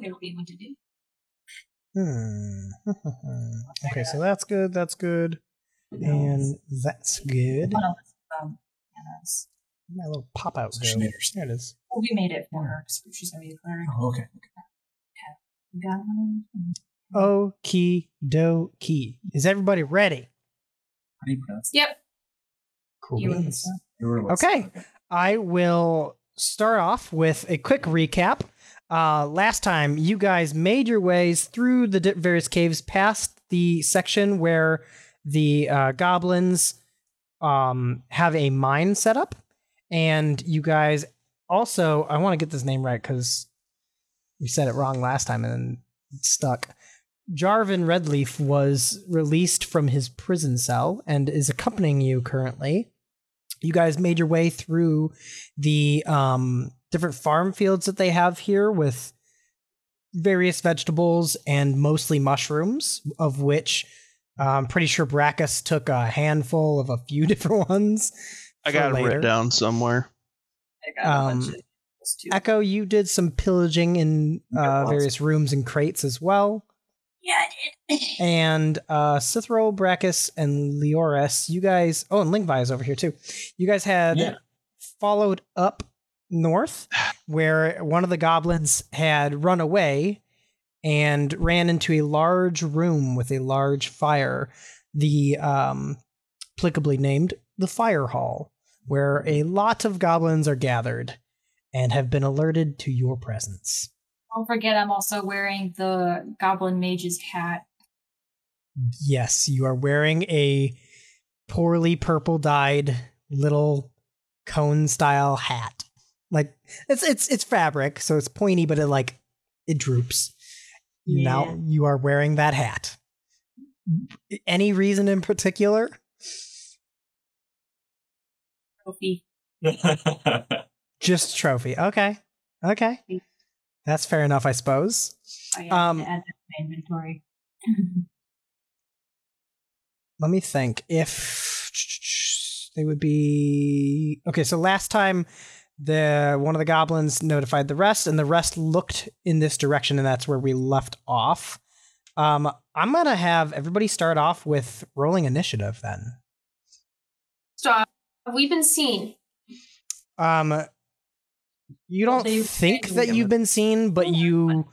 know what we want to do. Hmm. okay, so that's good. That's good. And that's good. One of us, um, Anna's. My little pop out So she go. There it is. Well, we made it for her. So she's gonna be a cleric. Oh, okay. Gun. Okie dokie. Is everybody ready? How do you pronounce Yep. Cool You beans. Okay. I will start off with a quick recap. Uh, last time, you guys made your ways through the various caves past the section where the uh, goblins um, have a mine set up. And you guys also, I want to get this name right because we said it wrong last time and then stuck. Jarvin Redleaf was released from his prison cell and is accompanying you currently you guys made your way through the um, different farm fields that they have here with various vegetables and mostly mushrooms, of which I'm pretty sure Brackus took a handful of a few different ones. I got it later. written down somewhere. I got a bunch Um, of those too. Echo, you did some pillaging in uh, various rooms and crates as well. Yeah, I did. and uh Cithro, Brackus, and Leoris, you guys oh and Lingvi is over here too. You guys had Yeah. followed up north where one of the goblins had run away and ran into a large room with a large fire, the um applicably named the fire hall, where a lot of goblins are gathered and have been alerted to your presence. Don't forget, I'm also wearing the Goblin Mage's hat. Yes, you are wearing a poorly purple dyed little cone style hat. Like it's it's it's fabric, so it's pointy, but it like it droops. Now you are wearing that hat. Any reason in particular? Trophy. Just trophy. Okay. Okay. That's fair enough, I suppose. I have Um, to add that to my inventory. let me think if they would be okay so last time the one of the goblins notified the rest and the rest looked in this direction and that's where we left off. Um i'm gonna have everybody start off with rolling initiative then. So have we been seen? um you don't They- think that you've been seen but you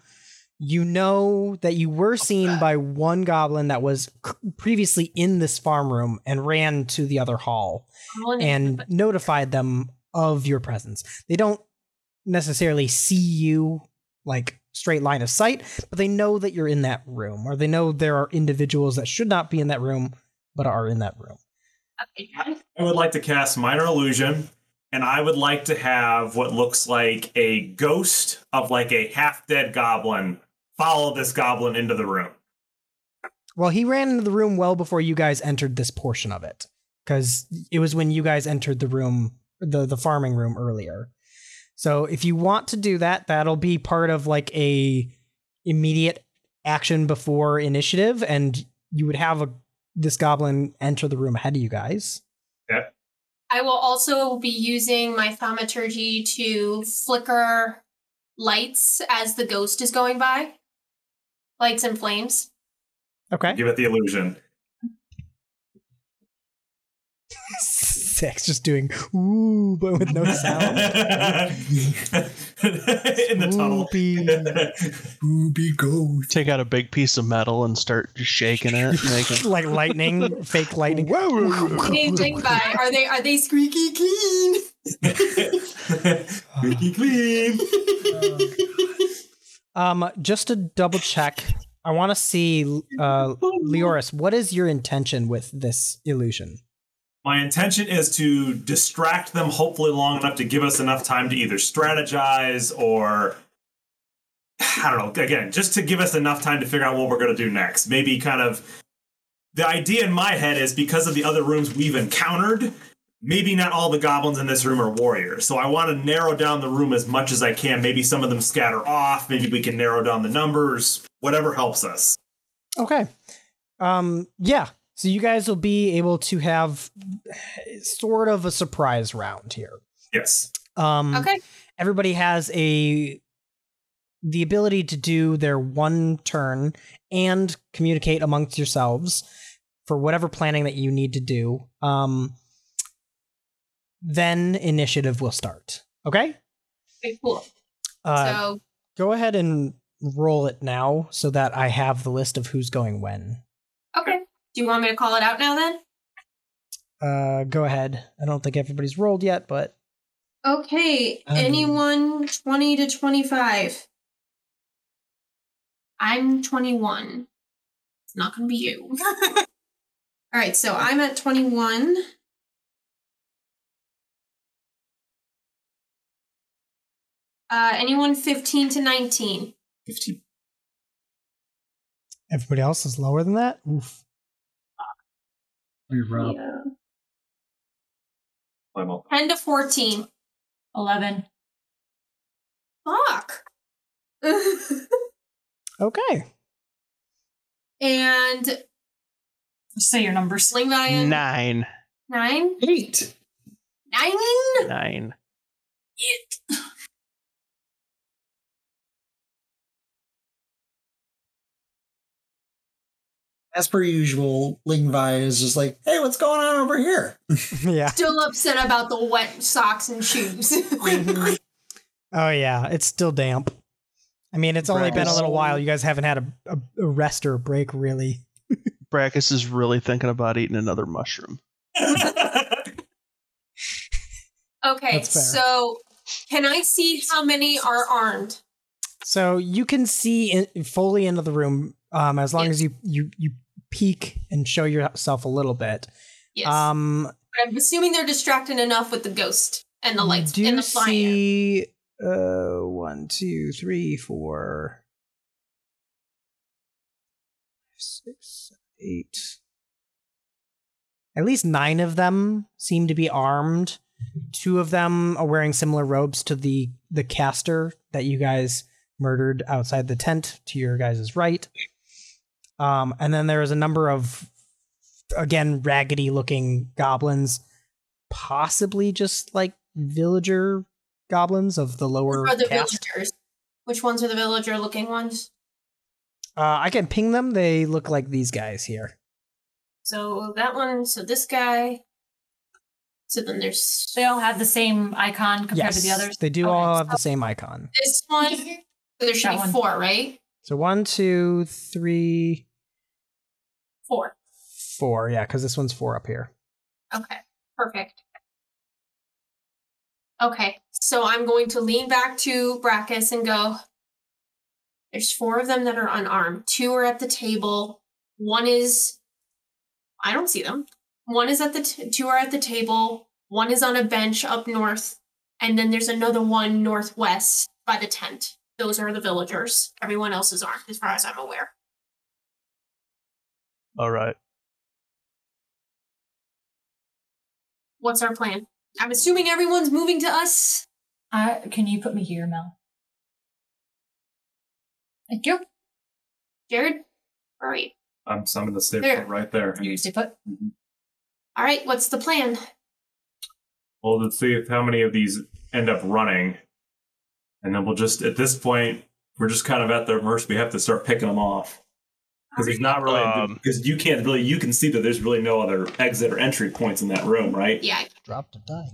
you know that you were seen by one goblin that was previously in this farm room and ran to the other hall and notified them of your presence. They don't necessarily see you like straight line of sight, but they know that you're in that room, or they know there are individuals that should not be in that room but are in that room. I would like to cast Minor Illusion, and I would like to have what looks like a ghost of like a half dead goblin follow this goblin into the room. Well, he ran into the room well before you guys entered this portion of it, because it was when you guys entered the room, the the farming room earlier. So if you want to do that, that'll be part of like a immediate action before initiative, and you would have a this goblin enter the room ahead of you guys. Yeah. I will also be using my thaumaturgy to flicker lights as the ghost is going by. Lights and flames. Okay. Give it the illusion. Six, just doing ooh, but with no sound. In the tunnel. Spoopy. Booby ghost. Take out a big piece of metal and start just shaking it, making. like lightning, fake lightning. They ding by. Are they are they squeaky clean? Squeaky clean. Um, just to double check, I want to see, uh, Leoris, what is your intention with this illusion? My intention is to distract them, hopefully long enough to give us enough time to either strategize or I don't know. Again, just to give us enough time to figure out what we're going to do next. Maybe kind of the idea in my head is because of the other rooms we've encountered, maybe not all the goblins in this room are warriors. So I want to narrow down the room as much as I can. Maybe some of them scatter off. Maybe we can narrow down the numbers. Whatever helps us. Okay. Um, yeah. So you guys will be able to have sort of a surprise round here. Yes. Um, Okay. Everybody has a the ability to do their one turn and communicate amongst yourselves for whatever planning that you need to do. Um, then initiative will start. Okay. Okay, cool. Uh, so go ahead and roll it now so that I have the list of who's going when. Okay. Do you want me to call it out now then? Uh, go ahead. I don't think everybody's rolled yet, but Okay. Um, Anyone 20 to 25? I'm 21. It's not going to be you. All right, so I'm at 21. Uh, anyone 15 to 19? 15. everybody else is lower than that. Oof. Pretty rough. Yeah. I'm 10 to 14. 11. Fuck. Okay. and say your numbers. Sling Valiant. Nine. Nine? Eight. Nine? Nine. As per usual, Lingvi is just like, hey, what's going on over here? yeah. Still upset about the wet socks and shoes. Oh yeah, it's still damp. I mean, it's only been a little while. You guys haven't had a, a, a rest or a break, really. Brackus is really thinking about eating another mushroom. Okay, so can I see how many are armed? So you can see in, fully into the room um, as long Yes. as you you you peek and show yourself a little bit. Yes. Um, but I'm assuming they're distracted enough with the ghost and the lights do and the fire. see uh, one, two, three, four, six, eight. At least nine of them seem to be armed. Two of them are wearing similar robes to the the caster that you guys murdered outside the tent to your guys' right. Um, and then there is a number of again raggedy looking goblins, possibly just like villager goblins of the lower Or the caste. villagers. Which ones are the villager looking ones? Uh, I can ping them. They look like these guys here. So that one, so this guy. So then there's They all have the same icon compared yes, to the others. they do Okay. all have the same icon. this one. So there should That be one. four, right? So one, two, three, Four. four. Yeah, because this one's four up here. Okay, perfect. Okay, so I'm going to lean back to Brackus and go. There's four of them that are unarmed. Two are at the table. One is. I don't see them. One is at the. T- two are at the table. One is on a bench up north. And then there's another one northwest by the tent. Those are the villagers. Everyone else is armed, as far as I'm aware. All right. What's our plan? I'm assuming everyone's moving to us. Uh, can you put me here, Mel? Thank you. Jared? Where are you? I'm summoning the stay There. put right there. You stay put. All right, what's the plan? Well, let's see if how many of these end up running, and then we'll just at this point we're just kind of at their mercy. We have to start picking them off because there's not really Um, because you can't really you can see that there's really no other exit or entry points in that room, right? Yeah, Drop to die.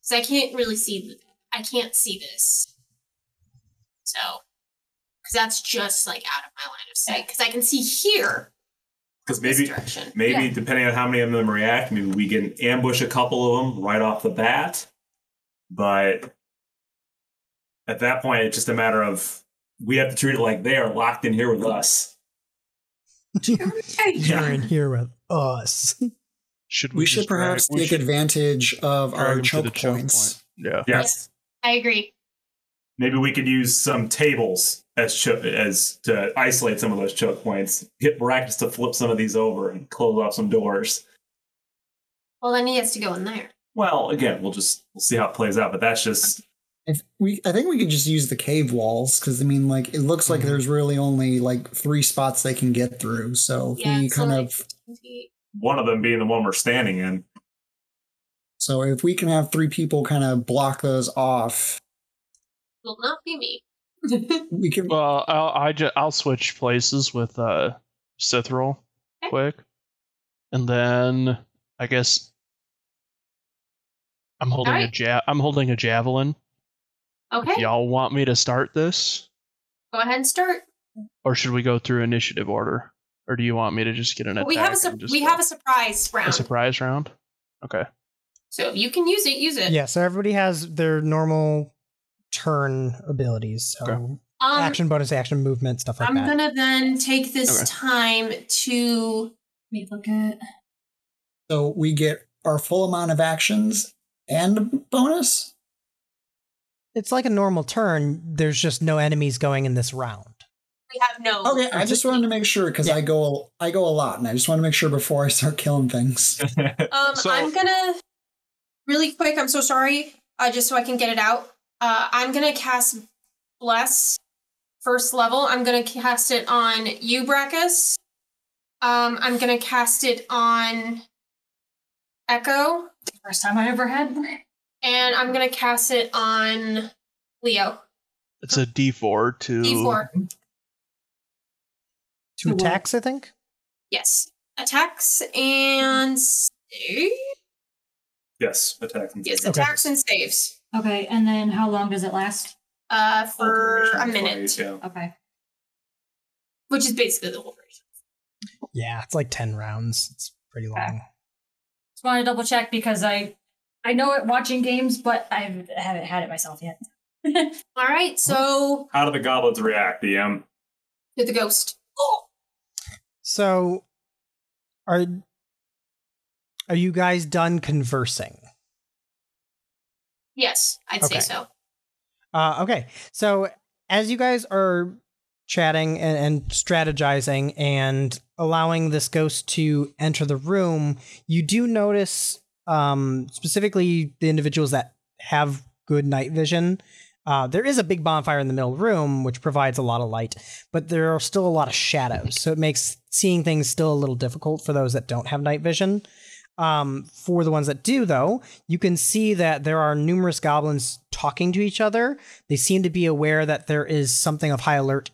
So I can't really see. th- I can't see this. So, because that's just like out of my line of sight. Because I can see here Because maybe direction. maybe Yeah. depending on how many of them react, maybe we can ambush a couple of them right off the bat. But at that point, it's just a matter of we have to treat it like they are locked in here with us. You're in here with us. Should we, We should just drag- perhaps we take should advantage of our choke the choke points. point. Yeah. Yes. I agree. Maybe we could use some tables as cho- as to isolate some of those choke points. Get Baracus to flip some of these over and close off some doors. Well, then he has to go in there. Well, again, we'll just we'll see how it plays out. But that's just If we, I think we could just use the cave walls because I mean, like, it looks like Mhm. there's really only like three spots they can get through. So if Yeah, we so kind like, of, one of them being the one we're standing in. so if we can have three people kind of block those off, will not be me. We can. Well, I'll I ju- I'll switch places with uh Cithril Okay. quick, and then I guess I'm holding a Alright. ja- I'm holding a javelin. Okay, If y'all want me to start this, go ahead and start. or should we go through initiative order, or do you want me to just get an attack? we have a su- just we go- have a surprise round, a surprise round. Okay. so if you can use it, use it. Yeah, so everybody has their normal turn abilities. So Okay. Um, action, bonus action, movement, stuff like that. I'm gonna then take this Okay. time to Let me look at. So we get our full amount of actions and bonus. It's like a normal turn. There's just no enemies going in this round. we have no. Okay, I just wanted to make sure because I go I go a lot, and I just want to make sure before I start killing things. Um, So- I'm gonna really quick. I'm so sorry. Uh, just so I can get it out. Uh, I'm gonna cast bless first level. I'm gonna cast it on you, Brackus. Um, I'm gonna cast it on Echo, First time I ever had. And I'm gonna cast it on Leo. It's a D4 to D4. Two attacks, I think. Yes. Attacks and save? yes, attack. and Yes, save. Okay. attacks and saves. Okay, and then how long does it last? Uh, for a minute, twice, yeah. Okay. which is basically the whole version. Yeah, it's like ten rounds. It's pretty long. Just want to double check because I I know it watching games, but I haven't had it myself yet. All right, so How do the goblins react, DM? to the ghost. Oh, So, are are you guys done conversing? yes, I'd Okay. say so. Uh, okay, so as you guys are chatting and, and strategizing and allowing this ghost to enter the room, you do notice um, specifically the individuals that have good night vision. Uh, there is a big bonfire in the middle room, which provides a lot of light, but there are still a lot of shadows. So it makes seeing things still a little difficult for those that don't have night vision. Um, for the ones that do, though, you can see that there are numerous goblins talking to each other. They seem to be aware that there is something of high alert,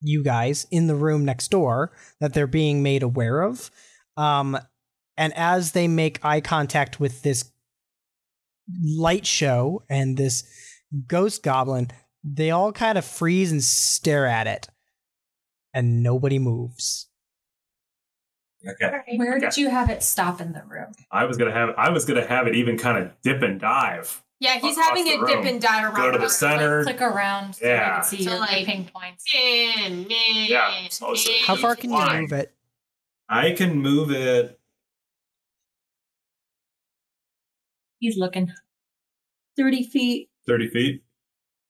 you guys, in the room next door that they're being made aware of. Um, and as they make eye contact with this light show and this ghost goblin, they all kind of freeze and stare at it. And nobody moves. Okay. Where did you have it stop in the room? I was gonna have I was gonna have it even kind of dip and dive. Yeah, he's having the a dip and dive around. Go to the room. center. Click around so Yeah. can see So, like- ping points. Eh, meh, Yeah, so. How far can you move it? I can move it. He's looking. 30 feet. 30 feet.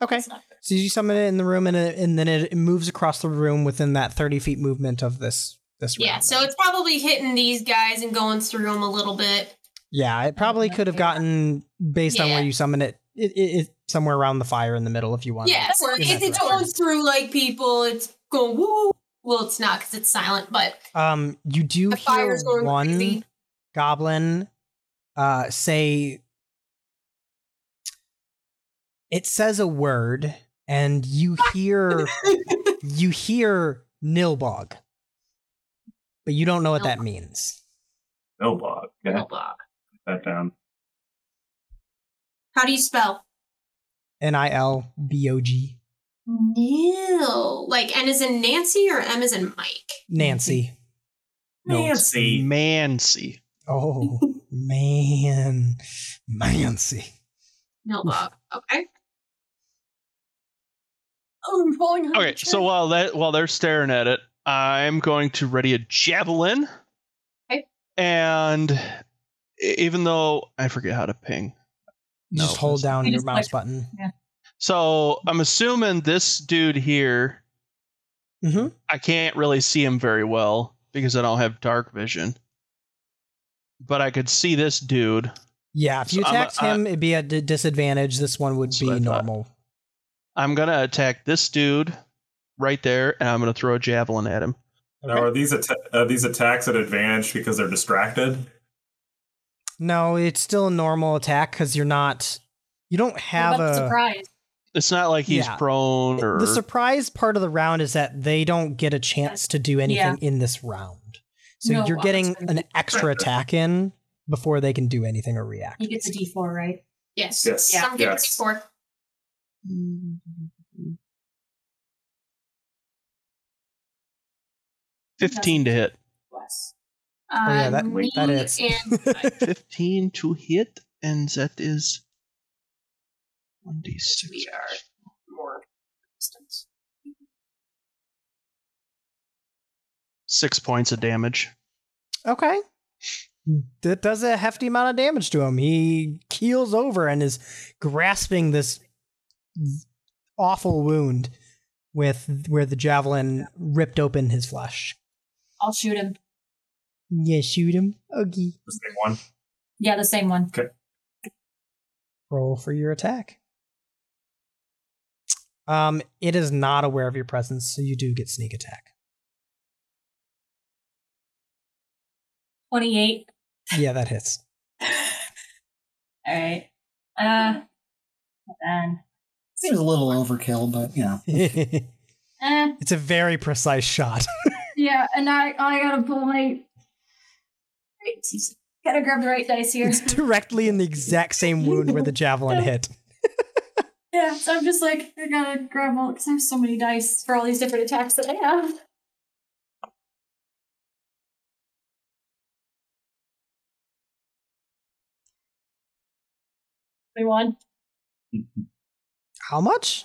Okay. That's not good. So you summon it in the room, and, it, and then it moves across the room within that thirty feet movement of this this round. Yeah, so it's probably hitting these guys and going through them a little bit. yeah, it probably could have gotten based on where you summon it, it, it, it somewhere around the fire in the middle if you want. Yeah, so in it, that it's direction. going through like people. It's going woo. Well, it's not because it's silent, but Um, you do the hear one crazy. goblin uh say it says a word and you hear you hear nilbog but you don't know what that means nilbog bog. Okay. No bog. Put that down. How do you spell? n-i-l-b-o-g Nil. Like N is in Nancy or M is in Mike? nancy No, it's Nancy. Mancy. oh man nancy No bog. Okay. Oh, I'm falling. on Okay, the so while that while they're staring at it, I'm going to ready a javelin. Okay. And even though I forget how to ping, you just hold down You your mouse click. button so I'm assuming this dude here, mm-hmm. I can't really see him very well because I don't have dark vision. But I could see this dude. yeah if you So I'm a- attacked him it'd be at a disadvantage this one would be I thought. normal I'm gonna attack this dude right there, and I'm gonna throw a javelin at him. Now, are these atta- are these attacks at advantage because they're distracted? No, it's still a normal attack because you're not. You don't have a. surprise. It's not like he's Yeah. prone or The surprise part of the round is that they don't get a chance to do anything in this round. So No, you're getting it's an extra attack in before they can do anything or react. He gets a D4, right? Yes. Yes. Yeah. I'm getting Yes. four. fifteen to hit. Less. Oh, yeah, that- Um, me that is. and Fifteen to hit, and that is one d six. we are more distance. Six points of damage. Okay. That does a hefty amount of damage to him. He keels over and is grasping this awful wound with where the javelin ripped open his flesh. I'll shoot him. Yeah, shoot him. Oogie. The same one. Yeah, the same one. Okay. Roll for your attack. Um, it is not aware of your presence, so you do get sneak attack. 28. Yeah, that hits. Alright. Uh, then. Seems a little overkill, but you know. it's Eh, a very precise shot. yeah, and I, I gotta pull my. Gotta grab the right dice here. it's directly in the exact same wound where the javelin hit. Yeah, so I'm just like, I gotta grab all, because I have so many dice for all these different attacks that I have. Twenty-one. How much?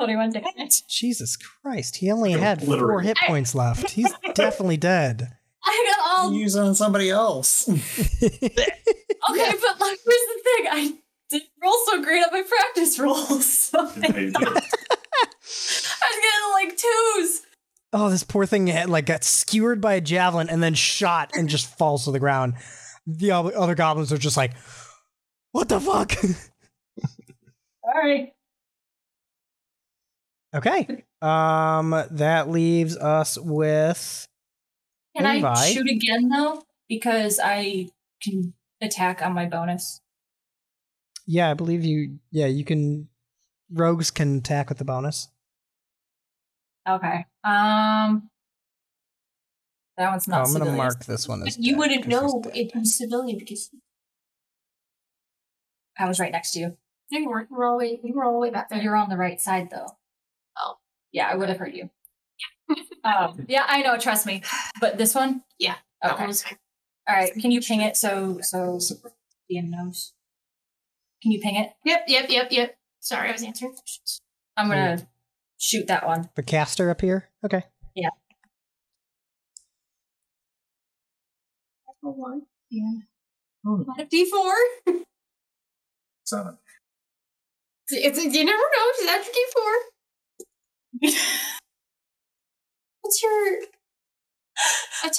Twenty-one damage. Jesus Christ, he only had four Literally. hit points left. He's definitely dead. I got all Use it on somebody else. okay, but like, here's the thing: I didn't roll so great on my practice rolls. So I was Yeah, you did. getting like twos. Oh, this poor thing had, like got skewered by a javelin and then shot and just falls to the ground. The other other goblins are just like, "What the fuck?" Sorry. okay. Um, that leaves us with Can I shoot again though? Because I can attack on my bonus. yeah, I believe you. Yeah, you can. Rogues can attack with the bonus. Okay. Um. That one's Oh, not. I'm gonna civilian. mark this one as. You dead wouldn't know dead. it was civilian because I was right next to you. no, you weren't. You were all the way, you were all the way back there. You're on the right side though. Oh. Yeah, I would have heard you. um, yeah, I know. Trust me. But this one. Yeah, That Okay. one was fine. All right. Can you ping it so so DM knows? Can you ping it? Yep, yep, yep, yep. Sorry, I was answering questions. I'm gonna shoot that one. The caster up here. Okay. Yeah. One. Yeah. Not a D four. Seven. It's a, you never know. It's after D four. What's your attack?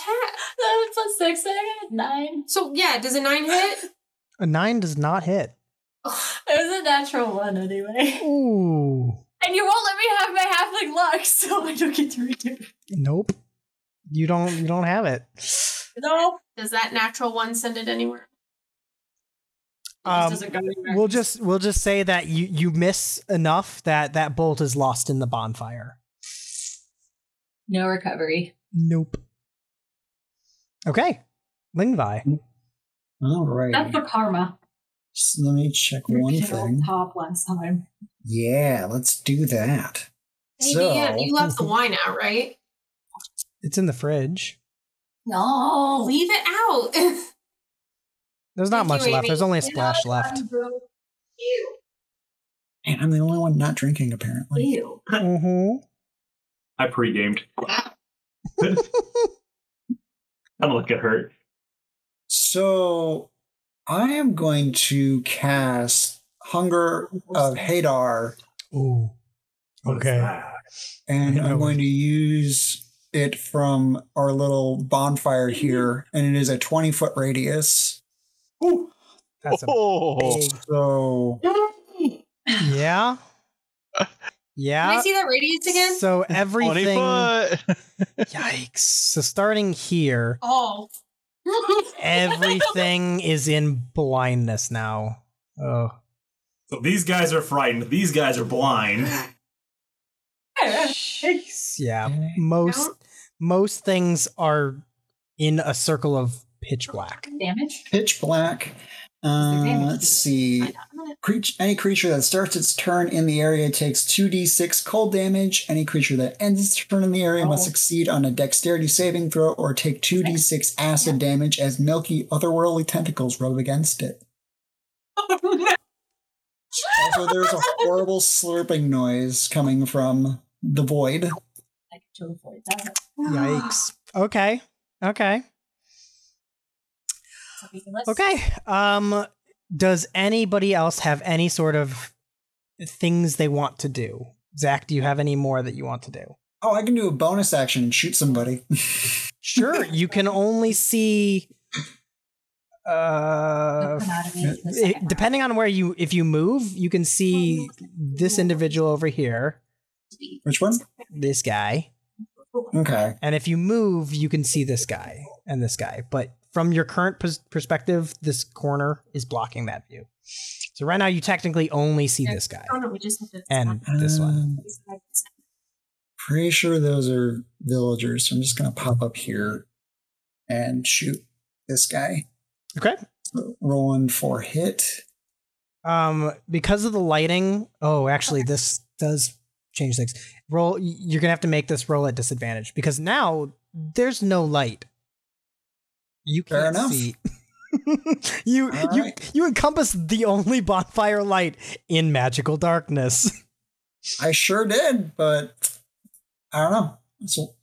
Seven plus six, I got nine. So yeah, does a nine hit? A nine does not hit. It was a natural one anyway. Ooh. And you won't let me have my halfling luck, so I don't get to redo it. Nope. You don't. You don't have it. No. Does that natural one send it anywhere? It just Um, doesn't go anywhere. We'll just we'll just say that you you miss enough that that bolt is lost in the bonfire. no recovery. Nope. Okay. Lingvi. All right. That's the karma. So let me check one thing. Top last time. Yeah, let's do that. Hey, So, yeah, you left the wine out, right? It's in the fridge. No. Leave it out. There's not Thank much left. Amy. There's only a splash left. Ew. man, I'm the only one not drinking apparently. Ew. Mm-hmm. I pre-gamed. I don't look at hurt. So I am going to cast Hunger of Hadar, Ooh. Okay. and I'm going to use it from our little bonfire here, and it is a 20 foot radius. Ooh, That's a oh, big. So Yeah. yeah. Can Yeah. I see that radius again? So 20 everything. Yikes. So starting here, Oh. everything is in blindness now. Oh. So these guys are frightened. These guys are blind. Yeah, most most things are in a circle of pitch black. Damage. Pitch black. Uh, let's see. Find out in a minute. Creature, any creature that starts its turn in the area takes 2d6 cold damage. Any creature that ends its turn in the area must Oh. succeed on a dexterity saving throw or take 2d6 acid damage as milky otherworldly tentacles rub against it. Also, there's a horrible slurping noise coming from the void. I can totally avoid that. Yikes. Okay. Okay. So we can list- Okay. Um does anybody else have any sort of things they want to do? Zach, do you have any more that you want to do? Oh, I can do a bonus action and shoot somebody. Sure. you can only see uh Don't come out of me in the it- depending on where you if you move, you can see this individual over here, Which one? this guy. Okay. And if you move, you can see this guy and this guy. But from your current pers- perspective, this corner is blocking that view. So right now, you technically only see this guy Oh no, we just have to. and this one. Um, pretty sure those are villagers. So I'm just going to pop up here and shoot this guy. Okay. Rolling for hit. Um, because of the lighting. Oh, actually, this does change things. Roll. You're gonna have to make this roll at disadvantage because now there's no light. You Fair can't enough. see. you All you right. you encompass the only bonfire light in magical darkness. I sure did, but I don't know. So,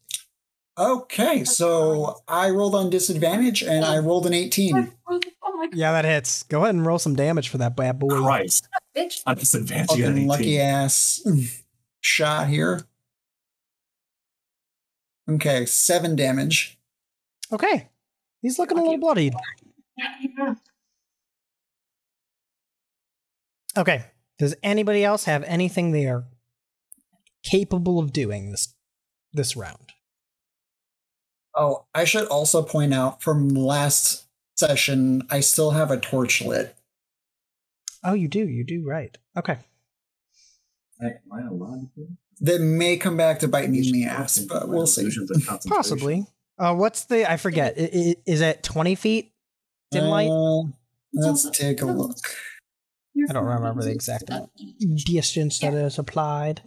okay, so I rolled on disadvantage and I rolled an 18. Oh my god, yeah, that hits. Go ahead and roll some damage for that bad boy. Christ. bitch. On disadvantage, you got Fucking lucky ass shot here. Okay, seven damage. Okay, he's looking a little bloodied. Okay. Does anybody else have anything they are capable of doing this this round? Oh, I should also point out from last session, I still have a torch lit. Oh, you do. You do right. Okay. Am I allowed to? That may come back to bite me in the ass, but we'll see. Illusions of concentration. Possibly. Uh, what's the? I forget. I- I- Is it twenty feet dim light? Uh, let's take a look. I don't remember the exact distance that is applied.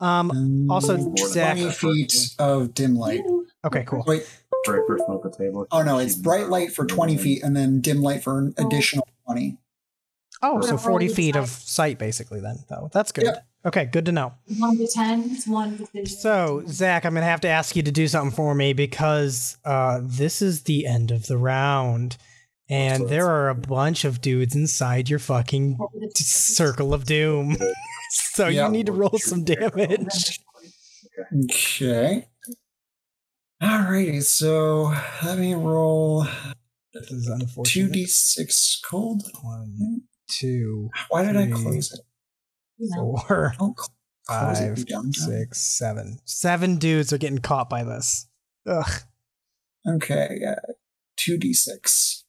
Um. Um, Also, Zach. 20 feet of dim light. Okay. Cool. Wait, Right first smoke the table. oh no, it's bright light for 20 feet and then dim light for an additional 20. Oh, so forty feet of sight, basically. Then, though, that's good. Yep. Okay. Good to know. One to ten. It's one division. So, Zach, I'm gonna have to ask you to do something for me because uh, this is the end of the round, and there are a bunch of dudes inside your fucking circle of doom. so Yeah. you need to roll some damage. Okay. Alrighty, so let me roll This is unfortunate. 2d6 cold. One, two, Why did I close it? Four, Don't cl- close it, five, you dumb dumb. seven. Seven dudes are getting caught by this. Ugh. Okay, uh, 2d6. This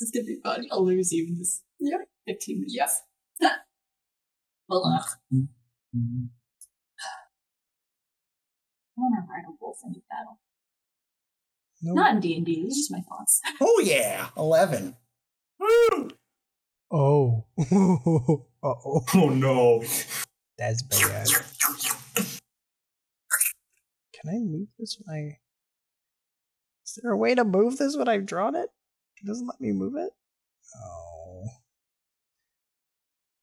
is gonna be fun. I'll lose you in this. Yeah. Fifteen minutes. Yes. well, uh, Mhm. whenever I don't roll for any battle. Nope. Not in D and D. It's just my thoughts. Oh yeah, 11. Oh. oh. Oh no. That's bad. Can I move this when I. Is there a way to move this when I've drawn it? It doesn't let me move it? Oh.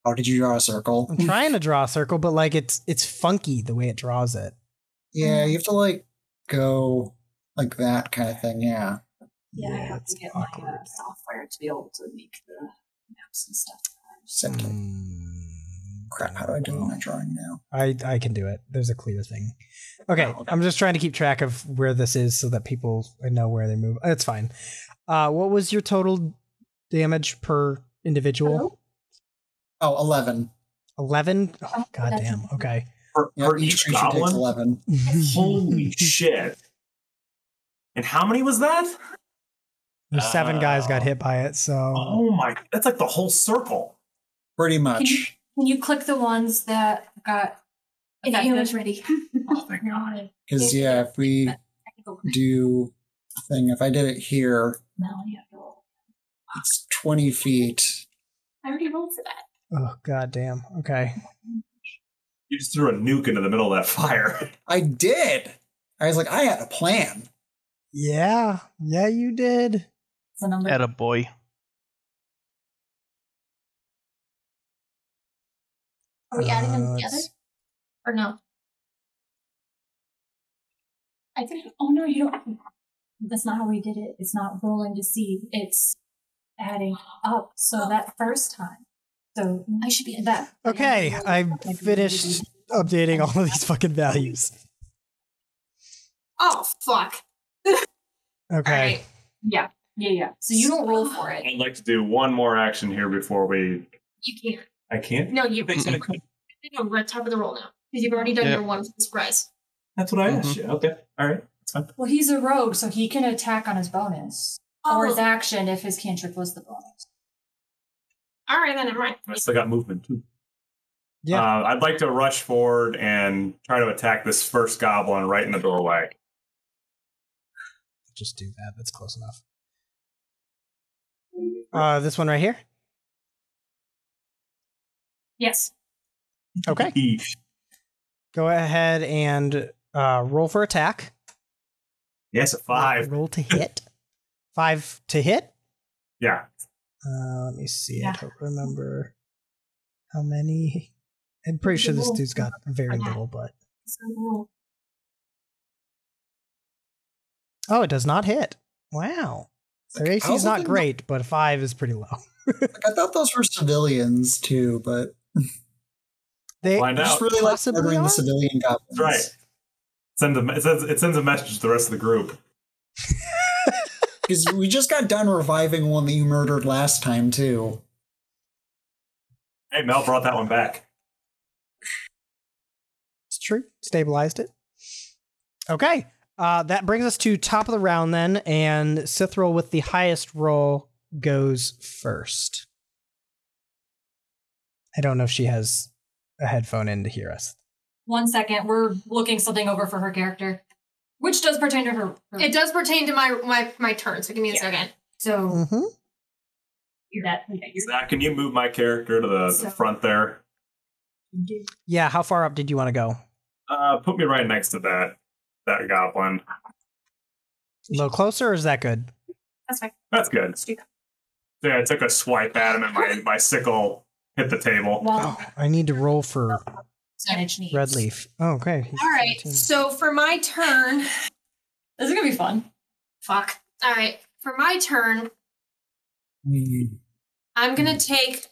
Oh, did you draw a circle? I'm trying to draw a circle, but like it's it's funky the way it draws it. Yeah, you have to like go like that kind of thing. Yeah. Yeah, I have it's to get my uh, awkward. software to be able to make the maps and stuff. Except Mm, crap, how do I do my drawing now? I I can do it. There's a clear thing. Okay, Oh, okay. I'm just trying to keep track of where this is so that people know where they move. It's fine. Uh, what was your total damage per individual? Oh, 11. Eleven. Oh, Oh, God that's- damn. Okay. For, Yep, for each each goblin? 11. Holy shit. And how many was that? Seven guys got Oh. hit by it. So Oh my, that's like the whole circle. Pretty Can you, much. can you click the ones that got If affected? you was ready. Oh my god. Because yeah, if we Technical do thing, if I did it here, No, you have to roll. it's twenty feet. I already rolled for that. Oh god damn. Okay. You just threw a nuke into the middle of that fire. I did. I was like, I had a plan. Yeah. Yeah, you did. It's a number. At Are we adding them Uh, together? Or no? I think. Oh no, you don't. That's not how we did it. It's not rolling to see. It's adding up. So that first time. So I should be in that. Okay, I finished updating all of these fucking values. Oh fuck. Okay. Alright. Yeah, yeah, yeah. So you don't roll for it. I'd like to do one more action here before we. You can't. I can't. No, you Mm-mm. no, we're at top of the roll now. Because you've already done Yeah. your one surprise. That's what I Mhm. asked you. Okay. All right. That's fine. Well, he's a rogue, so he can attack on his bonus or his Oh. action if his cantrip was the bonus. Alright then I'm right. I still got movement too. Yeah. Uh, I'd like to rush forward and try to attack this first goblin right in the doorway. Just do that. That's close enough. Uh, this one right here. Yes. Okay. Eesh. Go ahead and uh, roll for attack. Yes, a five. Roll to hit. Five to hit. Yeah. Uh, let me see. Yeah. I don't remember how many. I'm pretty sure this dude's got very little, but oh, it does not hit. Wow. Their AC is not great, but five is pretty low. Like, I thought those were civilians too, but They Find just out. really like Possibly murdering the civilian goblins. Right. Send a, it, sends, it sends a message to the rest of the group. Because we just got done reviving one that you murdered last time too. Hey, Mel brought that one back. It's true. Stabilized it. Okay. Uh, that brings us to top of the round then, and Sithril with the highest roll goes first. I don't know if she has a headphone in to hear us. One second, we're looking something over for her character, which does pertain to her. her- It does pertain to my my, my turn, so give me a Yeah. second. so Mm-hmm. that yeah, Zach, can you move my character to the, the So- front there? Yeah, how far up did you want to go? Uh, put me right next to that that goblin. A little closer, or is that good? That's fine. That's good. Let's do that. Yeah, I took a swipe at him and my, my sickle hit the table. well, Oh, I need to roll for Redleaf. Oh, okay. he's All right. 17. So for my turn, This is gonna be fun. fuck. All right. For my turn, Mm. I'm gonna take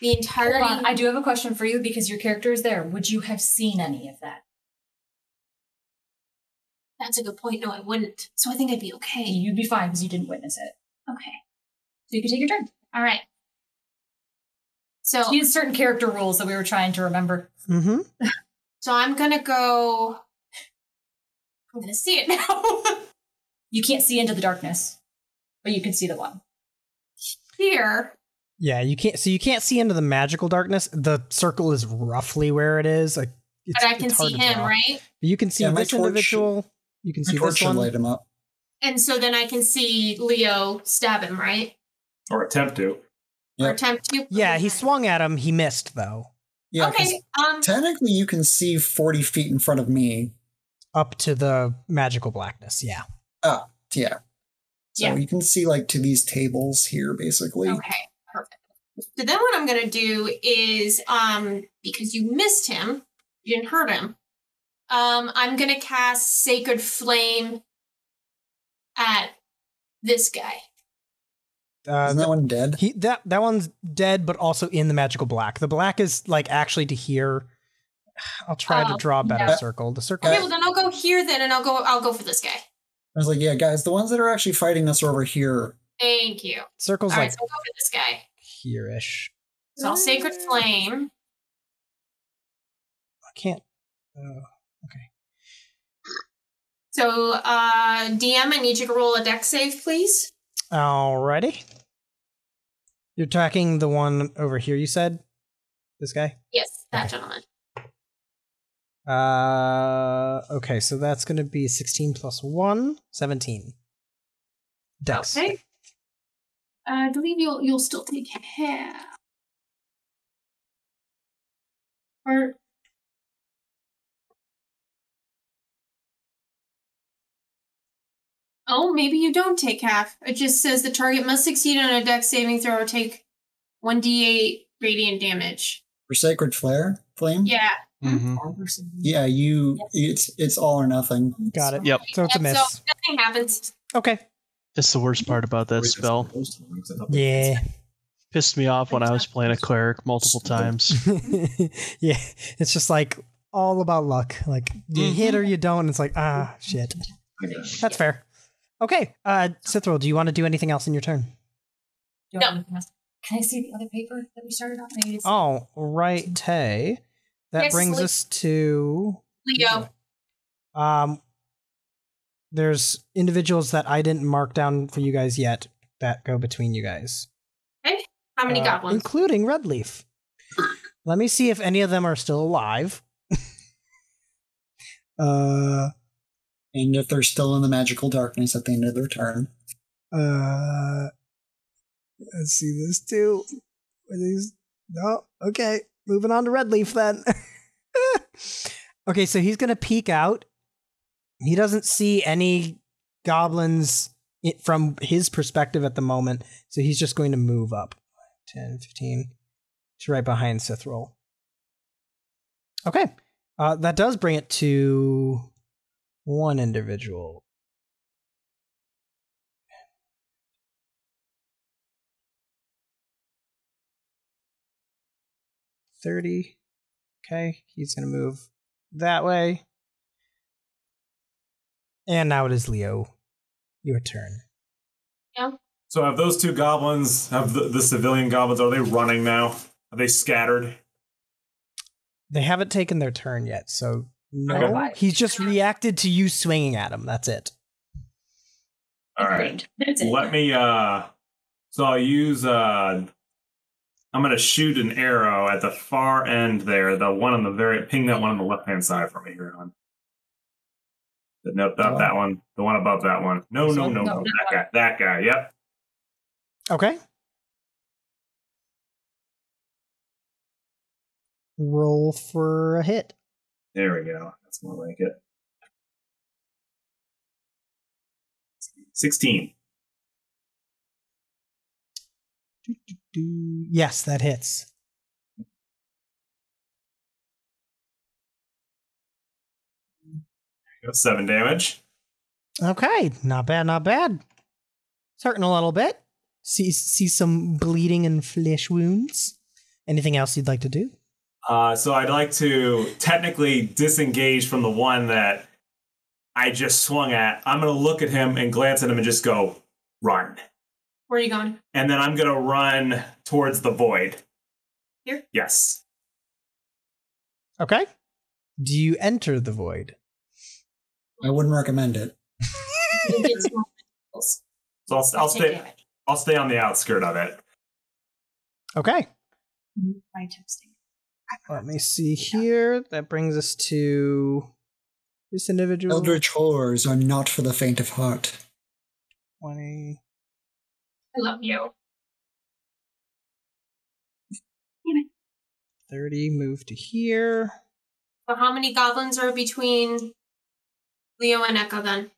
the Hold entirety. on, I do have a question for you because your character is there. Would you have seen any of that? That's a good point. No, I wouldn't. So I think I'd be okay. You'd be fine because you didn't witness it. Okay. So you can take your turn. All right. So She has certain character rules that we were trying to remember. Mhm. so I'm gonna go. I'm gonna see it now. You can't see into the darkness, but you can see the one. Here. Yeah, you can't. So you can't see into the magical darkness. The circle is roughly where it is. Like, it's, But I can see him, draw. right? But you can see Yeah, this torch- individual. You can My see torch this should one. light him up. And so then I can see Leo stab him, right? Or attempt to. Or Yep. attempt to. Yeah, he swung at him. He missed though. Yeah, 'cause okay. Um. technically you can see 40 feet in front of me. Up to the magical blackness. Yeah. Ah, yeah. So Yeah. you can see like to these tables here, basically. Okay. Perfect. So then what I'm gonna do is, um, because you missed him, you didn't hurt him. Um, I'm gonna cast Sacred Flame at this guy. Uh, Isn't that one dead? he that that one's dead, but also in the magical black. The black is like actually to here. I'll try to Oh, draw a better yeah. circle. The circle. Okay, well then I'll go here then, and I'll go. I'll go for this guy. I was like, yeah, guys, the ones that are actually fighting us are over here. Thank you. Circle's All right, like so I'll go for this guy. here-ish. So I'll Sacred Flame. I can't. Uh, okay. So, uh, DM, I need you to roll a Dex save, please. Alrighty. You're tracking the one over here. You said this guy. Yes, that Okay. gentleman. Uh, okay, so that's going to be 16 plus 1, 17. Dex. Okay. I believe you'll you'll still take half. Or Oh, maybe you don't take half. It just says the target must succeed on a dex saving throw or take 1d8 radiant damage. For Sacred Flare, Flame? Yeah. Mhm. Yeah, you it's it's all or nothing. Got it. Yep. So it's a Yeah, miss. So nothing happens. Okay. That's the worst part about that spell. Yeah. Pissed me off when I was playing a cleric multiple times. yeah. It's just like all about luck. Like you hit or you don't. And it's like, ah, shit. That's fair. Okay. Uh, do you want to do anything else in your turn? Do No. Can I see the other paper that we started on? Maybe it's Oh, right. Tay. That Yes, brings like- us to Leo. Um, there's individuals that I didn't mark down for you guys yet that go between you guys, Okay. How many Uh, goblins? including Redleaf. Let me see if any of them are still alive. uh, And if they're still in the magical darkness at the end of their turn. uh, let's see this too. Are these? No. Okay, moving on to Redleaf then. okay, so he's gonna peek out. He doesn't see any goblins from his perspective at the moment, so he's just going to move up 10, 15 to right behind Cithril. Okay, uh, that does bring it to one individual. Thirty. Okay, he's gonna move that way. And now it is Leo. Your turn. Yeah. So have those two goblins, have the, the civilian goblins, are they running now? Are they scattered? They haven't taken their turn yet, so no. He's just reacted to you swinging at him. That's it. All right. That's it. Let me uh so I'll use uh I'm gonna shoot an arrow at the far end there, the one on the very ping that one on the left hand side for me here on. Nope, not that one. The one above that one. No, no, no, No, no. that That guy. That guy. Yep. Okay. Roll for a hit. There we go. That's more like it. Sixteen. Do- Yes, that hits. Seven damage. Okay, not bad, not bad. It's hurting a little bit. See, see some bleeding and flesh wounds. Anything else you'd like to do? Uh, so I'd like to technically disengage from the one that I just swung at. I'm going to look at him and glance at him and just go, run. Where are you going? And then I'm going to run towards the void. Here? Yes. Okay. Do you enter the void? I wouldn't recommend it. You get some rolls. So I'll, I'll stay. I'll stay on the outskirt of it. Okay. By texting. Let me see here. That brings us to this individual. Eldritch horrors are not for the faint of heart. 20. I love you. 30. Move to here. So how many goblins are between Leo and Echo then?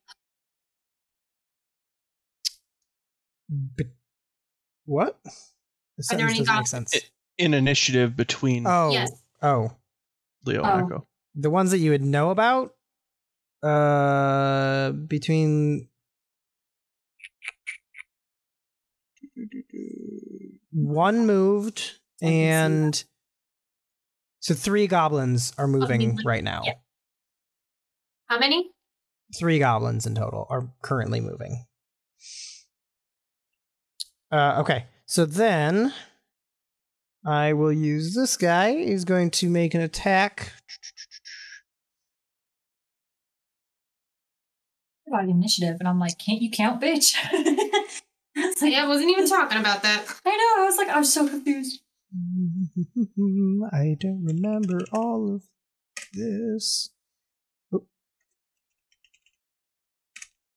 But what? The Are there any make goblins? sense. It- In initiative between oh. Yes. Oh. Leo Oh. and Echo. The ones that you would know about? Uh between one moved I can see and so three goblins are moving like- right now. yeah. How many? Three goblins in total are currently moving. Uh, okay, so then I will use this guy. He's going to make an attack. about initiative, and I'm like, can't you count, bitch? was like, Yeah, I wasn't even talking about that. I know. I was like, I was so confused. I don't remember all of this. Oop.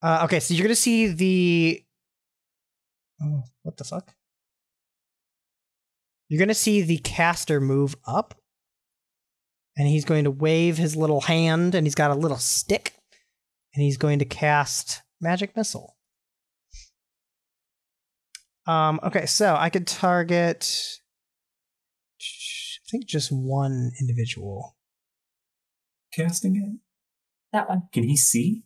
Uh, okay, so you're gonna see the. Oh, what the fuck? You're gonna see the caster move up, and he's going to wave his little hand, and he's got a little stick, and he's going to cast magic missile. Um. Okay, so I could target. I think just one individual. Casting it. That one. Can he see?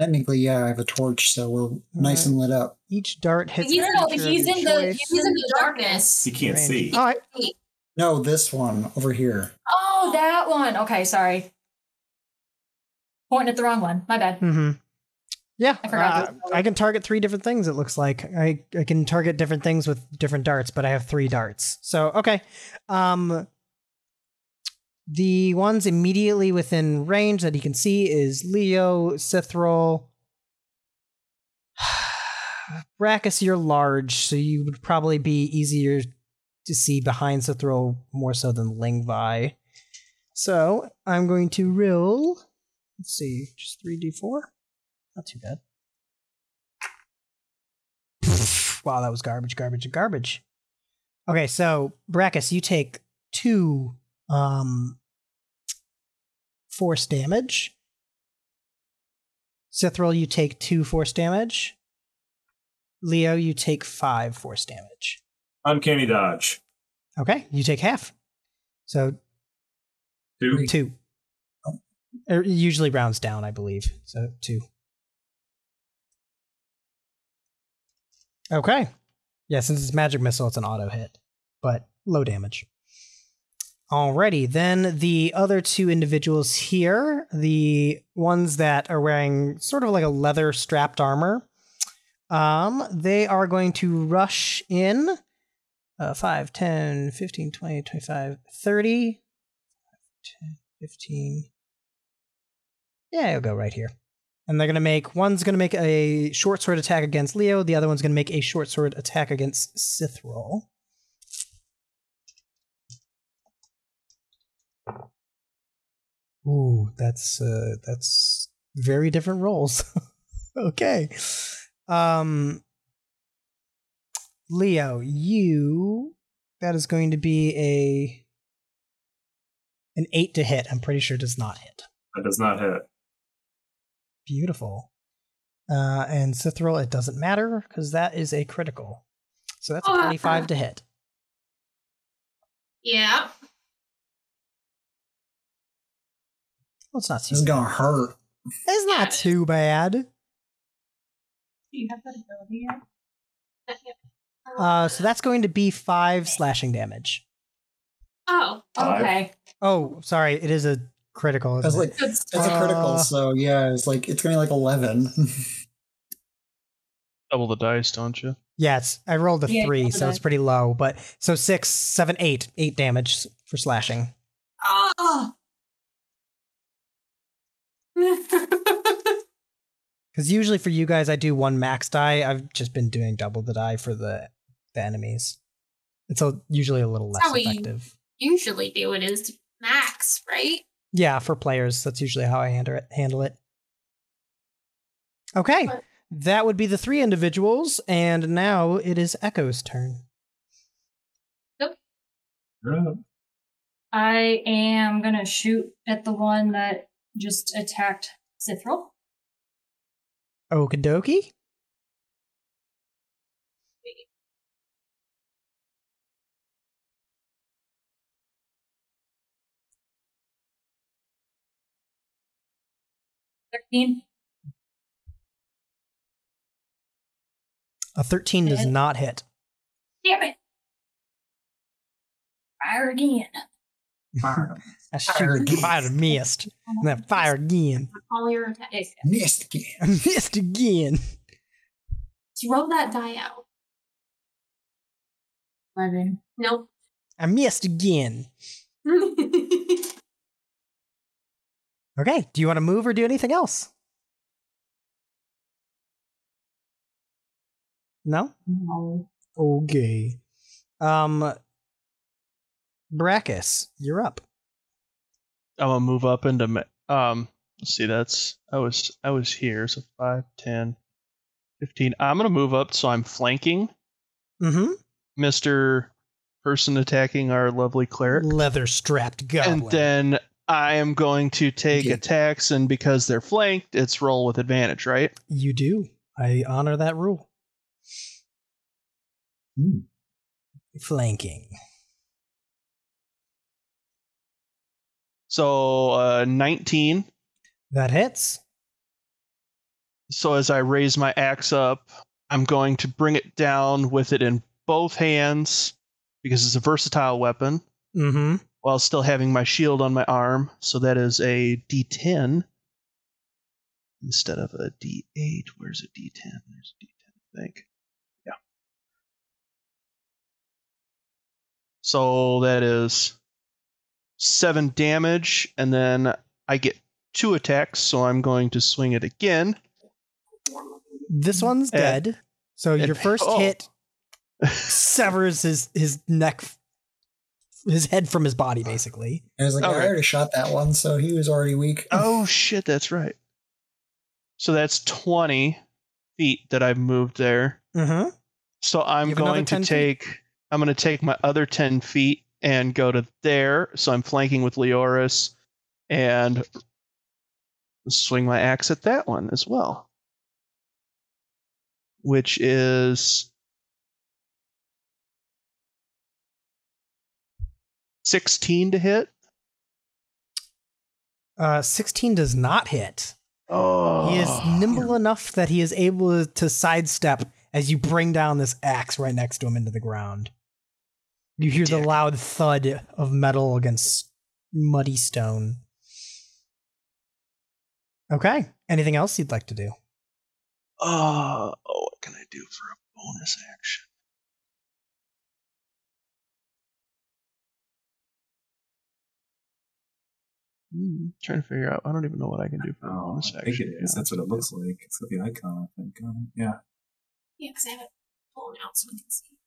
Technically, yeah, I have a torch, so we're nice and lit up. Each dart hits. He's No, he's in the choice. He's in the darkness. He can't Range. see. All right. No, this one over here. Oh, that one. Okay, sorry. Pointing at the wrong one. My bad. Mm-hmm. Yeah, I forgot uh, I can target three different things. It looks like I I can target different things with different darts, but I have three darts. So okay, um, the ones immediately within range that he can see is Leo, Cithril. Brackus, you're large, so you would probably be easier to see behind Cithril more so than Lingvi. So I'm going to roll. Let's see, just three d four. Not too bad. wow, that was garbage, garbage, and garbage. Okay, so Brackus, you take two um force damage. Cithril, you take two force damage. Leo, you take five force damage. Uncanny dodge. Okay, you take half. So Two. two. Oh, er, it usually rounds down, I believe. So two. Okay. Yeah, since it's magic missile, it's an auto hit, but low damage. Alrighty, then the other two individuals here, the ones that are wearing sort of like a leather strapped armor, um, they are going to rush in uh, 5, 10, 15, 20, 25, 30, 10, 15. Yeah, it'll go right here. And they're going to make one's going to make a short sword attack against Leo, the other one's going to make a short sword attack against Cithril. Ooh, that's uh that's very different roles. okay. Um Leo, you that is going to be a an 8 to hit. I'm pretty sure does not hit. That does not hit. Beautiful. Uh, and Cithril, it doesn't matter because that is a critical. So that's a Ah. 25 to hit. Yeah. Well, it's not too This is bad. gonna hurt. It's not too bad. Do you have that ability yet? Uh, so that's going to be five slashing damage. Oh. Okay. Oh, sorry, it is a critical. I like, it? It's a critical, Uh, so yeah, it's like it's gonna be like eleven. Double the dice, don't you? Yes, I rolled a Yeah, three, double so it's pretty low. But so six, seven, eight, eight damage for slashing. Oh. Because usually for you guys, I do one max die. I've just been doing double the die for the the enemies. It's a, usually a little less how we- effective. Usually do it is max, right? Yeah, for players, that's usually how I handle it. Handle it. Okay, But- that would be the three individuals, and now it is Echo's turn. Nope. I am gonna shoot at the one that just attacked Cithril. Okie dokie. Thirteen. A thirteen does not hit. Damn it! Fire again. Fire. I Fire shoot, again. fire missed, and then fire again. All your attacks. Missed again. I missed again. Throw that die out. Eleven. Nope. I missed again. Okay, do you want to move or do anything else? No? No. Okay. Um Brackus, you're up. I'm gonna move up into ma- um. Let's see. That's I was I was here. So 5, 10, 15. I'm gonna move up so I'm flanking Mm-hmm. Mister person attacking our lovely cleric, Leather strapped goblin. and then I am going to take Yeah. attacks, and because they're flanked, it's roll with advantage, right? you do. I honor that rule. Hmm. Flanking. So uh, 19. That hits. So as I raise my axe up, I'm going to bring it down with it in both hands because it's a versatile weapon Mm-hmm. while still having my shield on my arm. So that is a D10 instead of a D8. Where's a D10? There's a D10, I think. Yeah. So that is seven damage, and then I get two attacks. So I'm going to swing it again. This one's Eh. dead. So Eh, your first oh. hit severs his his neck, his head from his body, basically. I was like, I already shot that one, so he was already weak. Oh shit, that's right. So that's 20 feet that I've moved there. Mm-hmm. So I'm You have another going to 10 feet? take I'm going to take my other 10 feet and go to there. So I'm flanking with Leoris and swing my axe at that one as well. Which is 16 to hit. Uh, sixteen does not hit. Oh. He is nimble enough that he is able to sidestep as you bring down this axe right next to him into the ground. You hear the loud thud of metal against muddy stone. Okay. Anything else you'd like to do? Uh, oh, what can I do for a bonus action? Hmm, trying to figure out. I don't even know what I can do for a Oh, bonus I action. think it is. That's what it looks like. It's got the icon, I think. on. Yeah. Yeah, because I have it blown out so we can see.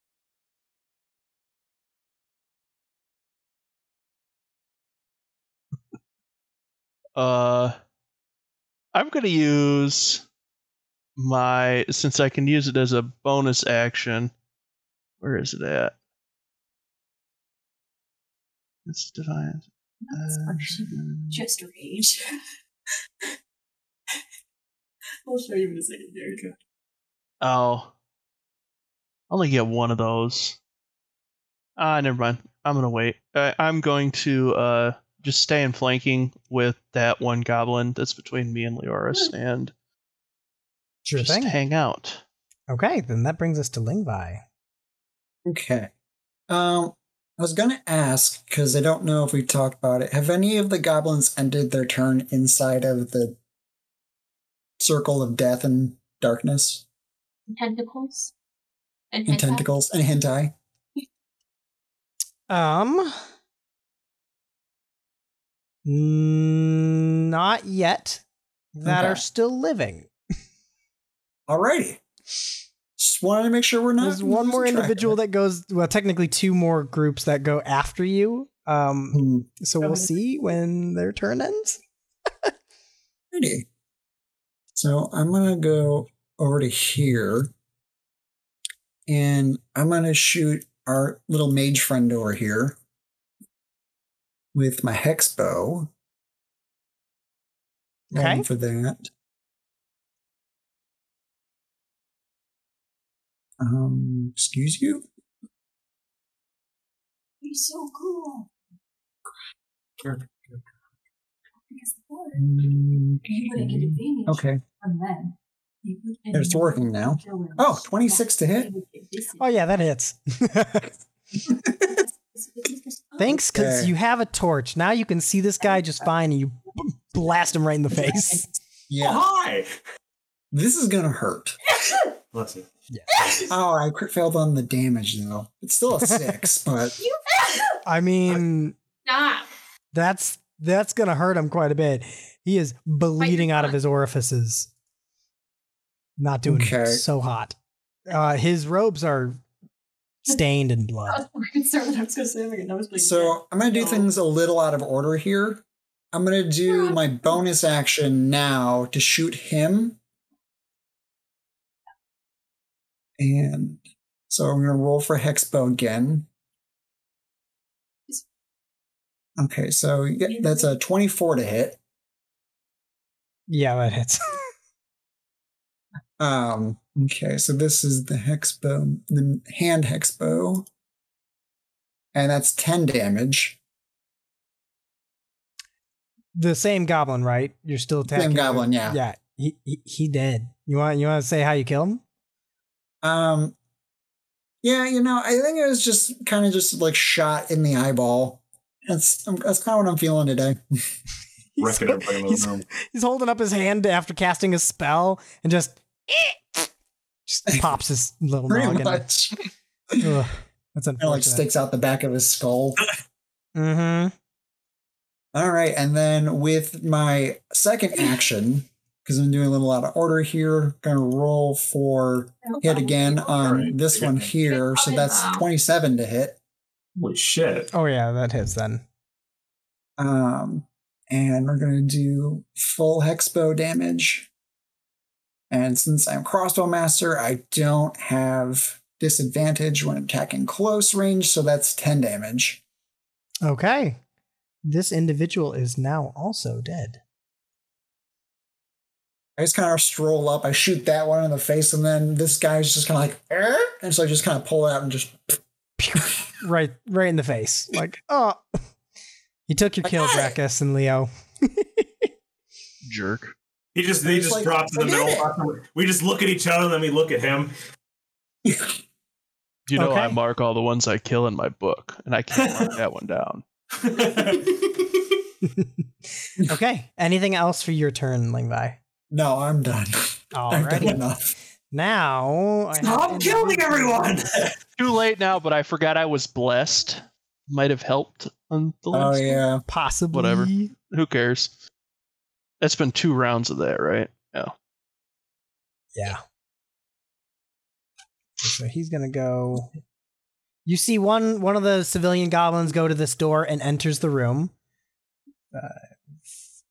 Uh, I'm gonna use my since I can use it as a bonus action. Where is it at? It's divine. That's actually just rage. I'll show you in a second, Derek. Oh. I only get one of those. Ah, never mind. I'm gonna wait. I, I'm going to uh just stay in flanking with that one goblin that's between me and Leoris and Sure just thing. hang out. Okay, then that brings us to Lingvi. Okay. Um, I was gonna ask because I don't know if we talked about it. Have any of the goblins ended their turn inside of the circle of death and darkness Tentacles. And, and hentai? tentacles and hentai? Um, n- not yet. That Okay. are still living. Alrighty. Just wanted to make sure we're not. There's one more losing track of individual that goes. Well, technically, two more groups that go after you. Um, Hmm, so we'll see when their turn ends. Alrighty. So I'm gonna go over to here, and I'm gonna shoot our little mage friend over here with my hex bow. Okay. Rolling for that. Um, excuse you. He's so cool. Sure. Because the word. Mm, You wouldn't get advantage Okay. from them. You would- and It's working now. kill. Oh, 26 to hit. You would get disadvantage. Oh yeah, that hits. Thanks, because you have a torch. Now you can see this guy just fine, and you blast him right in the face. Yeah. Oh, hi! This is gonna hurt. Bless you. Oh, I crit failed on the damage though. It's still a six, but I mean, Stop. that's that's gonna hurt him quite a bit. He is bleeding out of his orifices. Not doing Okay. so hot. Uh, his robes are stained in I blood. was more concerned that I was going to say I'm going to So I'm gonna do things a little out of order here. I'm gonna do my bonus action now to shoot him. And so I'm gonna roll for hexbow again. Okay, so yeah, that's a 24 to hit. Yeah, that hits. Um, okay, so this is the hex bow, the hand hex bow. And that's 10 damage. the same goblin, right? You're still attacking. Same him? goblin, yeah. Yeah, he, he he dead. You want you want to say how you kill him? Um, yeah, you know, I think it was just kind of just like shot in the eyeball. That's that's kind of what I'm feeling today. He's, Wrecking everybody in the he's, he's holding up his hand after casting a spell and just just pops his little Pretty noggin. much. Ugh, that's Kind of like unfortunate. sticks out the back of his skull. mm-hmm. All right, and then with my second action, because I'm doing a little out of order here, gonna roll for hit again on Alright, this one here. So that's 27 to hit. Holy shit. Oh yeah, that hits then. Um, and we're gonna do full hexbow damage. And since I'm crossbow master, I don't have disadvantage when attacking close range, so that's 10 damage. Okay, this individual is now also dead. I just kind of stroll up, I shoot that one in the face, and then this guy's just kind of like, "Er?" and so I just kind of pull it out and just right, right in the face. Like, oh, you took your kill, I got it. Brackus and Leo. Jerk. He just they just like, drops in the forget middle. We just look at each other and then we look at him. You know, I mark all the ones I kill in my book, and I can't mark that one down. Okay, anything else for your turn, Lingvi? No, I'm done. I've done Alrighty. enough. Now, I have Stop killing everyone! Too late now, but I forgot I was blessed. Might have helped on the Oh last one. yeah. Possibly. Whatever. Who cares? That's been two rounds of that, right? Yeah. Yeah. So he's gonna go. You see one one of the civilian goblins go to this door and enters the room. 5,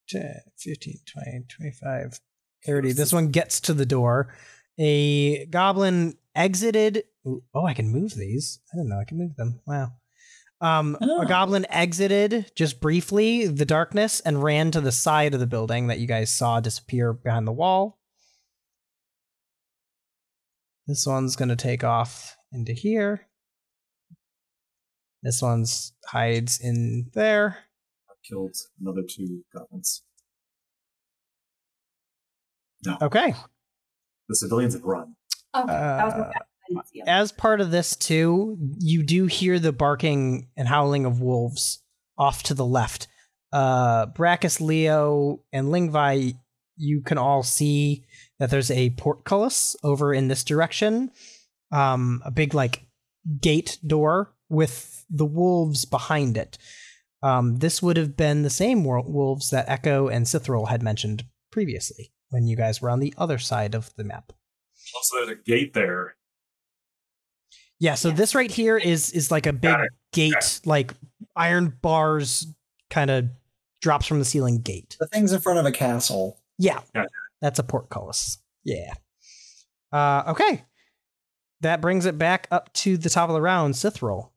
10, 15, 20, 25, 30. This one gets to the door. A goblin exited. Ooh, Oh, I can move these. I didn't know I can move them. Wow. Um, Oh. A goblin exited just briefly the darkness and ran to the side of the building that you guys saw disappear behind the wall. This one's going to take off into here. This one's hides in there. I killed another two goblins. Okay. The civilians have run. Okay, that was Uh, what I didn't see. As part of this too, you do hear the barking and howling of wolves off to the left. Uh Brackus, Leo, and Lingvi, you can all see that there's a portcullis over in this direction. Um a big like gate door with the wolves behind it. Um, this would have been the same wolves that Echo and Cithril had mentioned previously when you guys were on the other side of the map. Also, there's a gate there. Yeah, so this right here is is like a big gate, like iron bars kind of drops from the ceiling gate. The thing's in front of a castle. Yeah. Gotcha. That's a portcullis. Yeah. Uh okay. That brings it back up to the top of the round, Cithril.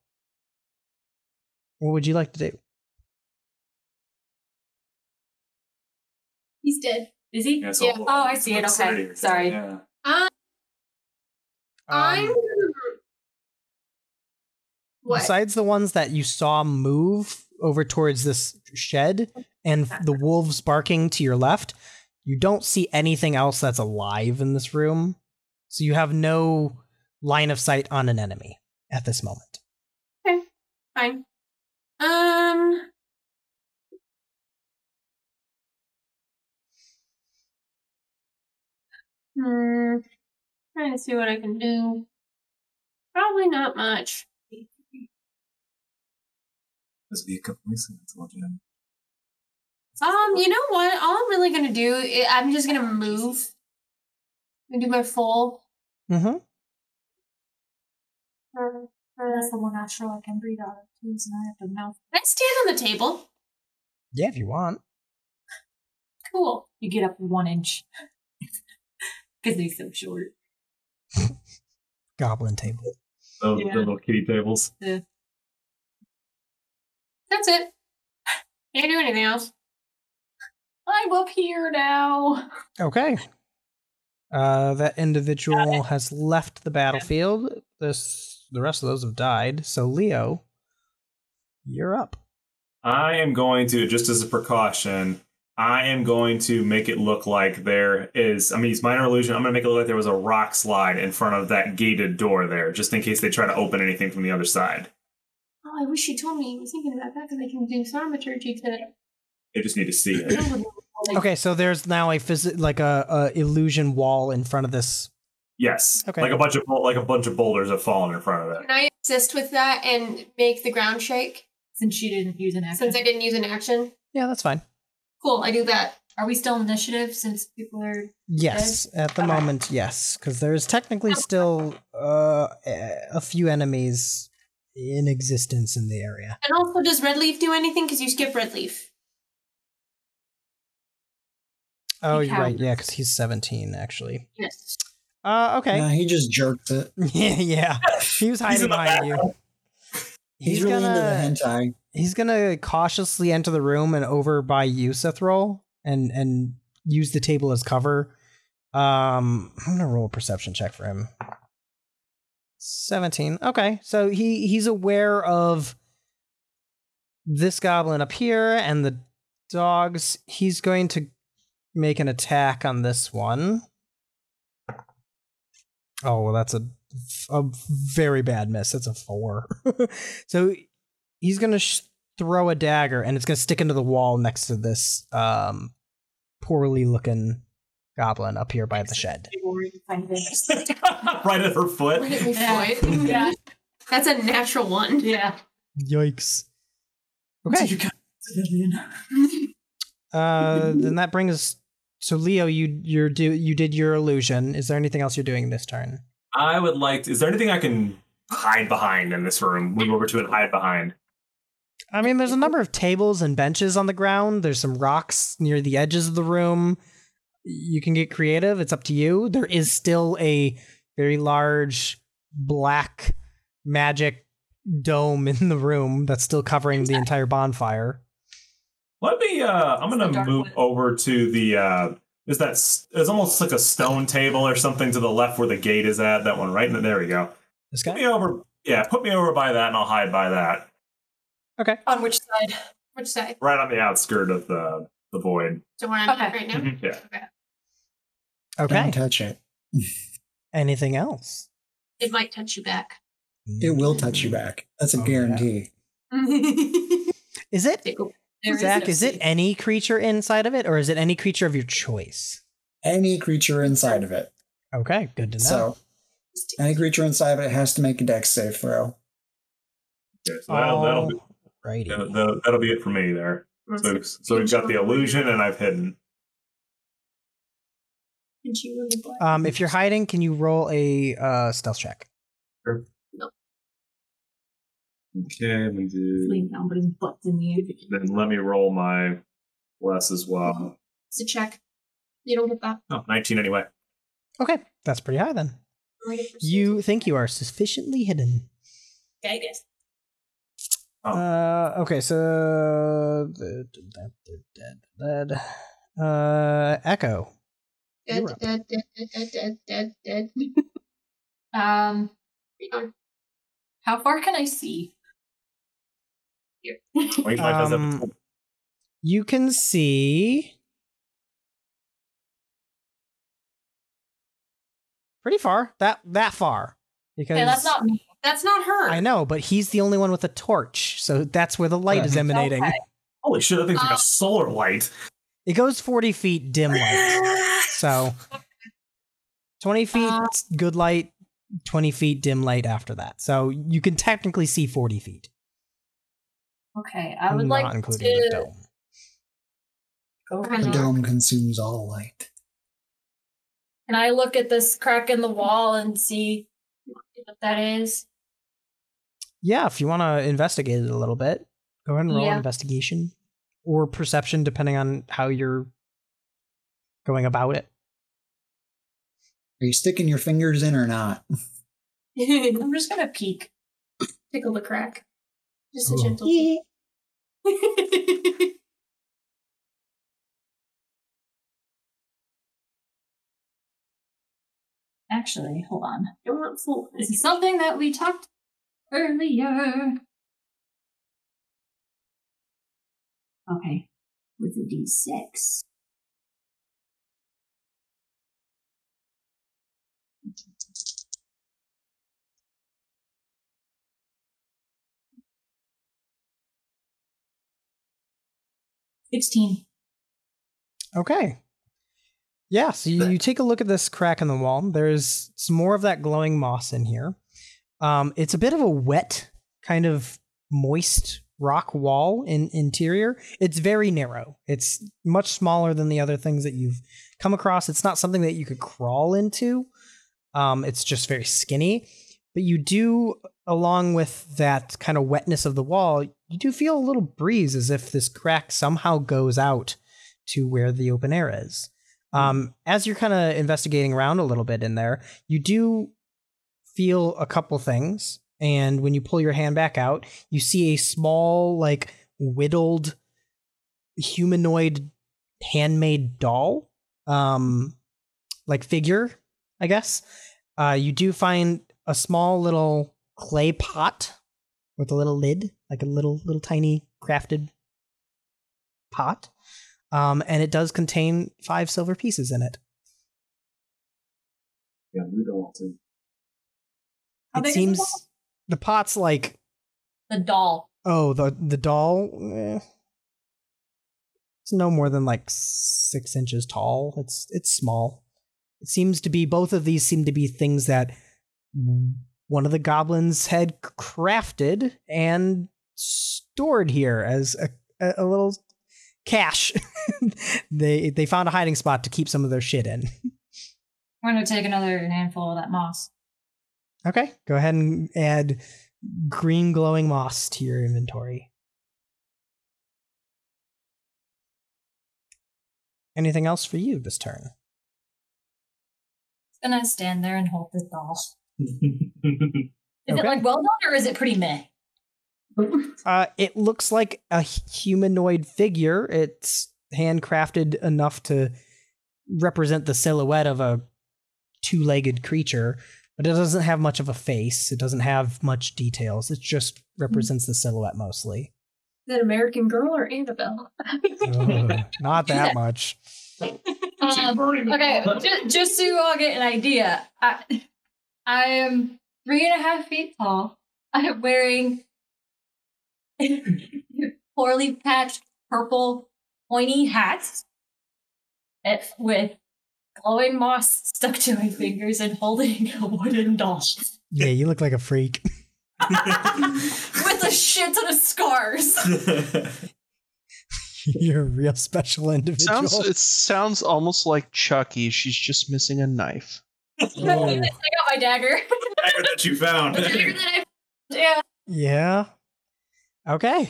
What would you like to do? He's dead. Is he? Yeah, so- yeah. Oh, I see it. Okay. Sorry. Yeah. Uh, I'm. What? Besides the ones that you saw move over towards this shed and the wolves barking to your left, you don't see anything else that's alive in this room. So you have no line of sight on an enemy at this moment. Okay, fine. Um. Hmm. Trying to see what I can do. Probably not much. This be a couple weeks ago. That's all, Jen. Um, you know what? All I'm really gonna do, i- I'm just gonna move. and do my full. Mm-hmm. That's the one astral I can breathe out of too, so I have to mouth. Can I stand on the table? Yeah, if you want. Cool. You get up one inch because they're so short. Goblin table. Those Yeah. the little kitty tables. That's it. Can't do anything else. I'm up here now. Okay. Uh, that individual has left the battlefield. This the rest of those have died. So Leo, you're up. I am going to, just as a precaution, I am going to make it look like there is. I mean, it's minor illusion. I'm going to make it look like there was a rock slide in front of that gated door there, just in case they try to open anything from the other side. Oh, I wish you told me. I was thinking about that because I can do thaumaturgy to. They just need to see it. Okay, so there's now a phys- like a, a illusion wall in front of this. Yes, Okay. like a bunch of like a bunch of boulders have fallen in front of it. Can I assist with that and make the ground shake Since she didn't use an action. since I didn't use an action? Yeah, that's fine. Cool, I do that. Are we still initiative since people are. Yes, at the Okay. moment, yes, because there's technically still uh, a few enemies in existence in the area. And also, does Redleaf do anything? Because you skip Redleaf. Oh, you're right. Yeah, because he's 17 actually. Yes. Uh, okay. Nah, he just jerked it. Yeah, yeah. He was hiding in behind you. He's, He's really gonna- into the hentai. He's gonna cautiously enter the room and over by you, Cithril, and and use the table as cover. Um, I'm gonna roll a perception check for him. Seventeen. Okay, so he he's aware of this goblin up here and the dogs. He's going to make an attack on this one. Oh well, that's a a very bad miss. That's a four. so he's gonna sh- throw a dagger, and it's gonna stick into the wall next to this um poorly looking goblin up here by the shed. right at her foot. Right at me, Yeah. Yeah. That's a natural one. Yeah. Yikes. Okay. Uh, then that brings us. So Leo, you you're do you did your illusion. Is there anything else you're doing this turn? I would like. To, is there anything I can hide behind in this room? Move over to and hide behind. I mean, there's a number of tables and benches on the ground. There's some rocks near the edges of the room. You can get creative. It's up to you. There is still a very large black magic dome in the room that's still covering the entire bonfire. Let me. Uh, I'm gonna move one. over to the. Uh, is that? s- It's almost like a stone table or something to the left where the gate is at. That one, right? In there There we go. This Put me over. Yeah, put me over by that, and I'll hide by that. Okay. On which side? Which side? Right on the outskirt of the the void. So where I'm at Okay. right now? Mhm, Yeah. Okay. Don't touch it. Anything else? It might touch you back. It will touch you mm. back. That's a Oh, yeah. guarantee. Is it There Zach? no Is it any creature inside of it, or is it any creature of your choice? Any creature inside of it. Okay, good to know. So any creature inside of it has to make a dex save throw. Okay, so that'll, that'll, be, that'll, that'll, that'll be it for me there. So, so we've got the illusion, and I've hidden. And she really black. Um, if you're hiding, can you roll a uh, stealth check? Okay, I'm gonna do. Lean down, but his butt's in the air. Then let me roll my less as well. It's a check. You don't get that. Oh, 19 anyway. Okay, that's pretty high then. Right at first. You think you are sufficiently hidden. Yeah, I guess. Oh. Uh, okay, so dead, dead, dead, dead. Uh, Echo. Um, Where you going? how far can I see? Here. Um, You can see pretty far. That that far because Okay, that's not me. That's not her. I know, but he's the only one with a torch, so that's where the light is emanating. Okay. Holy shit, that thing's like Uh, a solar light. It goes forty feet dim light, so twenty feet Uh, good light, twenty feet dim light after that. So you can technically see forty feet, Okay, I would not like including to the dome. go I for The know. the dome consumes all light. Can I look at this crack in the wall and see what that is? Yeah, if you want to investigate it a little bit, go ahead and roll Yeah. an investigation or perception, depending on how you're going about it. Are you sticking your fingers in or not? I'm just gonna peek. Tickle the crack. Just a Oh. gentle. Peek. Actually, hold on. Don't want full. This is something that we talked earlier. Okay, with a d6. Sixteen. Okay. Yeah, so you, you take a look at this crack in the wall. There's some more of that glowing moss in here. Um, it's a bit of a wet, kind of moist rock wall in interior. It's very narrow. It's much smaller than the other things that you've come across. It's not something that you could crawl into. Um, it's just very skinny. But you do, along with that kind of wetness of the wall, you do feel a little breeze as if this crack somehow goes out to where the open air is. Um, as you're kind of investigating around a little bit in there, you do feel a couple things. And when you pull your hand back out, you see a small, like, whittled humanoid handmade doll, um, like figure, I guess. Uh, you do find a small little clay pot with a little lid, like a little, little tiny crafted pot. Um, and it does contain five silver pieces in it. Yeah, we don't want to. It big is the seems doll? The pot's like The doll. oh the the doll. eh, it's no more than like six inches tall. It's it's small. It seems to be both of these seem to be things that one of the goblins had crafted and stored here as a a, a little cache. they they found a hiding spot to keep some of their shit in. I'm gonna take another handful of that moss. Okay, go ahead and add green glowing moss to your inventory. Anything else for you this turn? Just gonna stand there and hold the doll. Is Okay. it like well done or is it pretty meh? Uh, it looks like a humanoid figure. It's handcrafted enough to represent the silhouette of a two-legged creature, but it doesn't have much of a face. It doesn't have much details. It just represents the silhouette mostly. Is that American Girl or Annabelle? Ugh, not that much. Um, okay, just, just so you all get an idea, I, I am three and a half feet tall. I am wearing poorly patched purple pointy hats eh, with glowing moss stuck to my fingers and holding a wooden doll Yeah, you look like a freak. with a shit ton of scars. You're a real special individual. Sounds it sounds almost like Chucky. She's just missing a knife. I got my dagger. Dagger that you found. Dagger that I- yeah. Yeah. Okay.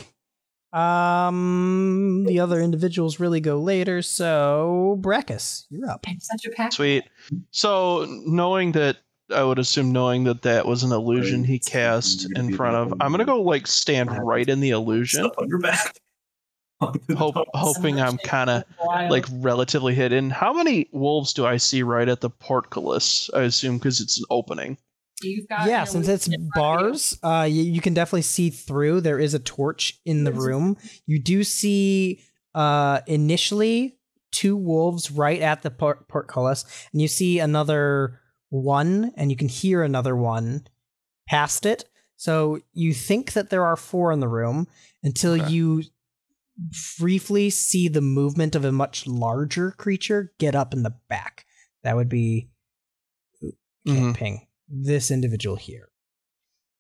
Um, the other individuals really go later. So, Brackus, you're up. I'm such a pack. Sweet. So knowing that I would assume knowing that that was an illusion he cast in front of, I'm gonna go like stand right in the illusion, Stuff on your back. hope, hoping I'm kind of like relatively hidden. How many wolves do I see right at the portcullis? I assume because it's an opening. You've got yeah, an since it's illusion in front of you. bars, uh, you, you can definitely see through. There is a torch in the room. You do see, uh, initially two wolves right at the port- portcullis, and you see another one, and you can hear another one past it. So you think that there are four in the room until Okay. you briefly see the movement of a much larger creature get up in the back. That would be can't Mhm. ping this individual here.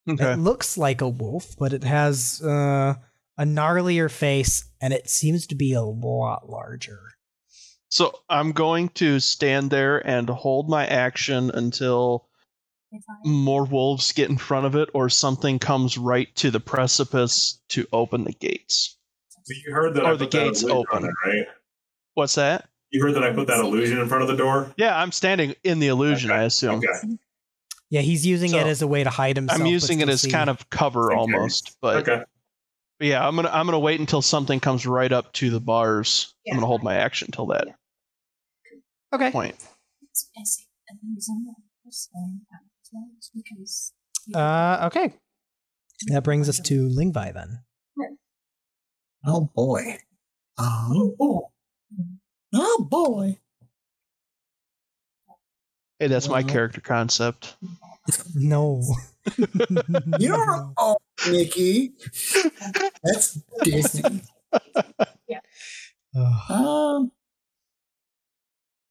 Okay. It looks like a wolf, but it has uh, a gnarlier face, and it seems to be a lot larger. So I'm going to stand there and hold my action until more wolves get in front of it or something comes right to the precipice to open the gates. So you heard that Or I the put that gates illusion open. on it, right? What's that? You heard that I put that illusion in front of the door? Yeah, I'm standing in the illusion, I assume. Okay. Yeah, he's using So, it as a way to hide himself. I'm using it as see- kind of cover Okay. almost, but, Okay. but yeah, I'm gonna I'm gonna wait until something comes right up to the bars. I'm gonna hold my action till that okay. point. it's messy, and the reason why I'm saying that as well is because Uh, okay. That brings us to Lingvi then. Oh boy. Um, oh boy. Hey, that's my character concept. No. You're oh Mickey. That's Disney. Ugh. Um,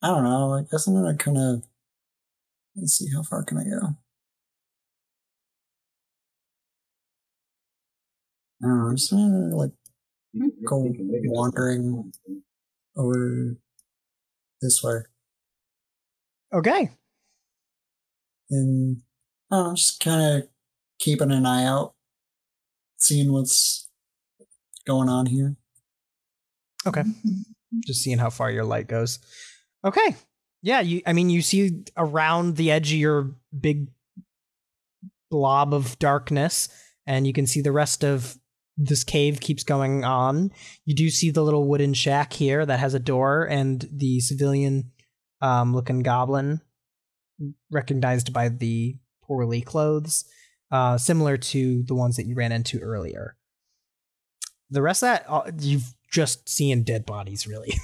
I don't know. I guess I'm gonna kind of let's see how far can I go. I don't know. I'm just gonna like go wandering over this way, okay. And I don't know, just kind of keeping an eye out, seeing what's going on here. Okay. Just seeing how far your light goes. Okay. Yeah, you I mean you see around the edge of your big blob of darkness and you can see the rest of this cave keeps going on. You do see the little wooden shack here that has a door and the civilian um, looking goblin recognized by the poorly clothes, uh, similar to the ones that you ran into earlier. The rest of that, uh, you've just seen dead bodies, really.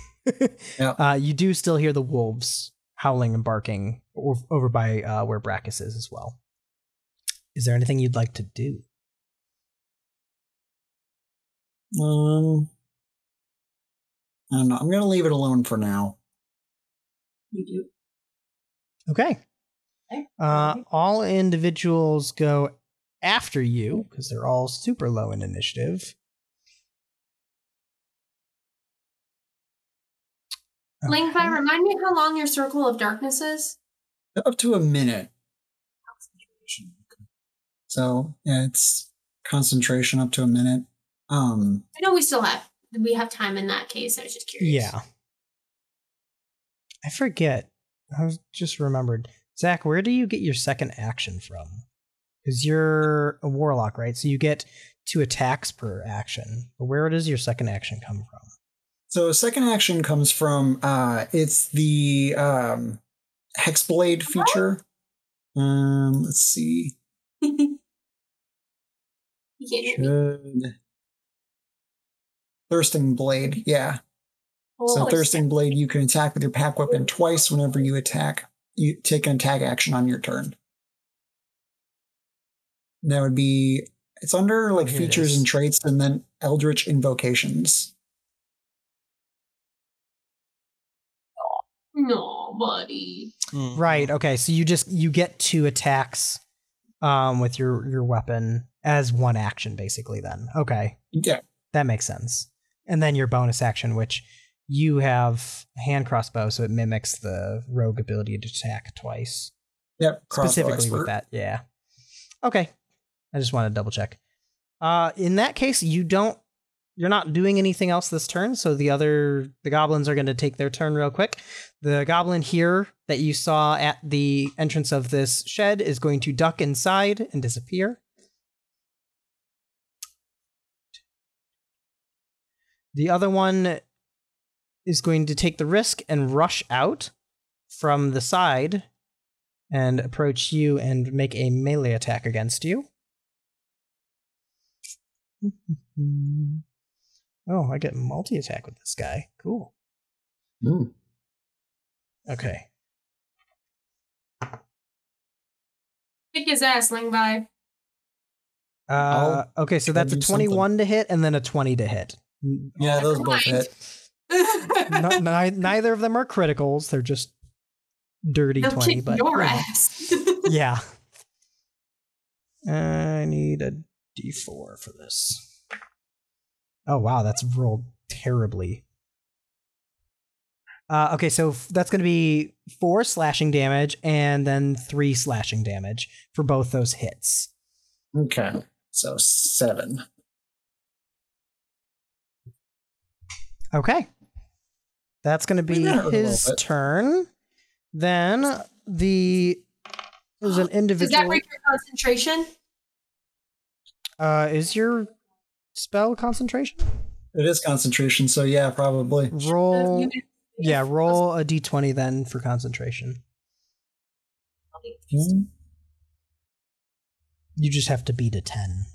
Yeah. Uh, you do still hear the wolves howling and barking over by uh, where Brackus is as well. Is there anything you'd like to do? Um, I don't know. I'm gonna leave it alone for now. You do. Okay. Okay. Uh, all individuals go after you because they're all super low in initiative. Lingvi, Okay. remind me how long your circle of darkness is? Up to a minute. So yeah, it's concentration up to a minute. Um, I know we still have we have time in that case. I was just curious. Yeah. I forget. I was just remembered. Zach, where do you get your second action from? Because you're a warlock, right? So you get two attacks per action. But where does your second action come from? so second action comes from uh, it's the um, hexblade feature. Um, let's see. you can't hear me. Should thirsting blade? Yeah. So Oh, thirsting blade, you can attack with your pact weapon twice whenever you attack. You take an attack action on your turn. That would be it's under like Here features and traits, and then Eldritch invocations. No, buddy. Mm. Right. Okay. So you just you get two attacks um with your your weapon as one action basically then. Okay. Yeah, That makes sense. And then your bonus action which you have a hand crossbow so it mimics the rogue ability to attack twice. yep. Specifically expert. with that. Yeah. Okay. I just want to double check. Uh in that case you don't you're not doing anything else this turn, so the other the goblins are going to take their turn real quick. The goblin here that you saw at the entrance of this shed is going to duck inside and disappear. The other one is going to take the risk and rush out from the side and approach you and make a melee attack against you. Oh, I get multi attack with this guy. Cool. Ooh. Okay. Kick his ass, Lingvi. Uh, okay, so that's a do something. 21 to hit and then a 20 to hit. Yeah, those both hit. No- ni- neither of them are criticals. They're just dirty He'll 20. kick But your you ass. yeah. I need a d4 for this. Oh, wow, that's rolled terribly. Uh, okay, so f- that's going to be four slashing damage and then three slashing damage for both those hits. Okay. So seven. Okay. That's going to be his turn. Then the is an individual. Does that break your concentration? Uh, is your spell concentration? It is concentration, so yeah, probably. Roll. Yeah, roll a d20 then for concentration. Hmm? You just have to beat a 10.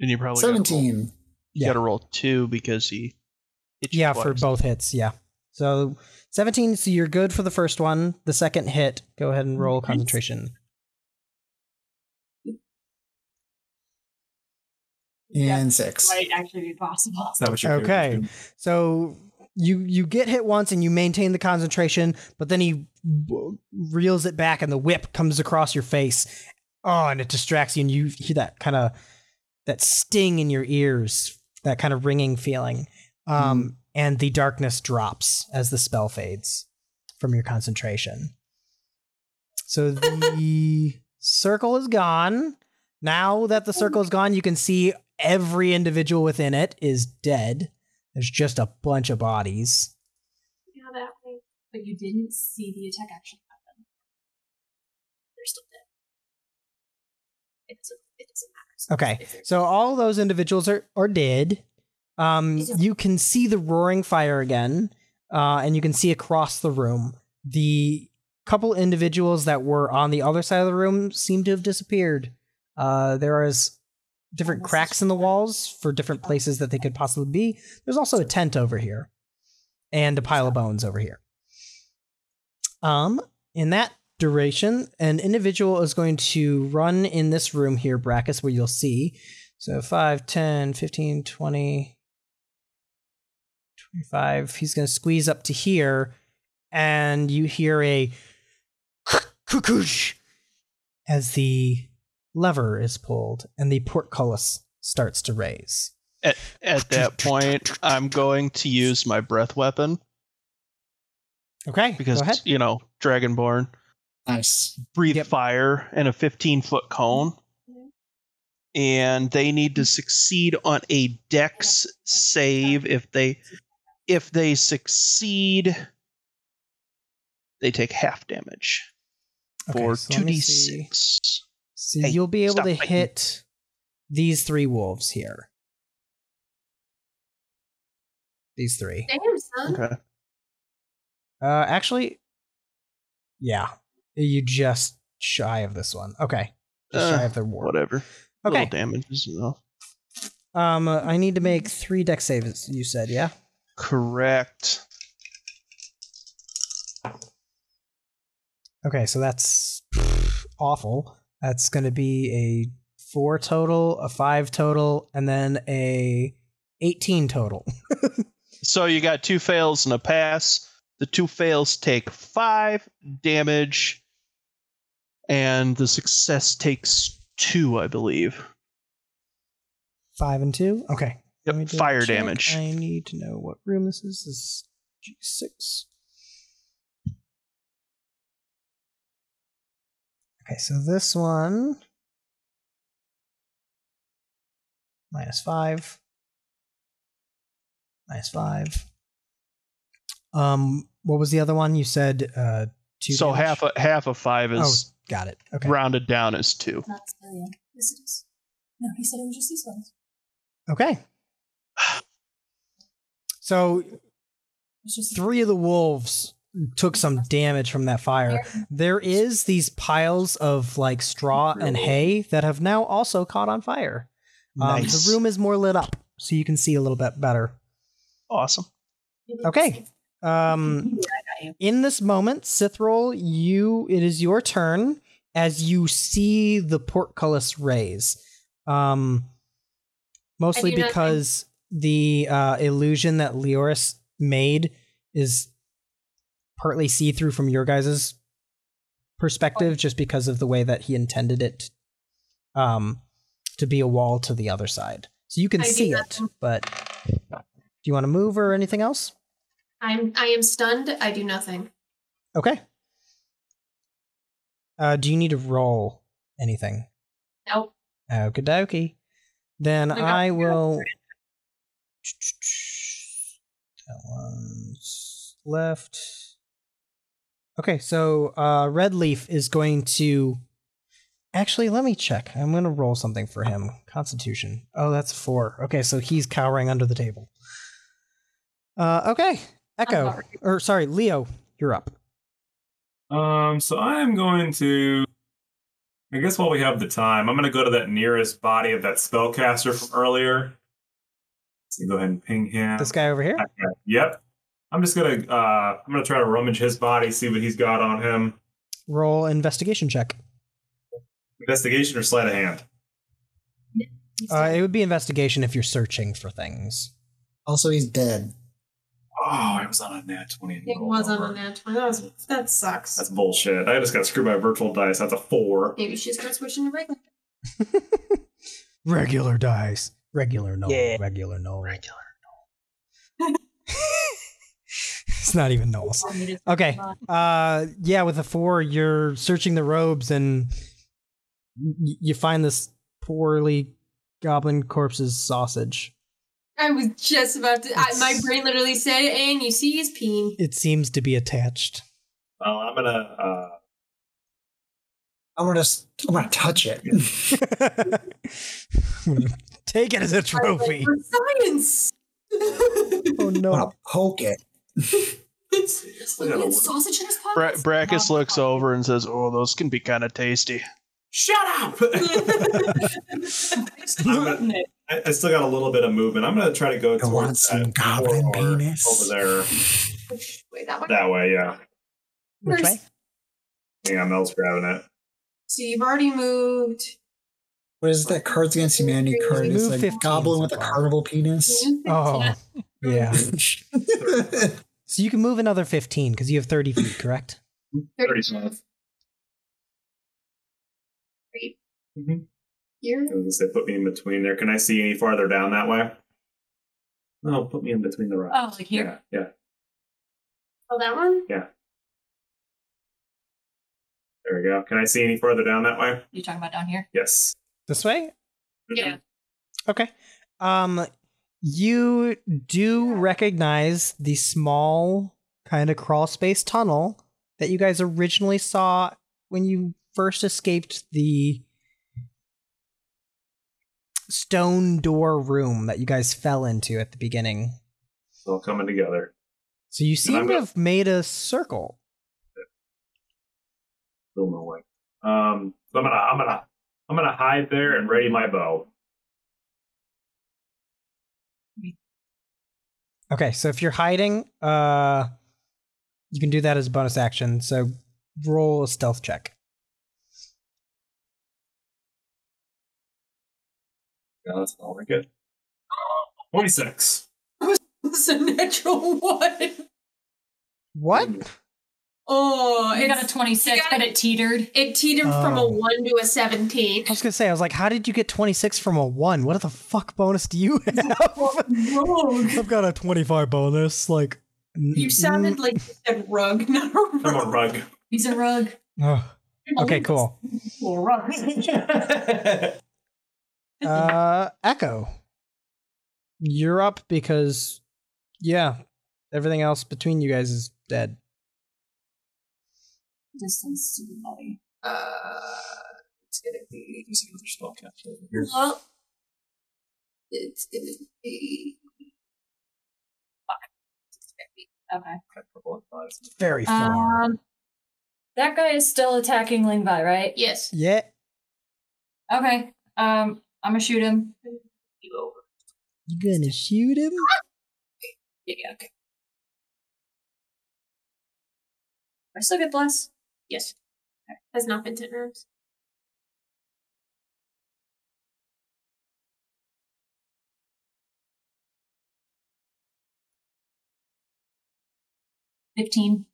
And you probably 17. You yeah. got to roll two because he. yeah, twice. for both hits. Yeah. So 17, so you're good for the first one. The second hit, go ahead and roll concentration. And six. Might actually be possible. That okay. So you you get hit once and you maintain the concentration, but then he reels it back and the whip comes across your face. Oh, and it distracts you, and you hear that kind of that sting in your ears that kind of ringing feeling. Um and the darkness drops as the spell fades from your concentration. So the circle is gone. Now that the circle is gone, you can see every individual within it is dead. There's just a bunch of bodies. Yeah, that way. But you didn't see the attack action happen. They're still dead. It doesn't, it doesn't matter. Okay, so all those individuals are, are dead. Um, you can see the roaring fire again, uh, and you can see across the room. The couple individuals that were on the other side of the room seem to have disappeared. Uh, there is different Oh, cracks in the walls for different places that they could possibly be. There's also a tent over here, and a pile of bones over here. Um, in that duration, an individual is going to run in this room here, Brackus, where you'll see. So 5, 10, 15, 20, 25. He's going to squeeze up to here, and you hear a as the lever is pulled and the portcullis starts to raise. At, at that point, I'm going to use my breath weapon Okay, because you know Dragonborn Nice. breathe Yep. fire in a 15 foot cone, and they need to succeed on a Dex save. If they if they succeed, they take half damage Okay, for so let two me d see. six. So Hey, you'll be able to fighting. hit these three wolves here. These three. Damn, son. Okay. Uh, actually, yeah, you just shy of this one. Okay, just shy Uh, of the war. Whatever. Okay. Little damage is enough. Um, I need to make three Dex saves. You said, yeah. Correct. Okay, so that's awful. That's going to be a four total, a five total, and then a eighteen total. So you got two fails and a pass. The two fails take five damage, and the success takes two, I believe. Five and two. Okay. Yep, Let me double fire damage. I need to know what room this is. This is G six. Okay, so this one minus five, minus five. Um, what was the other one? You said uh two. so damage? half a half of five is got it. Okay. rounded down as two. Not civilian. Yes, it is. No, he said it was just these ones. Okay. So just three of the wolves took some damage from that fire. There is these piles of like straw and hay that have now also caught on fire. Um, Nice. The room is more lit up, so you can see a little bit better. Awesome. Okay. Um, in this moment, Cithril, you it is your turn as you see the portcullis raise. Um, mostly I do not because the uh, illusion that Leoris made is partly see through from your guys' perspective, just because of the way that he intended it um, to be a wall to the other side. So you can I see it, but do you want to move or anything else? I'm I am stunned. I do nothing. Okay. Uh, do you need to roll anything? Nope. Okie dokie. Then I will. That one's left. Okay, so uh, Redleaf is going to. Actually, let me check. I'm going to roll something for him. Constitution. Oh, that's four. Okay, so he's cowering under the table. Uh, okay, Echo. sorry. Or sorry, Leo, you're up. Um, so I'm going to. I guess while we have the time, I'm going to go to that nearest body of that spellcaster from earlier. So go ahead and ping him. This guy over here. Yep. I'm just gonna. Uh, I'm gonna try to rummage his body, see what he's got on him. Roll investigation check. Investigation or sleight of hand. Uh, it would be investigation if you're searching for things. Also, he's dead. Oh, it was on a nat twenty. It rolled wasn't over. on that one. That was that sucks. That's bullshit. I just got screwed by virtual dice. That's a four. Maybe she's gonna switch into regular. Regular dice. Regular no. Yeah. Regular no. Regular no. it's not even Knowles. Okay. Uh, yeah, with a four, you're searching the robes and y- you find this poorly goblin corpse's sausage. I was just about to. I, my brain literally said, "And you see his peen." It seems to be attached. Well, I'm gonna. Uh, I'm gonna, I'm gonna touch it. Take it as a trophy. For science. Oh I'm no. gonna poke it. it's Look at like him. sausage in his Bra- pockets. Brackus looks over and says, "Oh, those can be kind of tasty." Shut up! I'm gonna- I, I still got a little bit of movement. I'm gonna try to go I want towards some that goblin penis. over there. Wait, that one. That way, yeah. Which way? Yeah, Mel's grabbing it. So you've already moved. What is that Cards Against Humanity card? It's Move 15 goblin so with a carnival penis. Oh, yeah. So you can move another 15 because you have 30 feet, correct? 35. Great. Mhm. Here. I was gonna say, put me in between there. Can I see any farther down that way? No, put me in between the rocks. Oh, like here? Yeah, yeah. Oh, that one. Yeah. There we go. Can I see any farther down that way? You talking about down here? Yes. This way? Yeah. Okay. Um you do recognize the small kind of crawl space tunnel that you guys originally saw when you first escaped the stone door room that you guys fell into at the beginning. It's all coming together. So you seem to have made a circle. Still no way. Um, so I'm gonna, I'm gonna, I'm gonna hide there and ready my bow. Okay, so if you're hiding, uh you can do that as a bonus action. So roll a stealth check. Yeah, that's all I get. Twenty-six. It's a natural one. What? Oh, I got a 26, you got- but it teetered. it teetered from a Oh. one to a seventeen. I was gonna say, I was like, how did you get 26 from a 1? What the fuck bonus do you have? I've got a 25 bonus. Like, You sounded like you said rug, not a rug. I'm a rug. rug. He's a rug. Oh. okay, cool. Well, rug. Uh, Echo, you're up because, yeah, everything else between you guys is dead. Distance to the body. Uh, it's gonna be. There's another spell cast over here. Well, it's gonna be. Okay. Very far. Um, that guy is still attacking Lingvi, right? Yes. yeah. Okay. Um, I'm gonna shoot him. You gonna shoot him? Yeah. Okay. I still get bless. Yes. Has not been ten rounds. Fifteen.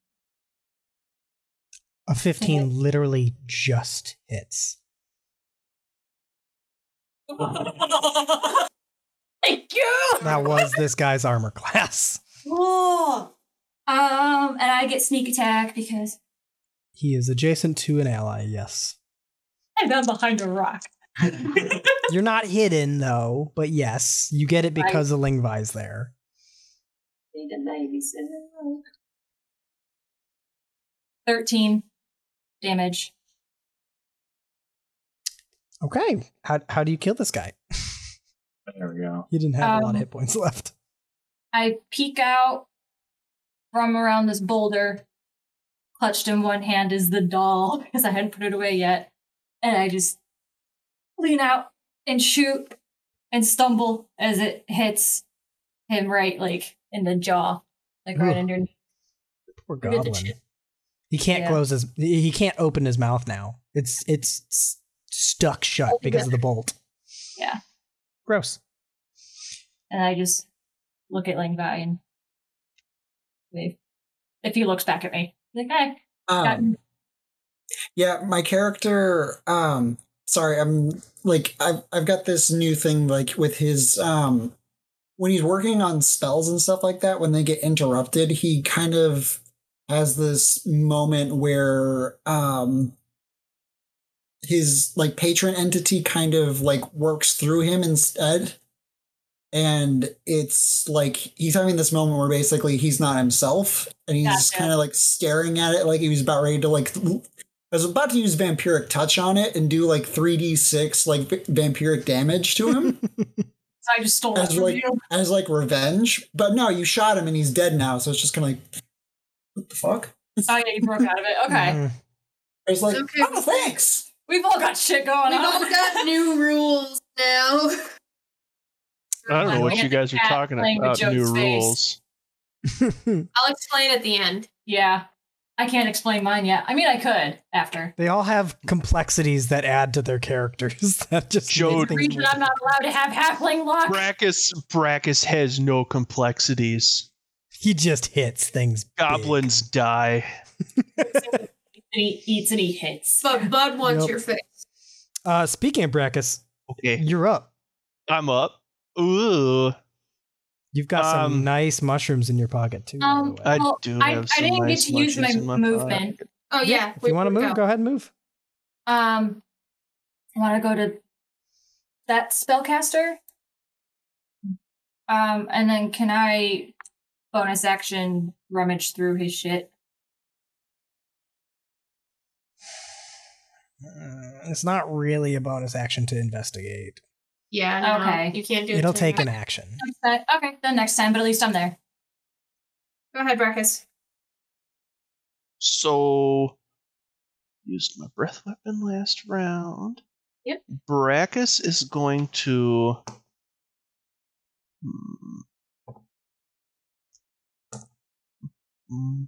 A 15 literally just hits. Thank you. That was this guy's armor class. Oh. Um, and I get sneak attack because He is adjacent to an ally, yes. I'm behind a rock. You're not hidden though, but yes, you get it because of Lingvi's there. Need a babysitter. Thirteen damage. Okay. How how do you kill this guy? There we go. You didn't have a lot of Um, hit points left. I peek out from around this boulder. Clutched in one hand is the doll because I hadn't put it away yet. And I just lean out and shoot and stumble as it hits him right like in the jaw. Like right Ugh. underneath. Poor Look at the goblin. He can't Yeah. close his he can't open his mouth now. It's it's s- stuck shut Oh, because yeah. of the bolt. Yeah. Gross. And I just look at Lingvi and wave. If he looks back at me. Like, hey, got Um, yeah, my character. Um, sorry, I'm like I've I've got this new thing like with his um when he's working on spells and stuff like that. When they get interrupted, he kind of has this moment where um his like patron entity kind of like works through him instead. And it's like he's having this moment where basically he's not himself, and he's Gotcha. kind of like staring at it like he was about ready to like. I was about to use vampiric touch on it and do like three d six like v- vampiric damage to him so I just stole it as from like you. as like revenge. But no, you shot him and he's dead now, so it's just kind of like, what the fuck? Oh yeah, you broke out of it. Okay. Mhm. It's like, Okay. oh, thanks. We've all got shit going We've on. all got new rules now. I don't know what you guys are talking about. New face. rules. I'll explain at the end. Yeah. I can't explain mine yet. I mean, I could after. They all have complexities that add to their characters. that just Joe- make Reason. I'm not allowed to have halfling luck. Brackus Brackus has no complexities. He just hits things. big. Goblins die. And he eats and he hits. But Bud wants Yep. your face. Uh, speaking of Brackus, Okay, you're up. I'm up. Ooh, You've got some Um, nice mushrooms in your pocket too. by the Um, way. I Well, do I- have I some didn't get nice to use my in my movement. pocket. Oh yeah. if you want to move, go ahead and move. Um, I want to go to that spellcaster. Um, and then can I bonus action rummage through his shit? Uh, it's not really a bonus action to investigate. Yeah. No, Okay. You can't do it. It'll to- take an action. Okay, then next time, but at least I'm there. Go ahead, Brackus. So, used my breath weapon last round. Yep. Brackus is going to. Hmm,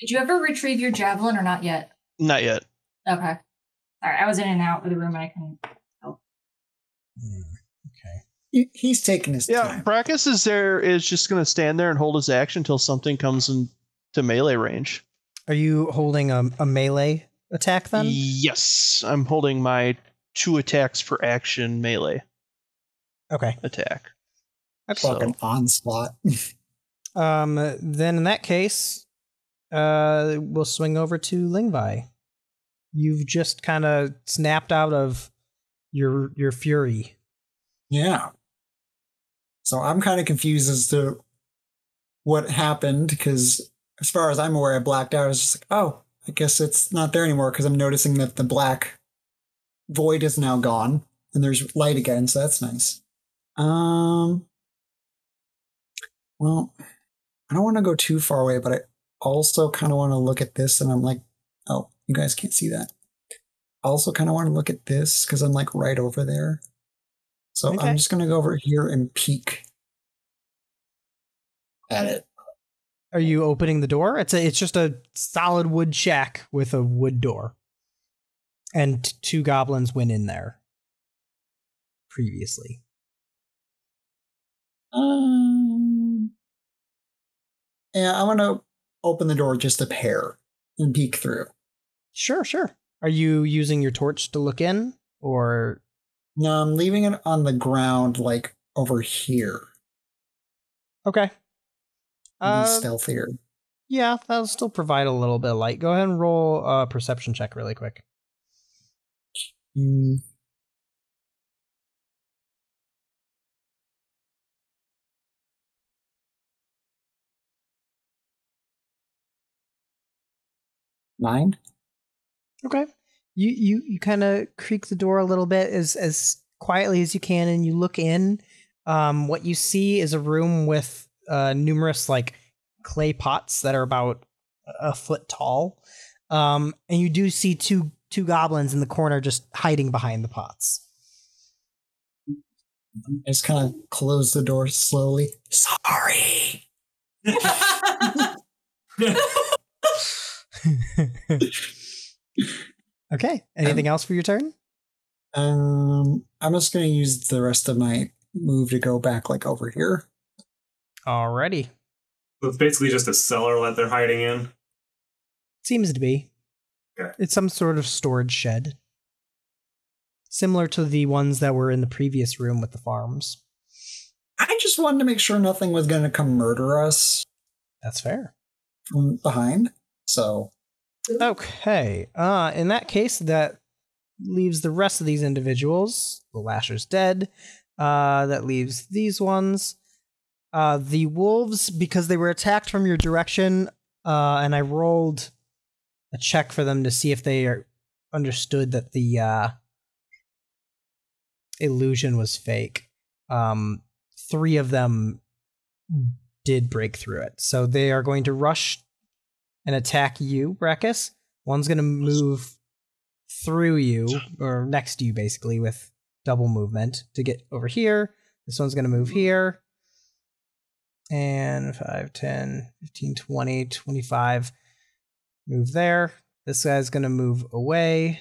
Did you ever retrieve your javelin or not yet? Not yet. Okay. Sorry, I was in and out of the room and I couldn't. Hmm, Okay. He, he's taking his Yeah, time. Brackus is there is just going to stand there and hold his action until something comes into melee range. Are you holding a, a melee attack then? Yes, I'm holding my two attacks for action melee Okay. attack. That's Excellent. Fucking onslaught. Um, then in that case, uh, we'll swing over to Lingvi. You've just kind of snapped out of your your fury. Yeah. So I'm kind of confused as to what happened because, as far as I'm aware, I blacked out. I was just like, oh, I guess it's not there anymore because I'm noticing that the black void is now gone and there's light again. So that's nice. Um. Well, I don't want to go too far away, but I also kind of want to look at this and I'm like, oh, you guys can't see that. I also kind of want to look at this because I'm like right over there. So Okay. I'm just gonna go over here and peek at it. Are you opening the door? It's a it's just a solid wood shack with a wood door. And two goblins went in there previously. Um, yeah, I want to open the door just a pair and peek through. Sure, sure. Are you using your torch to look in or No, I'm leaving it on the ground, like over here. Okay. Be Uh, stealthier. yeah, that'll still provide a little bit of light. Go ahead and roll a perception check really quick. Mm. Nine. Okay. You you you kind of creak the door a little bit as as quietly as you can, and you look in. Um, what you see is a room with uh, numerous like clay pots that are about a foot tall, um, and you do see two two goblins in the corner just hiding behind the pots. I just kind of close the door slowly. Sorry. okay. Anything else for your turn? Um, I'm just gonna use the rest of my move to go back like over here. Alrighty. So it's basically just a cellar that they're hiding in. Seems to be. Okay. It's some sort of storage shed. Similar to the ones that were in the previous room with the farms. I just wanted to make sure nothing was gonna come murder us That's fair. from behind. So Okay. Uh in that case that leaves the rest of these individuals. The Lasher's dead. Uh that leaves these ones. Uh the wolves because they were attacked from your direction uh and I rolled a check for them to see if they are understood that the uh illusion was fake. Um 3 of them did break through it. So they are going to rush and attack you, Brackus. One's going to move through you, or next to you, basically, with double movement to get over here. This one's going to move here. And 5, 10, 15, 20, 25. Move there. This guy's going to move away.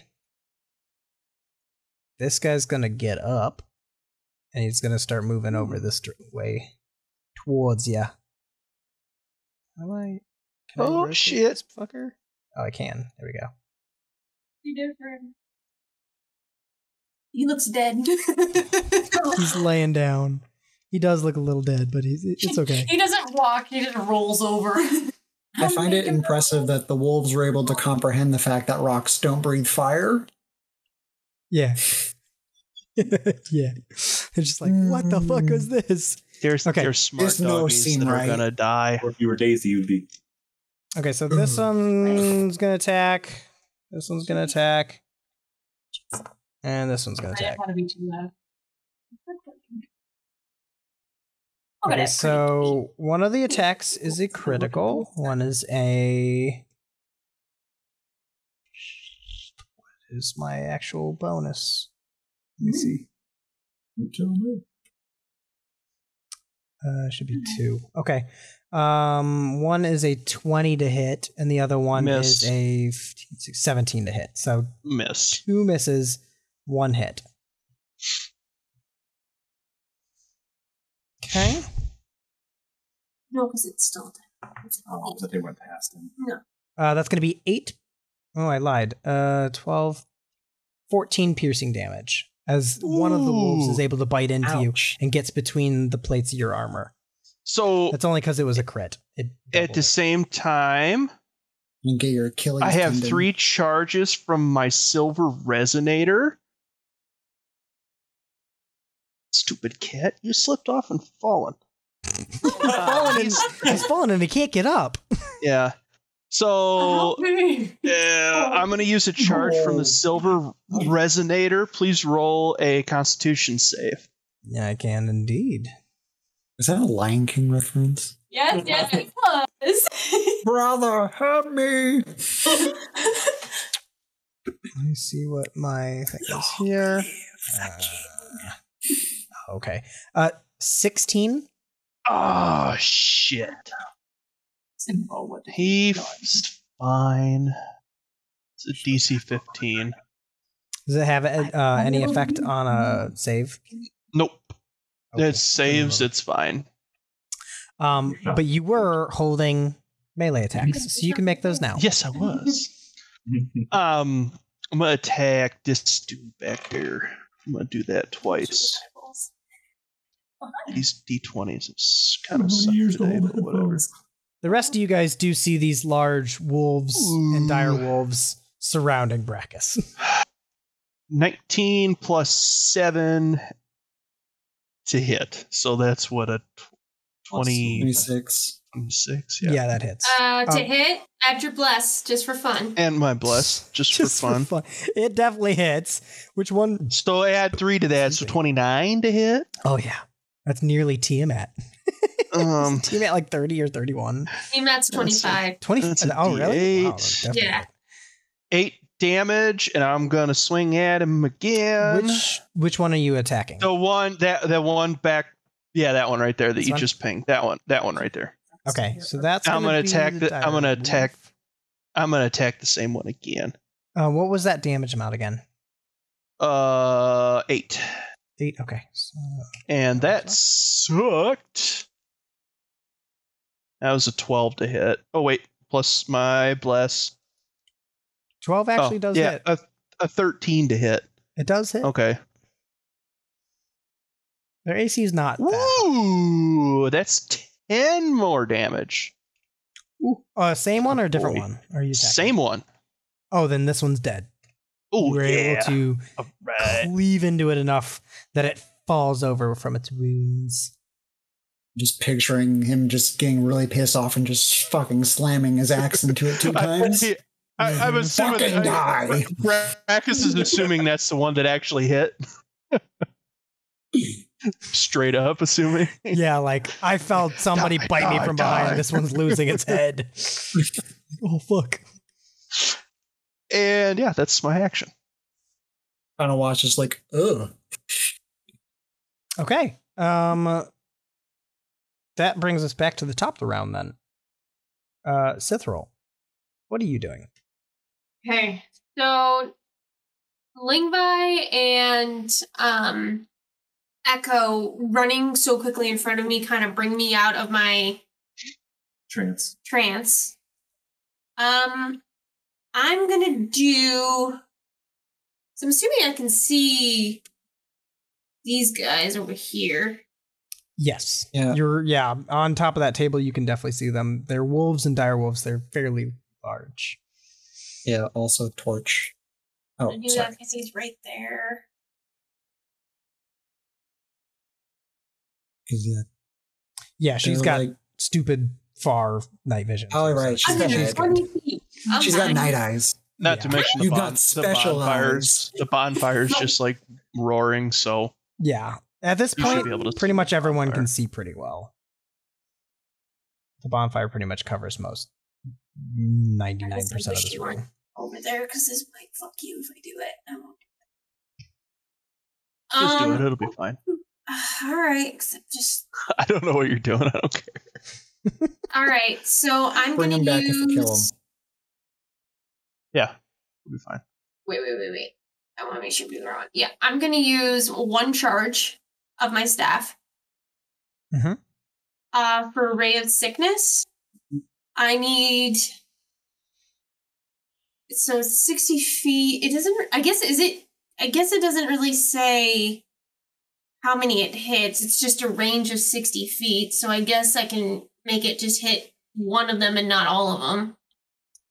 This guy's going to get up. And he's going to start moving over this way towards you. How I? Can Oh, rotate shit. this fucker? Oh, I can. There we go. Be different. He looks dead. He's laying down. He does look a little dead, but he's it's okay. He doesn't walk, he just rolls over. I find it impressive that the wolves were able to comprehend the fact that rocks don't breathe fire. Yeah. yeah. They're just like, what the fuck is mm. this? There's Okay. there's smart This no doggies seem that are right. gonna die. Or if you were Daisy, you'd be. Okay, so this one's gonna attack. This one's gonna attack. And this one's gonna I didn't attack. want to be too loud. Okay, Okay, so one of the attacks is a critical. One is a. What is my actual bonus? Let me see. Uh, should be two. Okay. Um, one is a 20 to hit, and the other one Miss. is a 15, 16, 17 to hit. So Miss. two misses, one hit. Okay. no, because it's still dead. It's Oh, that they went past him. Uh, that's going to be eight. Oh, I lied. Uh, 12, 14 piercing damage as one of the wolves is able to bite into you and gets between the plates of your armor. So That's only because it was a crit. It at the it. same time, And get your Achilles I have tendon. three charges from my silver resonator. Stupid cat, you slipped off and fallen. fallen uh, and, he's fallen and he can't get up. Yeah. So Help me. uh, I'm going to use a charge from the silver resonator. Please roll a Constitution save. Yeah, I can indeed. Is that a Lion King reference? Yes, yes, it was. Brother, help me! Let me see what my thing is here. Uh, okay. Uh, 16. Oh shit. Oh, what? He's fine. It's a DC 15. Does it have uh, any effect on a save? Nope. Okay. It saves. It's fine. Um, but you were holding melee attacks, so you can make those now. Yes, I was. um, I'm gonna attack this dude back here. I'm gonna do that twice. These d20s is kind of suck today, but whatever. The rest of you guys do see these large wolves and dire wolves surrounding Brackus. 19 plus 7 to hit. So that's what a tw- 20, 26. 26, Yeah. yeah. that hits. Uh, to Um, hit, add your bless just for fun. And my bless, just, Just for fun. It definitely hits. Which one? So add 3 to that, so 29 to hit. Oh yeah, that's nearly Tiamat. Um, Tiamat like thirty or thirty-one. That's 25. Twenty. That's a oh really? Wow, Yeah. 8 damage, and I'm going to swing at him again. Which which one are you attacking? The one, that the one back, yeah, that one right there that This you one? just pinged. That one, that one right there. okay, so that's. I'm gonna be attack the- I'm gonna attack- I'm going to attack the same one again. Uh, what was that damage amount again? Uh, 8. Eight. Okay. So, And that sucked. That was a 12 to hit. Oh, wait. Plus my bless. Twelve actually oh, does yeah, hit. A, a 13 to hit. It does hit. Okay. Their AC is not that. that's 10 more damage. Uh, same one or a different Boy. one? Are you attacking? Same one. Oh, then this one's dead. Oh, were yeah. able to right. cleave into it enough that it falls over from its wounds. Just picturing him just getting really pissed off and just fucking slamming his axe into it two times. I, I, I'm assuming Fucking I- die. Brackus is assuming that's the one that actually hit. Straight up assuming. Yeah, like I felt somebody Die, bite me die, from behind. This one's losing its head. oh fuck. And yeah, that's my action. Kind of watch just like, ugh. Okay. Um that brings us back to the top of the round then. Uh Cithril, what are you doing? Okay. So Lingvi and um Echo running so quickly in front of me kind of bring me out of my Trance. trance. Um I'm gonna do so I'm assuming I can see these guys over here. Yes. Yeah. You're yeah, on top of that table you can definitely see them. They're wolves and dire wolves. They're fairly large. Yeah, also torch. Oh, I do sorry. that because he's right there. 'Cause, yeah, Yeah, she's they're got like- stupid far night vision. Oh, right, she's I'm got gonna night 20 feet. I'm she's got night eyes. Not Yeah. to mention the, You bon- got the special bonfires. The bonfires just like roaring, so Yeah. At this you point, be able to pretty much everyone bonfire. can see pretty well. The bonfire pretty much covers most 99% of I this room. over there because this might fuck you if I do it. I won't. Just do Um, it. It'll be fine. All right, except just I don't know what you're doing. I don't care. all right. So I'm Bring gonna him back use. you kill him. Yeah, we'll be fine. Wait, wait, wait, wait. I want to make sure we wrong. Yeah, I'm gonna use one charge of my staff. Mhm. Uh, for ray of sickness, I need. So sixty feet. It doesn't. I guess is it. I guess it doesn't really say how many it hits. It's just a range of sixty feet. So I guess I can make it just hit one of them and not all of them.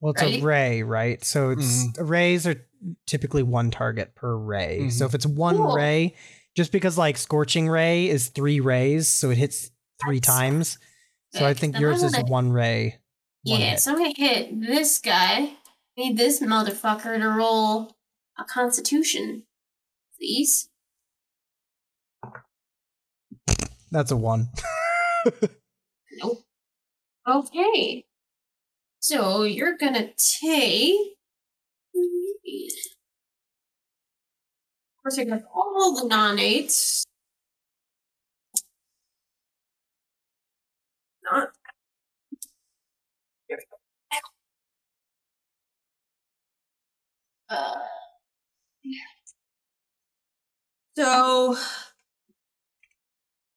Well, it's Right? a ray, right? So it's rays are typically one target per ray. So if it's one Cool. ray, just because like scorching ray is three rays, so it hits three That's times. So I think Then yours is one ray. one Yeah, hit. so I'm gonna hit this guy. Need this motherfucker to roll a constitution, please. That's a one. Nope. Okay. So you're gonna take. Course, I got all the non eights. Not. Uh, so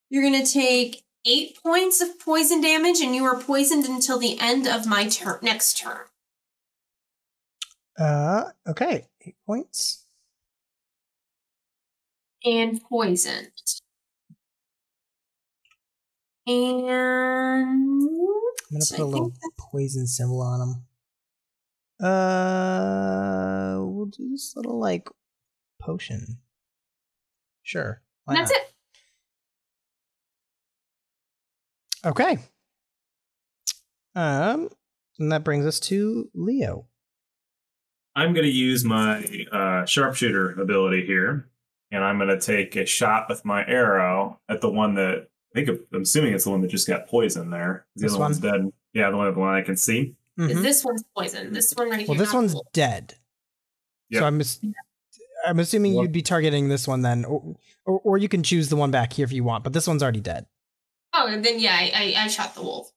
you're gonna take eight points of poison damage, and you are poisoned until the end of my turn next turn. Uh, okay, eight points. And poisoned. And I'm gonna put a I little poison symbol on him. Uh, we'll do this little like potion. Sure. why that's not? it. Okay. Um, and that brings us to Leo. I'm going to use my uh, sharpshooter ability here, and I'm going to take a shot with my arrow at the one that I think I'm assuming it's the one that just got poisoned there. The This other one's dead. Yeah, the one, the one I can see. Mhm. This one's poisoned. This one right here. Well, this one's cool. dead. Yep. So I'm I'm assuming What- you'd be targeting this one then, or, or or you can choose the one back here if you want. But this one's already dead. Oh, and then yeah, I, I, I shot the wolf.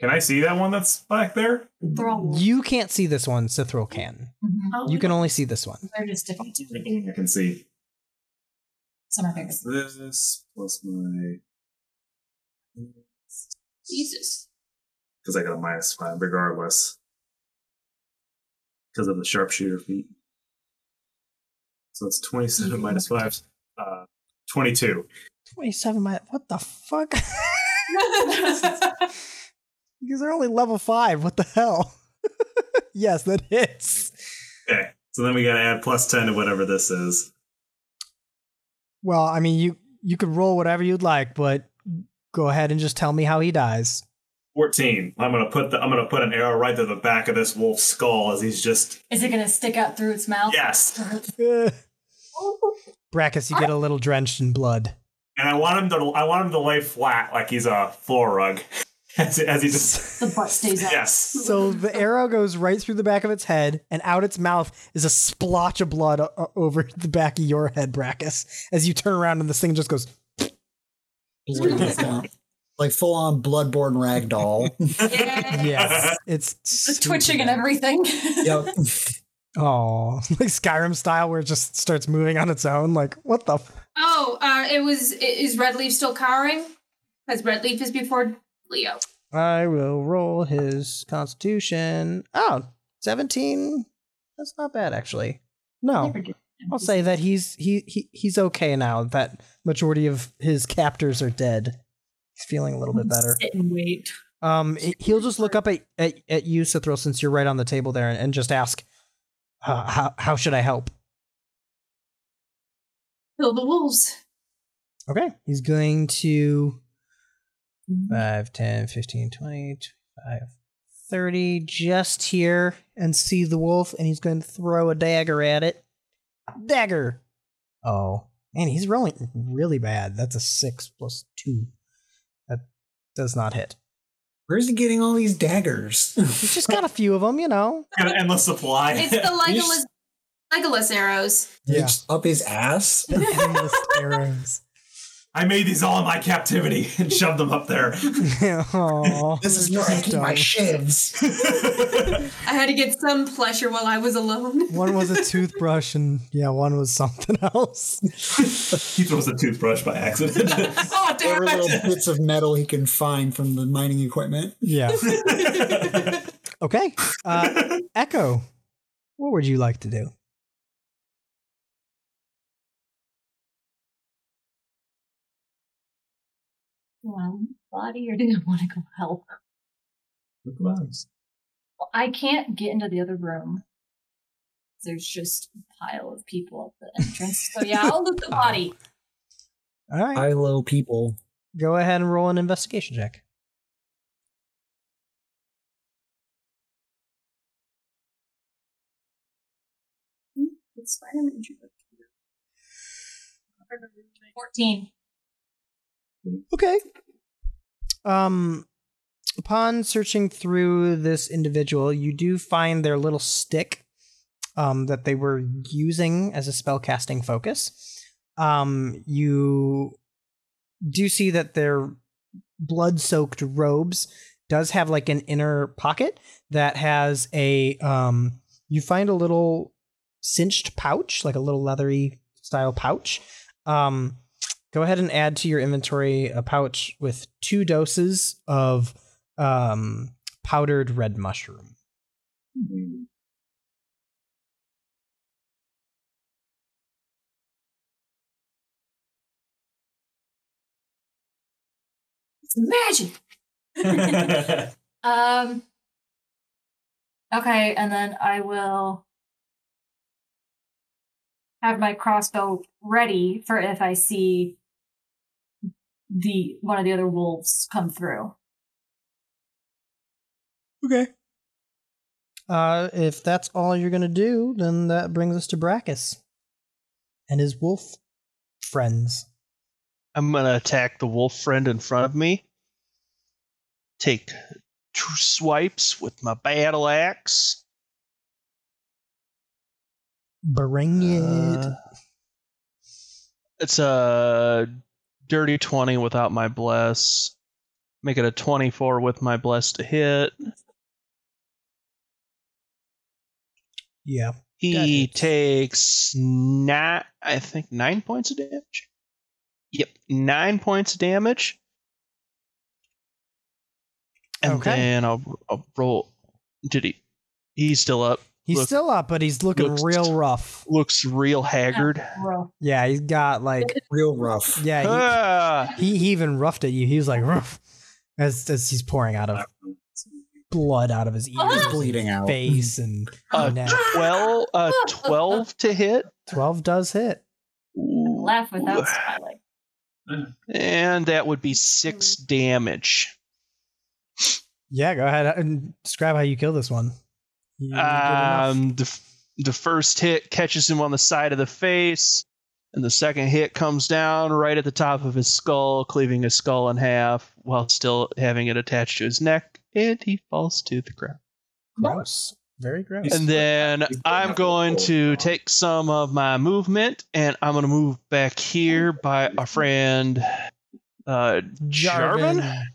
Can I see that one that's back there? They're all wolves. You can't see this one. Cithril can. Mhm. Oh, You can only see this one. They're just different. I can see Some are bigger. this plus my Jesus. because I got a minus five regardless because of the sharpshooter feat. So it's 27 minus five, uh, 22. Twenty-seven. minus. What the fuck? Because they're only level five. What the hell? yes, that hits. Okay, so then we got to add plus 10 to whatever this is. Well, I mean, you you could roll whatever you'd like, but go ahead and just tell me how he dies. 14. I'm gonna put the I'm gonna put an arrow right to the back of this wolf's skull as he's just Is it gonna stick out through its mouth? yes. Brackus, you get a little drenched in blood. And I want him to I want him to lay flat like he's a floor rug. As, as he just The butt stays out. yes. So the arrow goes right through the back of its head, and out its mouth is a splotch of blood o- over the back of your head, Brackus. As you turn around, and this thing just goes. like full on bloodborne ragdoll. Yeah. Yes, it's Just twitching and everything. yep. Oh, like Skyrim style, where it just starts moving on its own. Like what the? F- Oh, uh, it was. i- Is Redleaf still cowering? Because Redleaf is before Leo. I will roll his Constitution. Oh, 17? That's not bad, actually. No, I'll say that he's he, he he's okay now. That majority of his captors are dead. He's feeling a little bit better. Sit and wait. Um, he- he'll just look up at at, at you, Cithril, since you're right on the table there, and, and just ask, uh, "How how should I help?" Kill the wolves. Okay, he's going to 5, 10, 15, 20, 25, 30, just here and see the wolf, and he's going to throw a dagger at it. Dagger! Oh, man, he's rolling really bad. That's a 6 plus 2. That does not hit. Where's he getting all these daggers? He's just got a few of them, you know. Got an endless supply. It's the Legolas, Legolas arrows. Yeah. Just up his ass. Endless arrows. I made these all in my captivity and shoved them up there. Aw, This is they're where I keep my dumb. shivs. I had to get some pleasure while I was alone. One was a toothbrush, and yeah, one was something else. he throws a toothbrush by accident. oh damn Whatever little bits of metal he can find from the mining equipment. Yeah. Okay. Uh, Echo, what would you like to do? Well, body or do I want to go help? The Well, I can't get into the other room. There's just a pile of people at the entrance. So yeah, I'll loot the body. All right. High low people. Go ahead and roll an investigation check. Hmm, it's Spider-Man. Fourteen. Okay. Um, upon searching through this individual, you do find their little stick um, that they were using as a spellcasting focus. Um, you do see that their blood-soaked robes does have like an inner pocket that has a um you find a little cinched pouch like a little leathery style pouch um go ahead and add to your inventory a pouch with two doses of um powdered red mushroom It's magic. Um. Okay, and then I will have my crossbow ready for if I see the one of the other wolves come through. Okay. Uh, if that's all you're gonna do, then that brings us to Brackus and his wolf friends. I'm gonna attack the wolf friend in front of me. Take two swipes with my battle axe. Bring it. Uh, it's a dirty 20 without my bless. Make it a 24 with my bless to hit. yeah. He takes nine, I think nine points of damage. Yep, nine points of damage. And Okay. then I'll, I'll roll. Did he? He's still up. He's Look- still up, but he's looking looks- real rough. Looks real haggard. Yeah, he's got like Real rough. yeah. Ah, He, he he even roughed at you. He was like rough as as he's pouring out of blood out of his ears, He's bleeding out. face, and a neck. twelve, a twelve to hit, Twelve does hit. Laugh without Ooh. smiling. and that would be six damage. Yeah, go ahead and describe how you kill this one. You did enough. Um, the, the first hit catches him on the side of the face, and the second hit comes down right at the top of his skull, cleaving his skull in half while still having it attached to his neck, and he falls to the ground. gross. Very gross. And then I'm going to take some of my movement, and I'm going to move back here by our friend uh, Jarvin. Jarvin.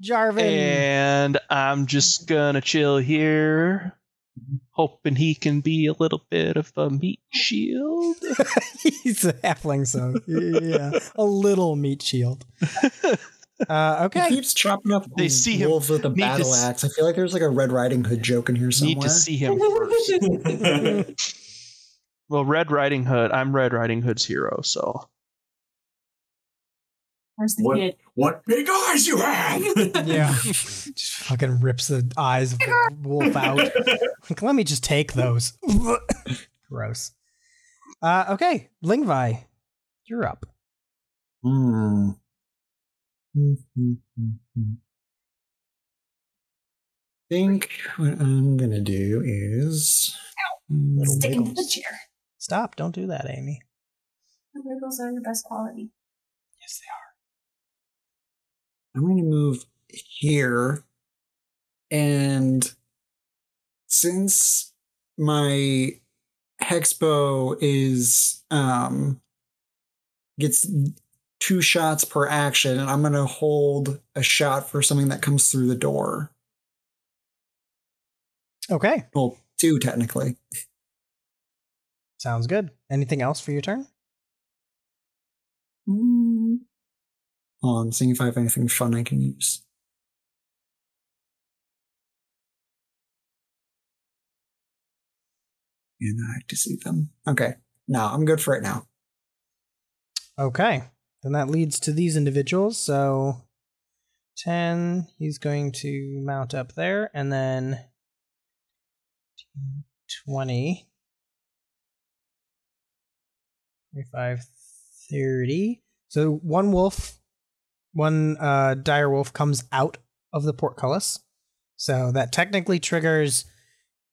Jarvin. And I'm just gonna chill here, hoping he can be a little bit of a meat shield. He's a halfling, so yeah, a little meat shield. Uh, He okay. keeps chopping up They see him. with a Need to battle s- axe. I feel like there's like a Red Riding Hood joke in here somewhere. Need to see him first. well, Red Riding Hood. I'm Red Riding Hood's hero, so Where's the What? kid? what big eyes you have! Yeah. just fucking rips the eyes of the wolf out. Like, let me just take those. Gross. Uh, okay, Lingvi, you're up. Hmm. think what I'm gonna do is Little Sticking to the chair. Stop! Don't do that, Amy. The wiggles are your best quality. Yes, I'm gonna move here, and since my hexbow is um gets two shots per action, and I'm gonna hold a shot for something that comes through the door. Okay, Well, two technically. sounds good. Anything else for your turn? Hmm. On, seeing if I have anything fun I can use. And I to see them. Okay. No, I'm good for it now. Okay. Then that leads to these individuals. So 10, he's going to mount up there, and then 20, 25, 30. So one wolf, one uh, dire wolf comes out of the portcullis. So that technically triggers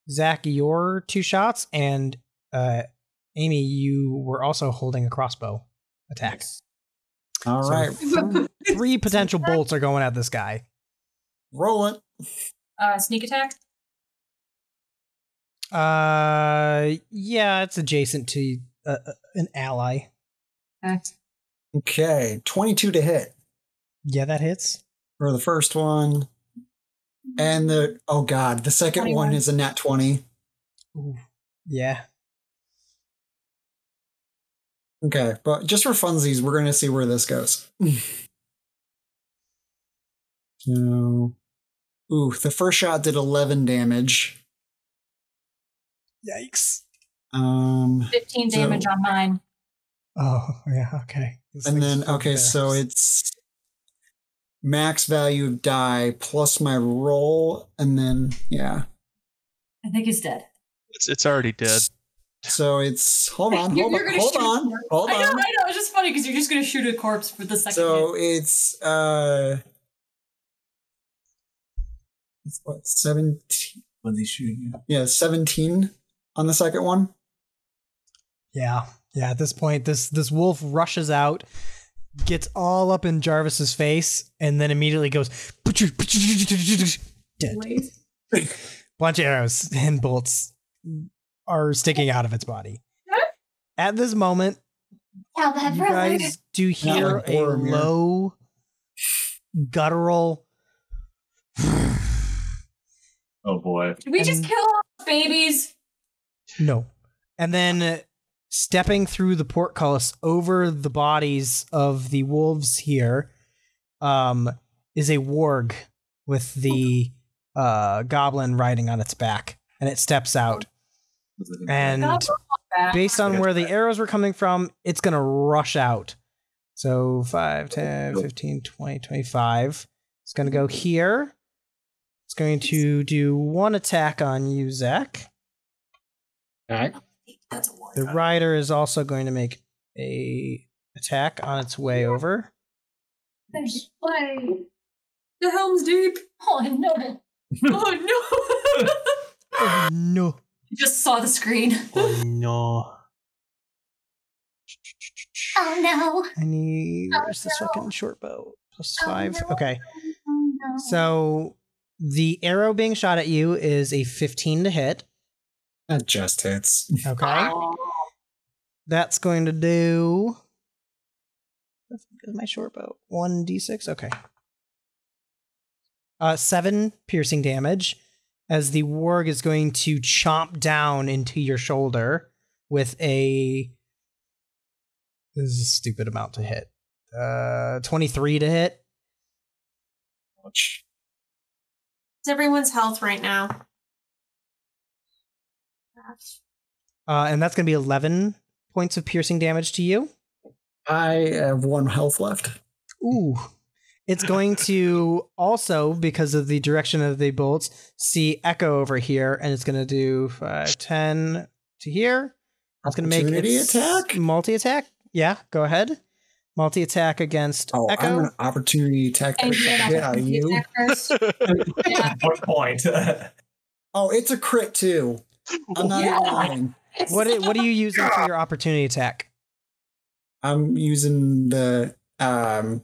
Zach, your two shots, and uh, Amy, you were also holding a crossbow attack. All So right, th- three potential bolts are going at this guy. roll it. Uh, sneak attack. Uh, yeah, it's adjacent to uh, uh, an ally. Okay. Okay, 22 to hit Yeah, that hits. for the first one. And the, oh God, the second 21. one is a nat 20. Ooh. Yeah. Okay, but just for funsies, we're going to see where this goes. so, ooh, the first shot did 11 damage. Yikes. Um, 15 So- damage on mine. Oh, yeah, okay. This and then, okay, there. so it's max value of die plus my roll, and then yeah. I think he's dead. It's it's already dead. So it's hold on, You're- hold you're on, gonna hold shoot on, a hold I know, I know. It's just funny because you're just gonna shoot a corpse for the second. So hit. it's uh, it's what seventeen? When they shoot you. Yeah, seventeen on the second one. Yeah, yeah. At this point, this this wolf rushes out, gets all up in Jarvis's face, and then immediately goes dead. Bunch of arrows and bolts are sticking out of its body. At this moment, Tell that you guys do hear a low, guttural. Oh boy. Did we just kill all babies? No. And then stepping through the portcullis over the bodies of the wolves here um, is a warg with the uh, goblin riding on its back. And it steps out. And based on where the arrows were coming from, it's going to rush out. So 5, 10, 15, 20, 25. It's going to go here. It's going to do one attack on you, Zach. Alright. That's a war. The rider is also going to make a attack on its way over. There's play. The helm's deep. Oh, oh no! Oh no. Oh no! Just saw the screen. Oh no. Oh no! I need Oh, where's this no. fucking short bow? Plus Oh, five. no. Okay, Oh no! so the arrow being shot at you is a 15 to hit. That just hits. Okay, that's going to do. That's my short bow. One d6. Okay. Uh, seven piercing damage, as the warg is going to chomp down into your shoulder with a. This is a stupid amount to hit. Uh, twenty-three to hit. Ouch. It's everyone's health right now. Uh, and that's going to be 11 points of piercing damage to you. I have one health left. Ooh. It's going to also, because of the direction of the bolts, see Echo over here, and it's going to do 5, 10 to here. It's going to make Opportunity its attack? Multi attack. Yeah, go ahead. Multi attack against Oh, I'm an opportunity attack the And shit get out of you. first. yeah. What point? Oh, it's a crit too. I'm not Yeah. even lying. What are, what are you using for your opportunity attack? I'm using the um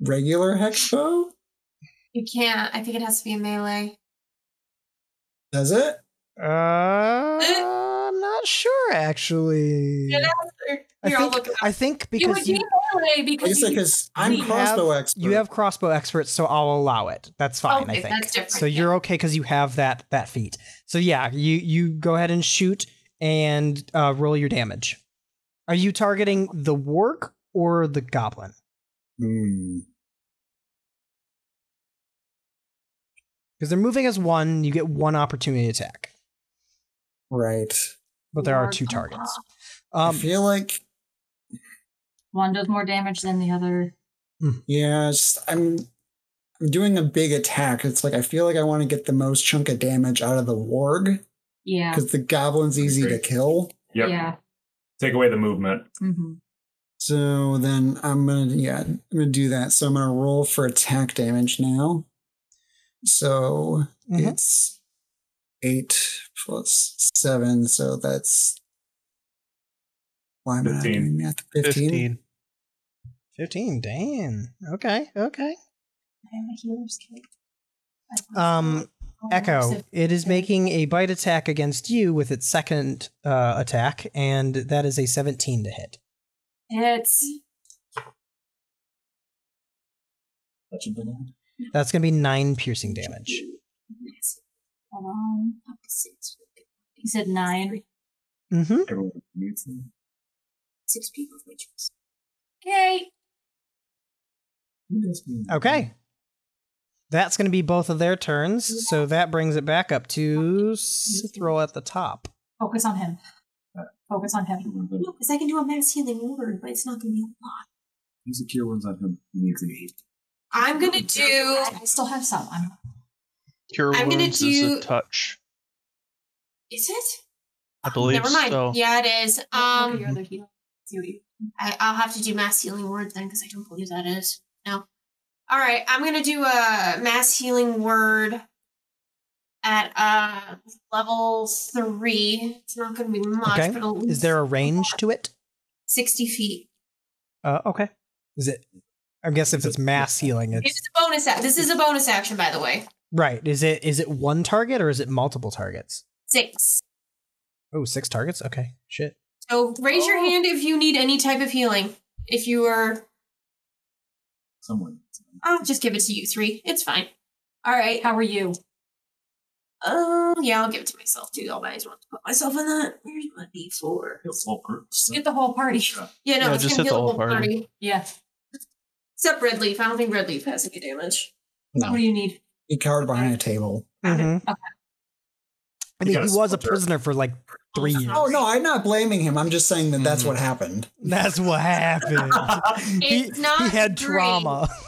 regular hex bow. You can't. I think it has to be a melee. Does it? Uh, I'm not sure actually. Yeah, I Here, I'll think, look. I think It because would you, be I because guess you, because I'm we have- crossbow expert. you have crossbow experts, so I'll allow it. That's fine. I Okay, think. that's different, So yeah. you're okay because you have that that feat. So yeah, you you go ahead and shoot and uh, roll your damage. Are you targeting the warg or the goblin? Hmm. Because they're moving as one, you get one opportunity attack, Right. but there are two targets. I Um, feel like one does more damage than the other. yeah, just, I'm I'm doing a big attack. It's like I feel like I want to get the most chunk of damage out of the warg Yeah. because the goblin's easy to kill. Yep. Yeah. Take away the movement. hmm So then I'm gonna yeah I'm gonna do that. So I'm gonna roll for attack damage now. So Mhm. it's eight plus seven, so that's why am I not 15. doing math? Fifteen. 15. 15. Damn. Okay. Okay. I am a healer's kit. Um, Echo, it is making a bite attack against you with its second uh, attack, and that is a 17 to hit. It's Touch it down. That's going to be nine piercing damage. hold on. He said nine. Mm-hmm. Everyone mutes them. Six people for each. Okay. You guys can- Okay. That's going to be both of their turns, so that brings it back up to Cithril at the top. Focus on him. Focus on him. No, because I can do a mass healing word, but it's not going to be a lot. Use the cure wounds on him. He needs an eight. I'm gonna do. I still have some. I'm Cure I'm gonna wounds do- is a touch. Is it? I believe Never mind. so. Yeah, it is. Look at your Um, other heal. See what you. I, I'll have to do mass healing word then because I don't believe that is. No. All right, I'm gonna do a mass healing word at uh level three. It's not gonna be much, Okay. but it'll Is there a range to it? sixty feet? Uh, okay. Is it? I guess if it's mass healing, it's It's a bonus. Act. This is a bonus action, by the way. right. Is it? Is it one target or is it multiple targets? Six. Oh, six targets. Okay. Shit. So raise your Oh. hand if you need any type of healing. If you are, Someone. I'll just give it to you three. It's fine. All right. How are you? Oh yeah, I'll give it to myself too. I'll might as well put myself in that. Here's my D four. He'll solve group. Just get the whole party. Yeah, no, Yeah, it's just gonna hit the whole party. Yeah. Except Redleaf. I don't think Redleaf has any damage. No. What do you need? He cowered behind a table. Mhm. Okay. I mean, gotta he was a prisoner for like three years. Oh no, I'm not blaming him. I'm just saying that that's Mm. what happened. That's what happened. he, It's not he had great. trauma.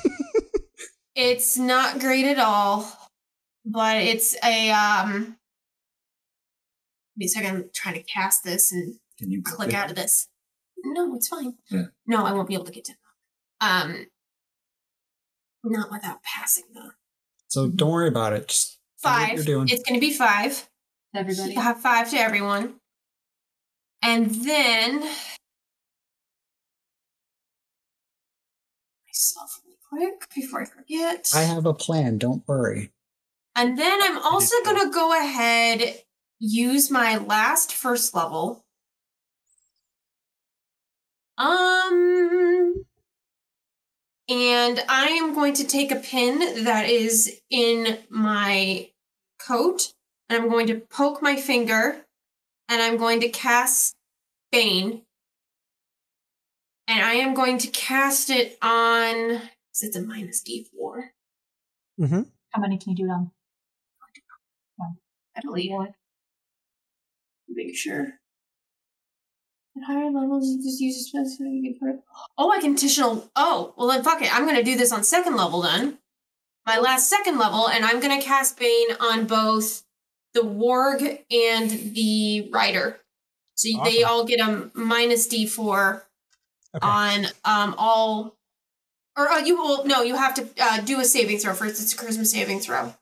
It's not great at all, but it's a um. Wait a second, I'm trying to cast this and Can you click out of this. No, it's fine. Yeah. No, I won't be able to get to that. Um, not without passing though. So don't worry about it. Just do what Five. you're doing. It's going to be five. Everybody. You have five to everyone, and then myself really quick before I forget. I have a plan. Don't worry. And then I'm also going to go ahead use my last first level. Um and I am going to take a pin that is in my coat and I'm going to poke my finger and I'm going to cast Bane. And I am going to cast it on 'cause it's a minus D4. Mm-hmm. How many can you do it on? One. I believe. One. Make sure. At higher levels, you just use a specific. you can put- Oh, I can additional. Oh, well then fuck it. I'm gonna do this on second level then. My last second level, and I'm gonna cast Bane on both the Warg and the Rider. So they all get a minus D4 Okay. on um all. Or uh, you will no, you have to uh, do a saving throw first. It's a charisma saving throw.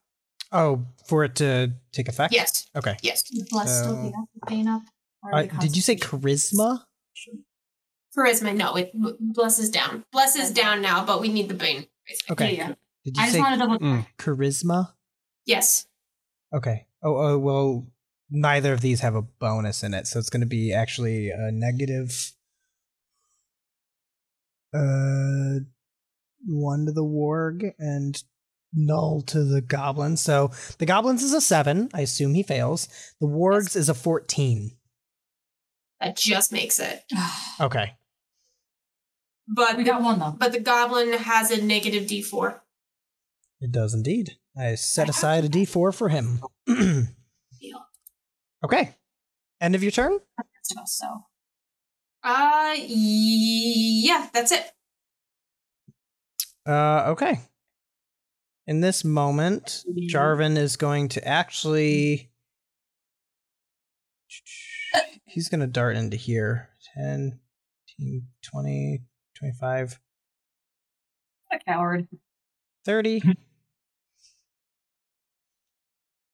oh, for it to take effect? Yes, Okay. yes. Bless still be up, Bane up. Uh, did you say charisma? Charisma, no, it blesses down. Bless is down now, but we need the bane. Okay. Yeah, yeah. Did you I just say want to double. Mm. charisma? Yes. Okay. Oh, oh, well, neither of these have a bonus in it, so it's going to be actually a negative. Uh, one to the warg and null to the goblin. So the goblins is a seven. I assume he fails. The wargs is a fourteen. That just makes it. Okay. But we got one though. but the goblin has a negative D four. It does indeed. I set I aside a d4 for him. Deal. okay. End of your turn? So Uh yeah, that's it. Uh, okay. In this moment, Jarvan is going to actually. He's going to dart into here. 10, 15, 20, 25, a coward. 30.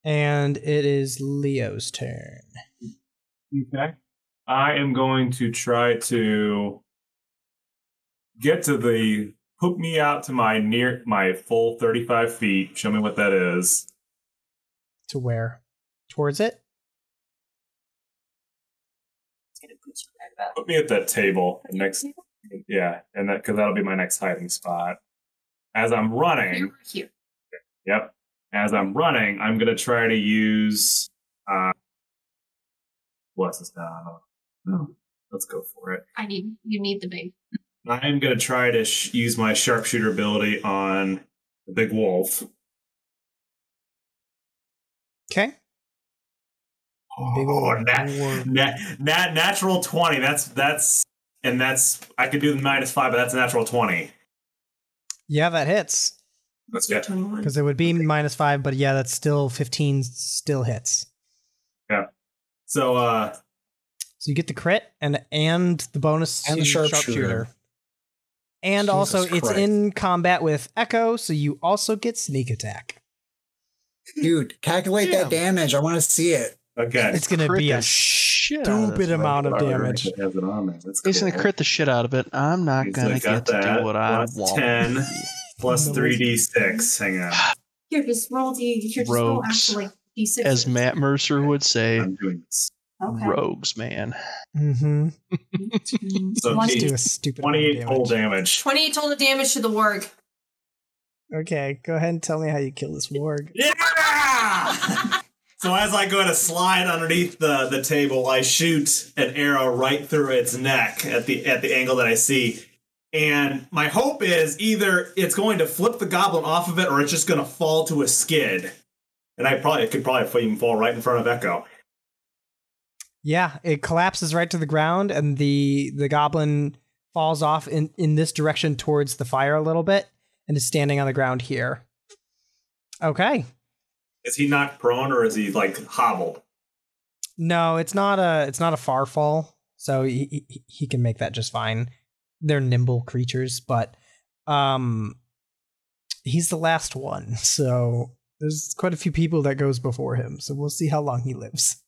and it is Leo's turn. Okay. I am going to try to get to the hook me out to my near my full 35 feet. Show me what that is. To where? Towards it? Put me at that table next. Yeah, and that because that'll be my next hiding spot. As I'm running, Here, here. Yep. As I'm running, I'm gonna try to use uh bless this down. No, let's go for it. I need you need the big. I'm gonna try to sh- use my sharpshooter ability on the big wolf. Okay. Oh, nat- nat- nat- natural twenty. That's that's and that's I could do the minus five, but that's a natural twenty. Yeah, that hits. That's good. 21. Because it would be minus five, but yeah, that's still 15 still hits. Yeah. So uh So you get the crit and and the bonus And to the sharpshooter. And Jesus also it's in combat with Echo, so you also get sneak attack. Dude, calculate that damage. I want to see it. okay. It's gonna Crit be a shit out of stupid this amount of Alright, damage. It has it on there. That's He's cool. gonna crit the shit out of it. I'm not He's gonna like, get got to that. do what I Plus want. 10 plus No. 3d6. Hang on. Here, just roll the. Here, just roll Rogues. actually d6. As Matt Mercer would say, I'm doing this. Okay. rogues, man. Mm-hmm. So One, Let's D- do a stupid amount of 28 total damage. damage. 28 total damage to the warg. Okay, go ahead and tell me how you kill this warg. Yeah! so as I go to slide underneath the, the table, I shoot an arrow right through its neck at the at the angle that I see. And my hope is either it's going to flip the goblin off of it or it's just going to fall to a skid. And I probably it could probably even fall right in front of Echo. Yeah, it collapses right to the ground, and the the goblin falls off in in this direction towards the fire a little bit, and is standing on the ground here. Okay, Is he knocked prone or is he like hobbled? no, it's not a it's not a far fall, so he he, he can make that just fine. They're nimble creatures, but um, he's the last one, so there's quite a few people that goes before him. So we'll see how long he lives.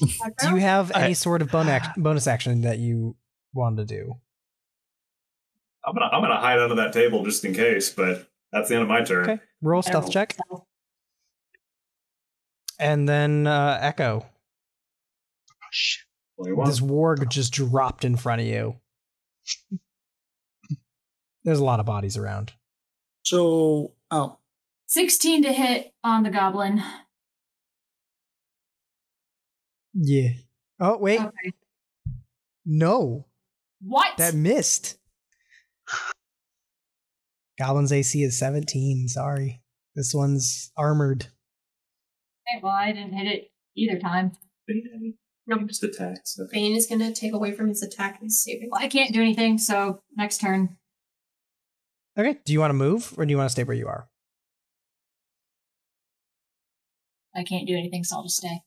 Do you have any I- sort of bon ac- bonus action that you want to do? I'm gonna I'm gonna hide under that table just in case, but that's the end of my turn. Okay. Roll a stealth check. And then uh, Echo. Oh, shit. This warg just dropped in front of you. There's a lot of bodies around. So, oh, 16 to hit on the goblin. Yeah. Oh, wait. Okay. No. What? That missed. Goblin's AC is 17. Sorry. This one's armored. Okay, well, I didn't hit it either time. Nope. Just attacks. Okay. Bane is going to take away from his attack and his saving. Well, I can't do anything, so next turn. Okay. Do you want to move or do you want to stay where you are? I can't do anything, so I'll just stay.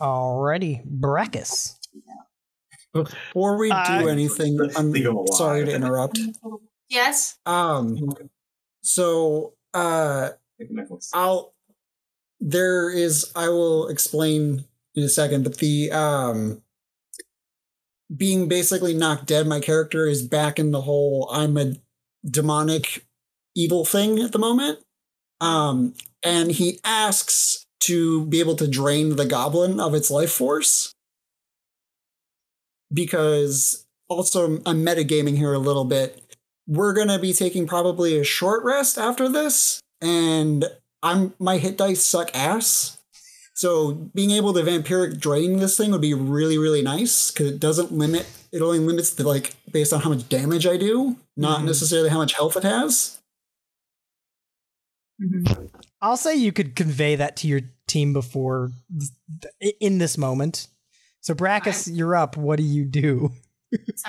Alrighty. Brackus. before we do I- anything, I'm Leave him alive. sorry to interrupt. Yes. Um, so, uh, Take the necklace. I'll there is I will explain in a second, but the um being basically knocked dead, my character is back in the whole I'm a demonic evil thing at the moment. Um and he asks to be able to drain the goblin of its life force. Because also I'm metagaming here a little bit. We're gonna be taking probably a short rest after this and I'm my hit dice suck ass. So being able to vampiric drain this thing would be really really nice because it doesn't limit. It only limits the like based on how much damage I do, not Mhm. necessarily how much health it has. I'll say you could convey that to your team before th- in this moment. So Brackus, you're up. What do you do?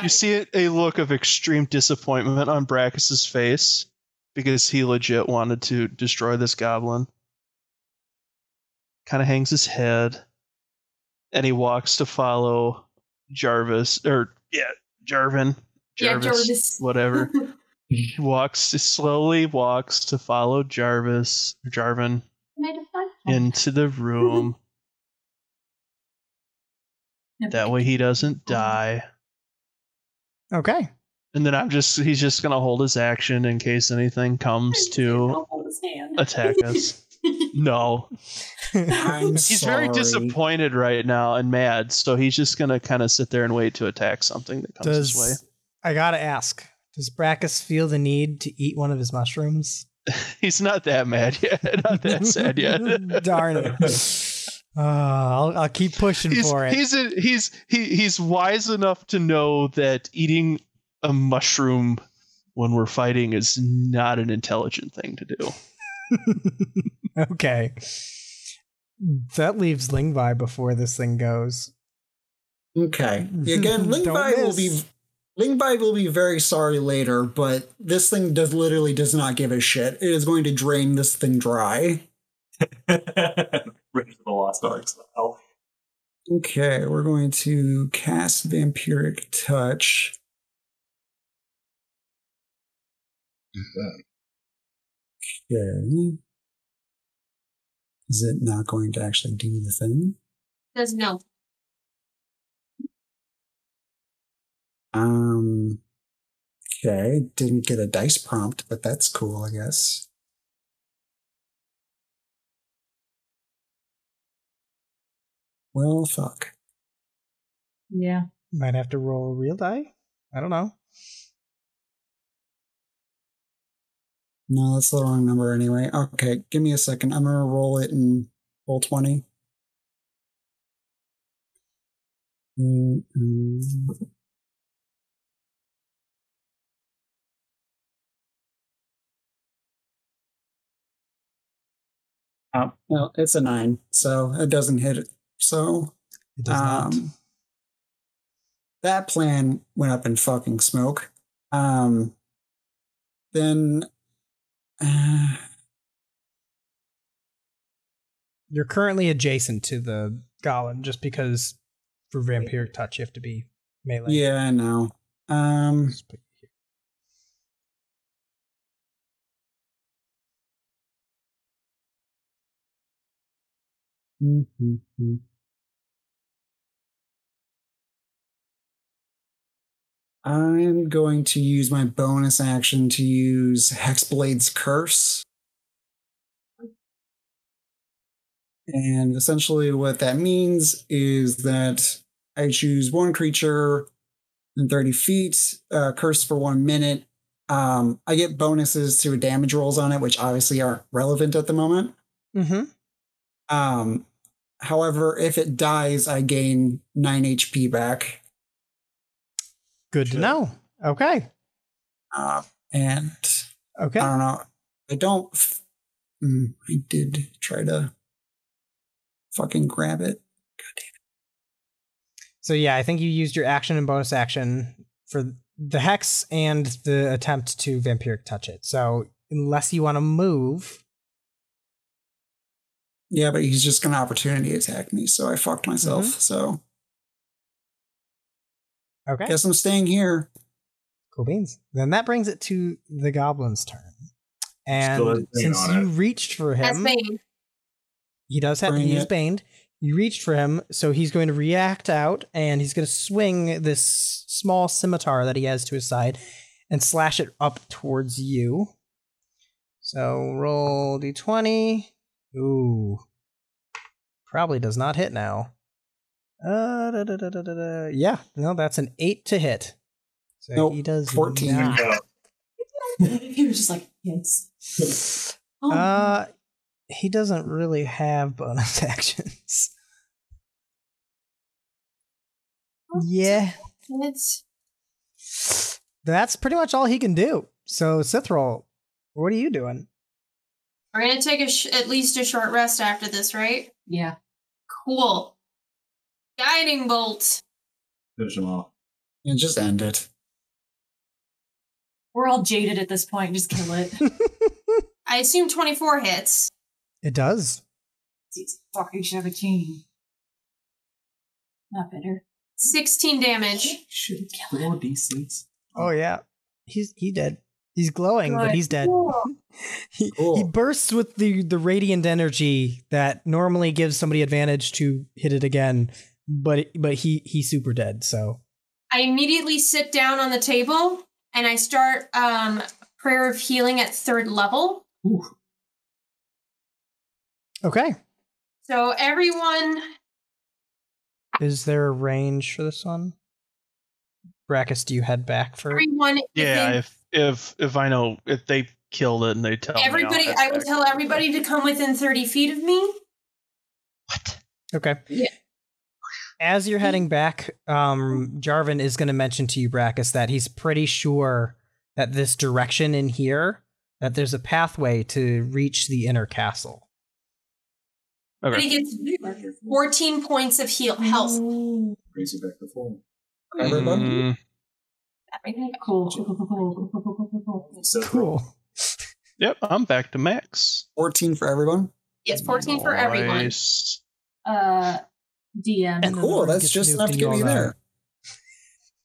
You see a look of extreme disappointment on Brackus's face because he legit wanted to destroy this goblin. Kind of hangs his head, and he walks to follow Jarvis, or yeah, Jarvin, Yeah, Jarvis. whatever. he walks slowly, walks to follow Jarvis, Jarvin, Made a fun. into the room. that way he doesn't die. Okay. And then I'm just he's just gonna hold his action in case anything comes to hold his hand. attack us. No. He's very disappointed right now and mad, so he's just gonna kind of sit there and wait to attack something that comes his way. I gotta ask? Does Brackus feel the need to eat one of his mushrooms? He's not that mad yet, not that sad yet. Darn it! Uh, I'll I'll keep pushing he's for it. he's a, he's he, he's wise enough to know that eating a mushroom when we're fighting is not an intelligent thing to do. Okay. That leaves Lingvi before this thing goes. Okay. Again, Don't Lingvi will miss. be Lingvi will be very sorry later, but this thing does literally does not give a shit. It is going to drain this thing dry. Raiders of the Lost Ark style. Okay, we're going to cast Vampiric Touch. Mm-hmm. Okay. Is it not going to actually do the thing? Does no. Um. Okay, didn't get a dice prompt, but that's cool, I guess. Well, fuck. Yeah. Might have to roll a real die. I don't know. No, that's the wrong number anyway. Okay, give me a second. I'm gonna roll it in Roll20. Mm, mm. Oh, well, it's a nine, so it doesn't hit it. So It does not. um, that plan went up in fucking smoke. Um, then, uh, You're currently adjacent to the golem just because for vampiric touch you have to be melee. yeah, I know. Um, Just I'm going to use my bonus action to use Hexblade's Curse. And essentially, what that means is that I choose one creature in 30 feet, uh, curse for one minute. Um, I get bonuses to damage rolls on it, which obviously aren't relevant at the moment. Mm-hmm. Um, however, if it dies, I gain 9 HP back. Good to know. Okay. Uh, and Okay. I don't know. I don't. f- Mm, I did try to fucking grab it. So yeah, I think you used your action and bonus action for the hex and the attempt to vampiric touch it. So unless you want to move, Yeah, but he's just gonna opportunity attack me, so I fucked myself. Mm-hmm. So okay, guess I'm staying here. cool beans. Then that brings it to the goblin's turn. And since you it. reached for him, he does have Bring he is it. baned. You reached for him, so he's going to react out, and he's going to swing this small scimitar that he has to his side and slash it up towards you. So roll d20. Ooh, probably does not hit now. Uh, da, da, da, da, da, da. yeah, no, that's an eight to hit. So Nope, he does 14. not. He was just like, yes. Oh, Uh, he doesn't really have bonus actions. Yeah, It's that's pretty much all he can do. So, Cithril, what are you doing? we're gonna take a sh- at least a short rest after this, right? yeah. Cool. Guiding bolt. Finish them off. And just end it. We're all jaded at this point. Just kill it. I assume twenty four hits. it does. it's fucking 17. Not better. Sixteen damage. Should four d6. Oh yeah, he's he dead. He's glowing, but he's dead. he, he Cool. bursts with the the radiant energy that normally gives somebody advantage to hit it again, but but he he's super dead. So I immediately sit down on the table and I start um prayer of healing at third level. okay, So everyone is there a range for this one? Brackus, do you head back for? everyone Yeah, within- if if if I know if they killed it and they tell everybody me, I'll I head will back. tell everybody to come within 30 feet of me. What? Okay. Yeah. As you're heading back, um, Jarvan is going to mention to you, Brackus, that he's pretty sure that this direction in here, that there's a pathway to reach the inner castle. And Okay. he gets 14 points of heal health. Raise it back to full. Everybody? Mm, Cool. Cool. Yep, I'm back to max. 14 for everyone. Yes, 14 for everyone. Uh, DM. And Cool, that's just nuked enough to and get me there.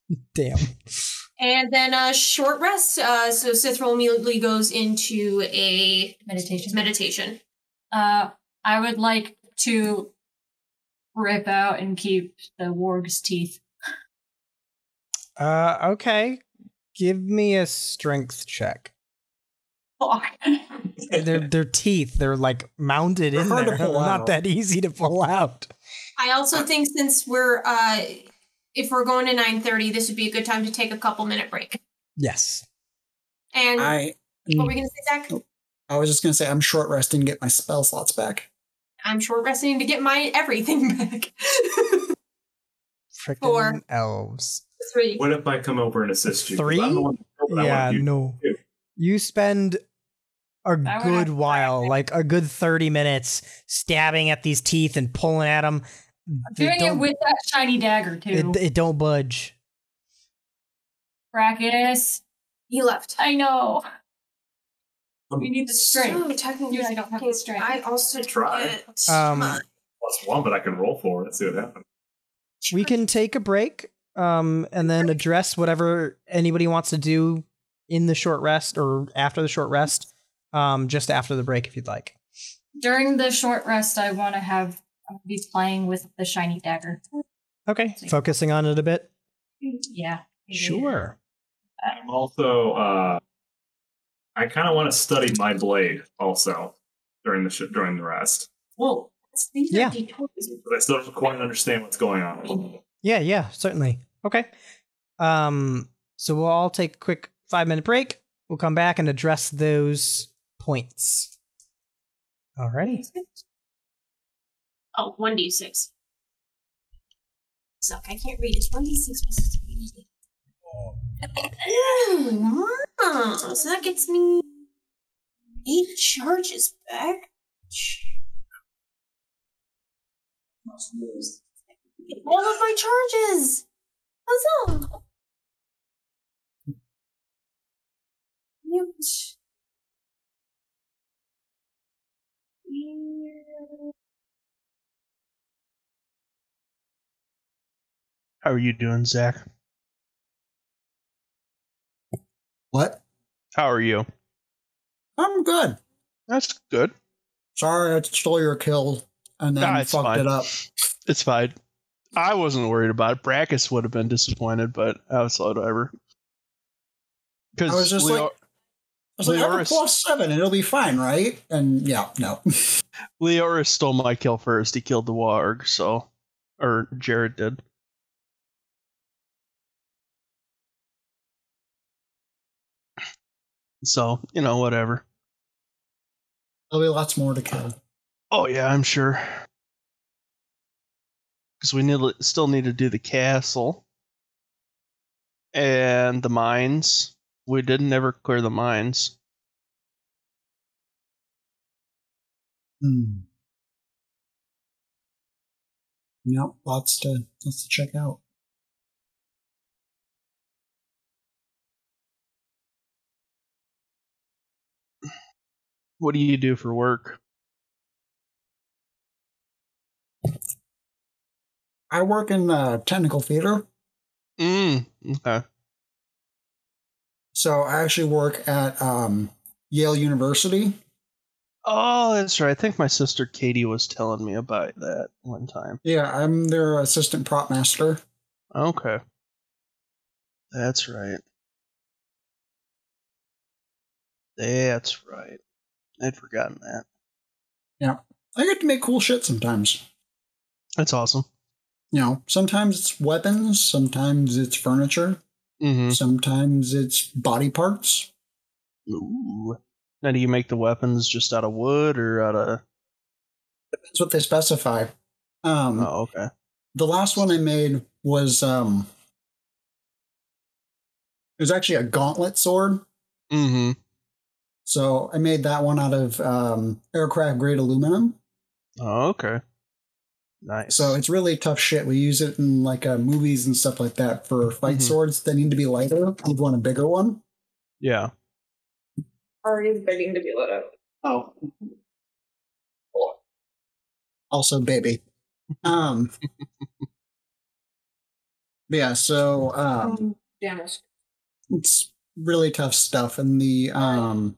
Damn. And then a short rest. Uh, so Cithril immediately goes into a meditation. meditation. Uh, I would like to rip out and keep the warg's teeth. Uh, okay. Give me a strength check. Fuck. Their their teeth, they're like mounted They're in hard to there. not out. that easy to pull out. I also think since we're uh, if we're going to 9:30, this would be a good time to take a couple minute break. Yes. And I what were we gonna say, Zach? I was just gonna say I'm short resting to get my spell slots back. I'm short resting to get my everything back. Freaking Four. elves. Three. What if I come over and assist you? Three? I'm the one who told I Yeah, wanted you no. to. You spend a good while, like a good 30 minutes, stabbing at these teeth and pulling at them. Doing it with that shiny dagger too. it, it don't budge. Brackus. He left. I know. We need the strength. So technically, You, I don't have the strength. I also Try. get- Um, Plus one, but I can roll for it and see what happens. We can take a break um, and then address whatever anybody wants to do in the short rest or after the short rest. Um, just after the break, if you'd like. During the short rest, I want to have I wanna be playing with the shiny dagger. Okay. Focusing on it a bit. Yeah. Sure. I'm also, uh, I kind of want to study my blade also during the sh- during the rest. Whoa. These Yeah. are D20s. But I still don't quite understand what's going on. Yeah, yeah, certainly. Okay. Um, so we'll all take a quick five minute break. We'll come back and address those points. Alrighty. Oh, 1d6. Suck, I can't read. It's 1d6 plus 3. Oh, so that gets me eight charges back. All of my charges! Huzzah! Huge. How are you doing, Zach? What? How are you? I'm good. That's good. Sorry I stole your kill and then Nah, fucked fine. it up. It's fine. I wasn't worried about it. Brackus would have been disappointed, but I was whatever. I was just Leo- like, I was like, I have a Leoris- plus seven, it'll be fine, right? And yeah, no. Leoris stole my kill first. He killed the warg, so or Jared did. So you know, whatever. There'll be lots more to kill. Oh yeah, I'm sure. Because we need still need to do the castle and the mines. We didn't ever clear the mines. Hmm. Yep, lots to lots to check out. What do you do for work? I work in uh, technical theater, Mm. Okay. so I actually work at um, Yale University. Oh, that's right. I think my sister Katie was telling me about that one time. Yeah, I'm their assistant prop master. Okay. That's right. That's right. I'd forgotten that. Yeah. I get to make cool shit sometimes. That's awesome. You know, sometimes it's weapons, sometimes it's furniture, Mm-hmm. sometimes it's body parts. Ooh. Now, do you make the weapons just out of wood or out of? That's what they specify. Um, Oh, okay. the last one I made was um, it was actually a gauntlet sword. Mm-hmm. So I made that one out of um, aircraft grade aluminum. Oh, okay. Nice. So it's really tough shit. We use it in like uh, movies and stuff like that for fight Mhm. swords that need to be lighter. We want a bigger one. yeah. Already begging to be let out. Oh. Also, baby. Um. yeah. So um, Damage. it's really tough stuff, and the um.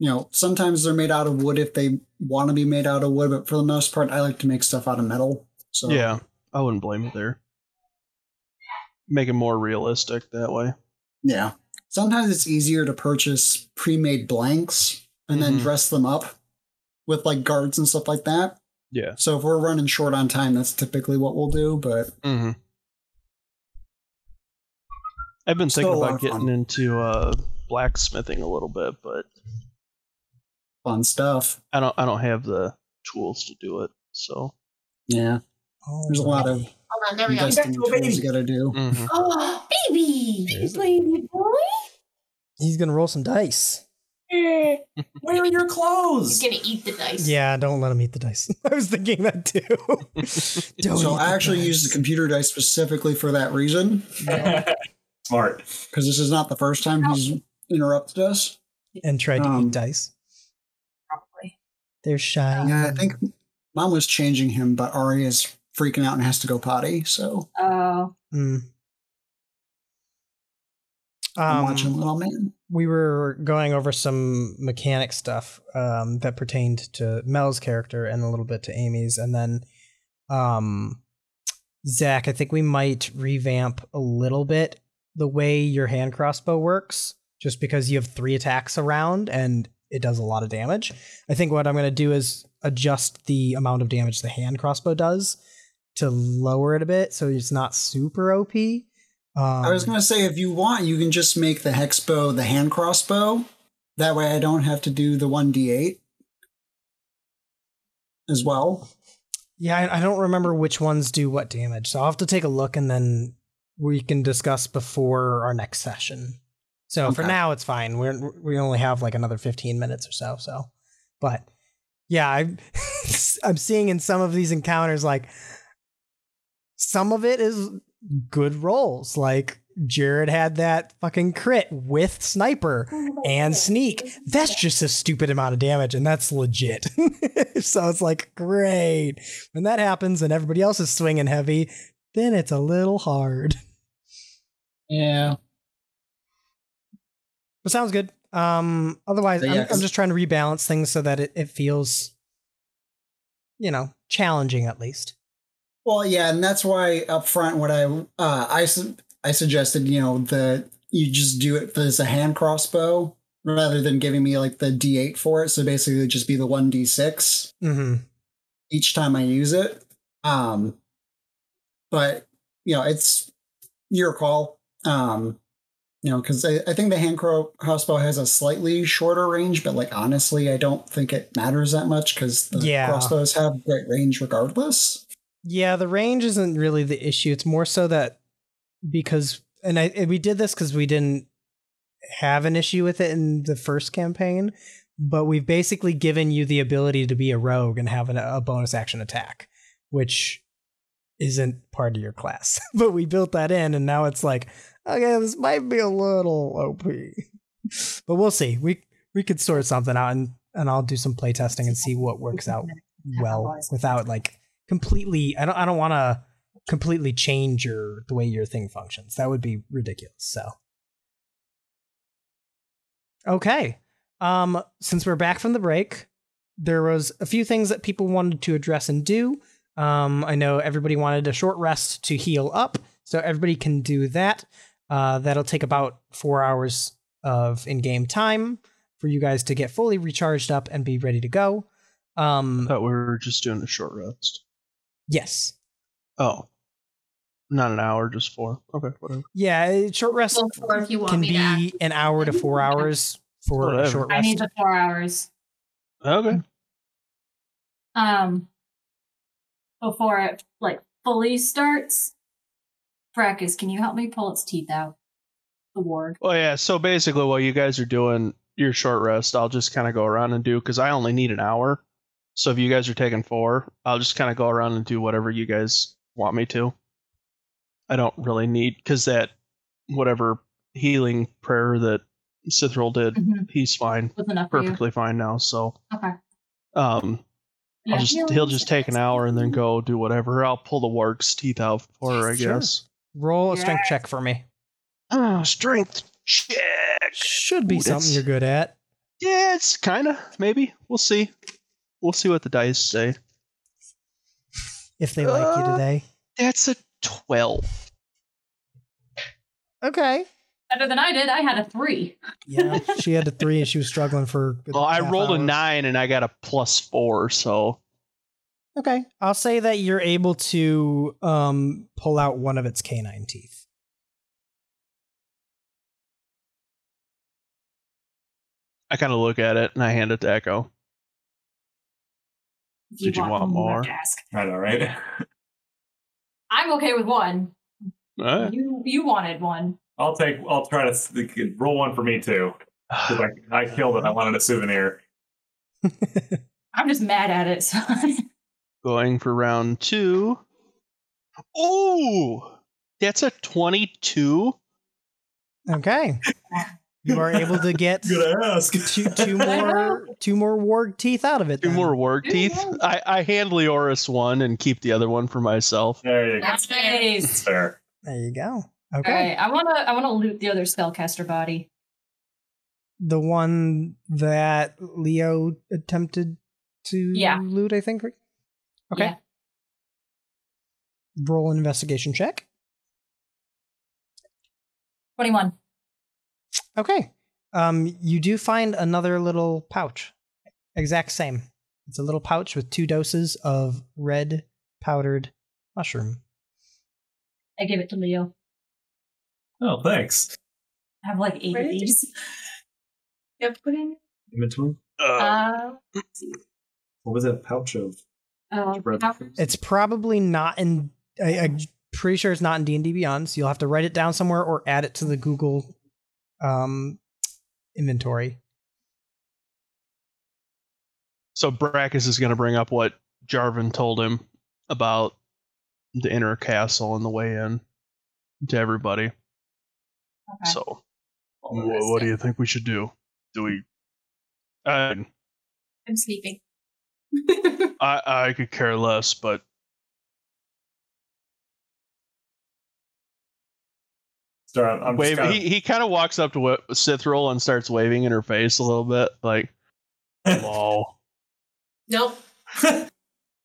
You know, sometimes they're made out of wood if they want to be made out of wood, but for the most part, I like to make stuff out of metal. So Yeah. I wouldn't blame you there. Make it more realistic that way. Yeah. Sometimes it's easier to purchase pre-made blanks and then Mhm. dress them up with like guards and stuff like that. Yeah. So if we're running short on time, that's typically what we'll do. But Mm-hmm. I've been thinking about getting fun. into uh, blacksmithing a little bit, but fun stuff. I don't. I don't have the tools to do it. So. Yeah. There's a lot of Hold on, there we go. investing tools you gotta do. mhm. Oh, baby! There's a- Baby boy! He's gonna roll some dice. Where are your clothes? He's clothes? gonna eat the dice. Yeah, don't let him eat the dice. I was thinking that too. Don't So eat I the actually dice. use the computer dice specifically for that reason Smart. because this is not the first time he's interrupted us. and tried to um, eat dice. Probably. They're shy. Yeah, I think mom was changing him, but Ari is freaking out and has to go potty. So Oh. Mm. I'm Um, watching Little Man. we were going over some mechanic stuff um, that pertained to Mel's character and a little bit to Amy's, and then um, Zach. I think we might revamp a little bit the way your hand crossbow works, just because you have three attacks around and it does a lot of damage. I think what I'm going to do is adjust the amount of damage the hand crossbow does to lower it a bit, so it's not super OP. Um, I was gonna say if you want, you can just make the hex bow the hand crossbow. That way, I don't have to do the one d eight as well. Yeah, I, I don't remember which ones do what damage, so I'll have to take a look and then we can discuss before our next session. So for now, it's fine. We're we only have like another fifteen minutes or so. So, but yeah, I'm I'm seeing in some of these encounters like some of it is good rolls. Like Jared had that fucking crit with sniper and sneak. That's just a stupid amount of damage, and that's legit. so it's like, great. When that happens and everybody else is swinging heavy, then it's a little hard. Yeah. But sounds good. Um, otherwise, yeah, I'm, I'm 'cause- just trying to rebalance things so that it, it feels, you know, challenging at least. Well, yeah, and that's why up front, what I uh, I su- I suggested, you know, that you just do it as a hand crossbow rather than giving me like the d eight for it. So basically, it'd just be the one d six hmm each time I use it. Um, but you know, it's your call. Um, you know, because I, I think the hand cro- crossbow has a slightly shorter range, but like honestly, I don't think it matters that much because the Yeah. crossbows have great range regardless. Yeah, the range isn't really the issue. It's more so that because, and I and we did this because we didn't have an issue with it in the first campaign, but we've basically given you the ability to be a rogue and have an, a bonus action attack, which isn't part of your class. but we built that in, and now it's like, okay, this might be a little OP, but we'll see. We we could sort something out, and and I'll do some play testing and see what works out well without like completely I don't I don't want to completely change your the way your thing functions. That would be ridiculous. So Okay. Um since we're back from the break, there was a few things that people wanted to address and do. Um I know everybody wanted a short rest to heal up, so everybody can do that. Uh that'll take about 4 hours of in-game time for you guys to get fully recharged up and be ready to go. Um thought we were just doing a short rest. yes. Oh. Not an hour, just four. Okay, whatever. Yeah, short rest Go for if you want can me to be an hour to four hours for a Whatever. short I need the four hours. Okay. Um, before it like fully starts. Brackus, can you help me pull its teeth out? The ward. Well, yeah. So basically, while you guys are doing your short rest, I'll just kind of go around and do because I only need an hour. So if you guys are taking four, I'll just kind of go around and do whatever you guys want me to. I don't really need because that whatever healing prayer that Cithril did, Mhm. he's fine, Was enough for you? perfectly fine now. So Okay. um, Yeah. I'll just he'll just take an hour and then go do whatever. I'll pull the warg's teeth out for her, I Sure. guess. Roll a strength check for me. Ah, strength check. Should be Ooh, something that's- you're good at. Yeah, it's kind of maybe. We'll see. We'll see what the dice say. If they like you Uh, today. That's a twelve. Okay. Better than I did. I had a three. Yeah, she had a three and she was struggling for. a good Well, I half rolled a nine and I got a plus four, so Okay, I'll say that you're able to um pull out one of its canine teeth. I kind of look at it and I hand it to Echo. If Did you want one, you have more? to ask. I know, right? I'm okay with one. Alright. You you wanted one. I'll take. I'll try to s- roll one for me too. 'Cause I, I killed it. I wanted a souvenir. I'm just mad at it. So Going for round two. Oh, that's a twenty-two. Okay, you are able to get Good ask. two two I know. more two more warg teeth out of it. Two then. more warg teeth. I, I hand Leoris one and keep the other one for myself. There you go. that's That's nice. fair. There you go. All Okay, right, I wanna I wanna loot the other spellcaster body. the one that Leo attempted to Yeah. loot, I think. Okay. Yeah. Roll an investigation check. Twenty-one. Okay. Um, you do find another little pouch. Exact same. It's a little pouch with two doses of red powdered mushroom. I give it to Leo. Oh, thanks. I have like eight Right. of these. Yep, put in. Inventory. Uh, Uh, What was that pouch of? uh, It's probably not in. I, I'm pretty sure it's not in D and D Beyond. So you'll have to write it down somewhere or add it to the Google um, inventory. so Brackus is going to bring up what Jarvan told him about the inner castle and the way in to everybody. Okay. So, wha- what do you think we should do? Do we? I I'm sleeping. I, I could care less, but Start. I'm wave. just kinda- He he kind of walks up to what Cithril and starts waving in her face a little bit, like, "Lol." nope.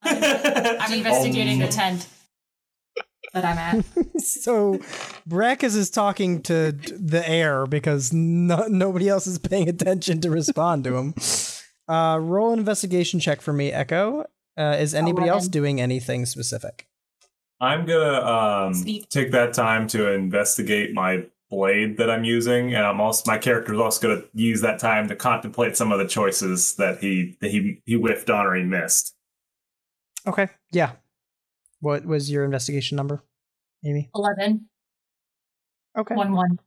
I'm investigating the um, tent that I'm at. so Brackus is talking to the air because no, nobody else is paying attention to respond to him. Uh, roll an investigation check for me, Echo. Uh, is anybody else doing anything specific? I'm gonna um, take that time to investigate my blade that I'm using, and I'm also my character is also gonna use that time to contemplate some of the choices that he that he he whiffed on or he missed. Okay, yeah. What was your investigation number, Amy? Eleven. Okay. One one.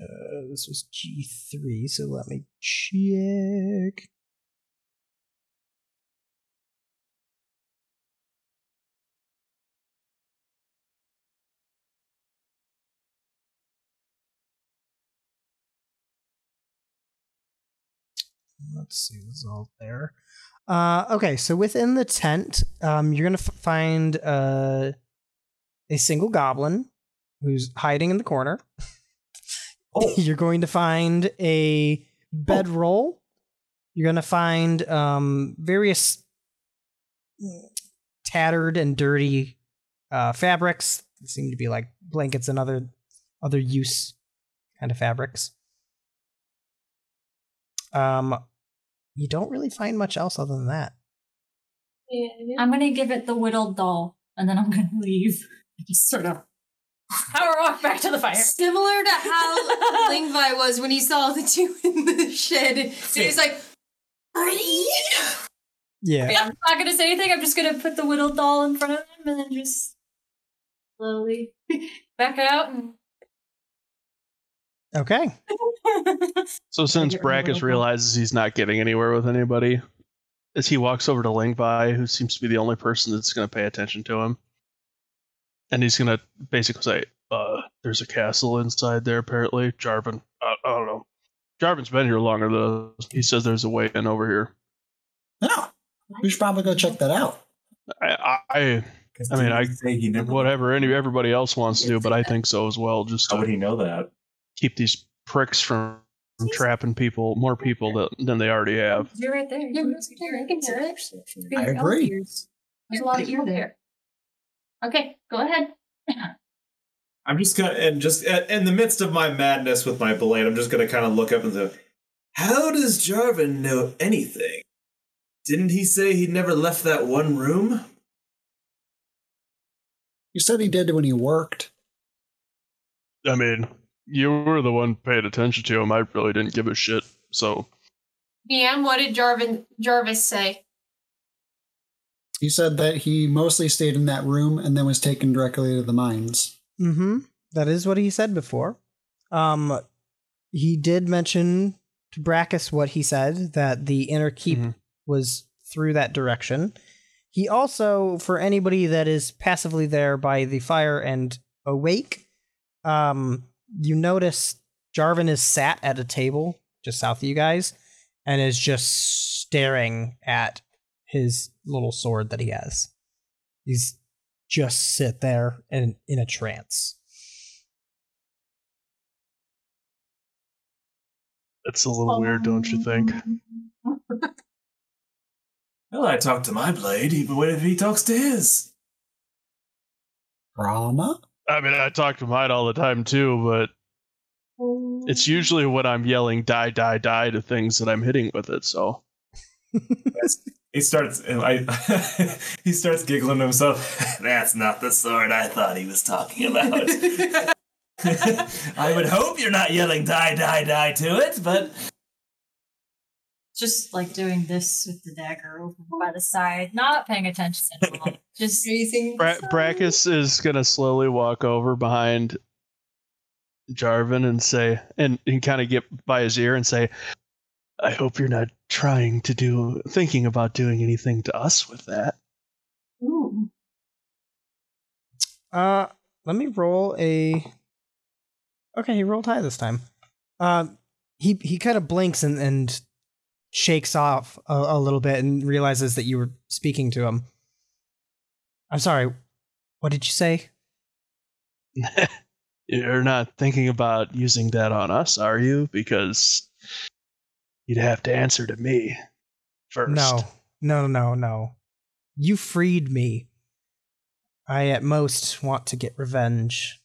Uh, this was G three, so let me check. Let's see what's all there. Uh, okay, so within the tent, um, you're gonna f- find uh, a single goblin who's hiding in the corner. Oh. You're going to find a bedroll. You're going to find um, various tattered and dirty uh, fabrics. They seem to be like blankets and other other use kind of fabrics. Um, you don't really find much else other than that. I'm gonna give it the whittled doll, and then I'm gonna leave. Just sort of power walk back to the fire. Similar to how Lingvi was when he saw the two in the shed. So he's like, "Pretty." Yeah. Okay, I'm not gonna say anything. I'm just gonna put the whittled doll in front of him, and then just slowly back out. And Okay. So since get Brackus realizes he's not getting anywhere with anybody, as he walks over to Lingvi, who seems to be the only person that's going to pay attention to him, and he's going to basically say, uh, "There's a castle inside there. Apparently, Jarvan. Uh, I don't know. Jarvan's been here longer than us. He says there's a way in over here. No, we should probably go check that out. I, I, I mean, I say he never. whatever any everybody else wants to do, but I think so as well. Just How would to he know that? keep these pricks from from trapping people, more people that, than they already have. You're right there. Yeah, You're, that's you're, fair. I can you're, hear you're, I you're agree. There's a lot of ear there. Okay, go ahead. I'm just gonna, and just uh, in the midst of my madness with my blade, I'm just gonna kind of look up and say, "How does Jarvan know anything? Didn't he say he'd never left that one room?" You said he did when he worked. I mean, you were the one paying attention to him. I really didn't give a shit. So DM, what did Jarvan Jarvis say? He said that he mostly stayed in that room and then was taken directly to the mines. Mm-hmm. That is what he said before. Um, he did mention to Brackus what he said that the inner keep Mhm. was through that direction. He also, for anybody that is passively there by the fire and awake, um, you notice Jarvan is sat at a table just south of you guys and is just staring at his little sword that he has. He's just sit there and in a trance. that's a little weird, don't you think? Well, I talk to my blade. Even what if he talks to his? Rama? I mean, I talk to mine all the time too, but it's usually when I'm yelling "die, die, die" to things that I'm hitting with it. So He starts. I, he starts giggling to himself. That's not the sword I thought he was talking about. I would hope you're not yelling "die, die, die" to it, but Just like doing this with the dagger over by the side, not paying attention at all. Just Raising Bra- Brackus is gonna slowly walk over behind Jarvan and say, and, and kind of get by his ear and say, "I hope you're not trying to do, thinking about doing anything to us with that." Ooh. Uh, let me roll a. Okay, he rolled high this time. Uh, he he kind of blinks and and shakes off a, a little bit and realizes that you were speaking to him. I'm sorry. What did you say? You're not thinking about using that on us, are you? Because you'd have to answer to me first. No, no, no, no. You freed me. I at most want to get revenge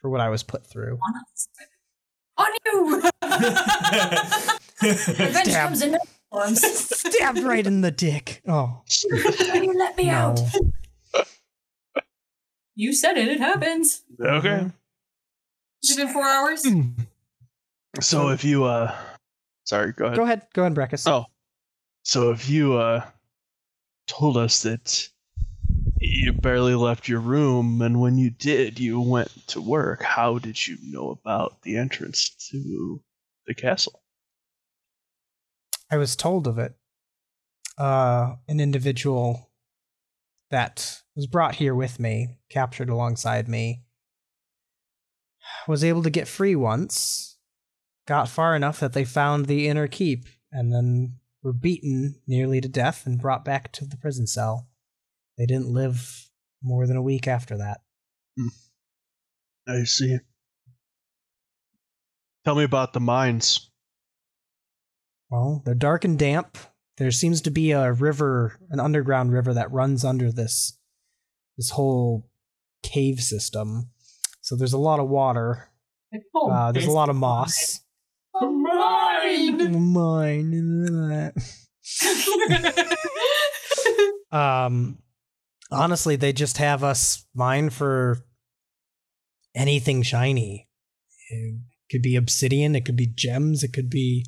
for what I was put through. on us. On you! Revenge Stab. comes in many forms. Stabbed right in the dick. Oh you let me no. out? You said it, it happens. Okay. Has it been four hours? So if you uh, sorry, go ahead. Go ahead. Go ahead, Brackus. Oh, so if you uh told us that you barely left your room, and when you did, you went to work, how did you know about the entrance to the castle? I was told of it. Uh, an individual that was brought here with me, captured alongside me, was able to get free once, got far enough that they found the inner keep, and then were beaten nearly to death and brought back to the prison cell. They didn't live more than a week after that. I see. Tell me about the mines. Well, they're dark and damp. There seems to be a river, an underground river that runs under this this whole cave system. So there's a lot of water. Uh, there's a lot of moss. Mine. Mine. um, honestly, they just have us mine for anything shiny. It could be obsidian. It could be gems. It could be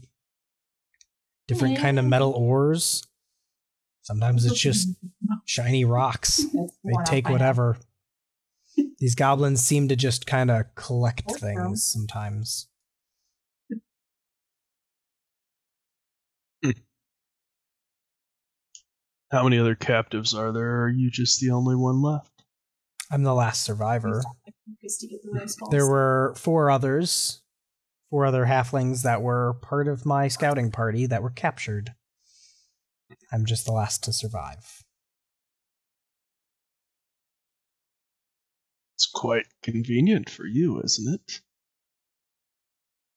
different kind of metal ores. Sometimes it's just shiny rocks. They take whatever. These goblins seem to just kind of collect things sometimes. How many other captives are there? Or are you just the only one left? I'm the last survivor. Focus to get the rice balls. There were four others, four other halflings that were part of my scouting party that were captured. I'm just the last to survive. It's quite convenient for you, isn't it?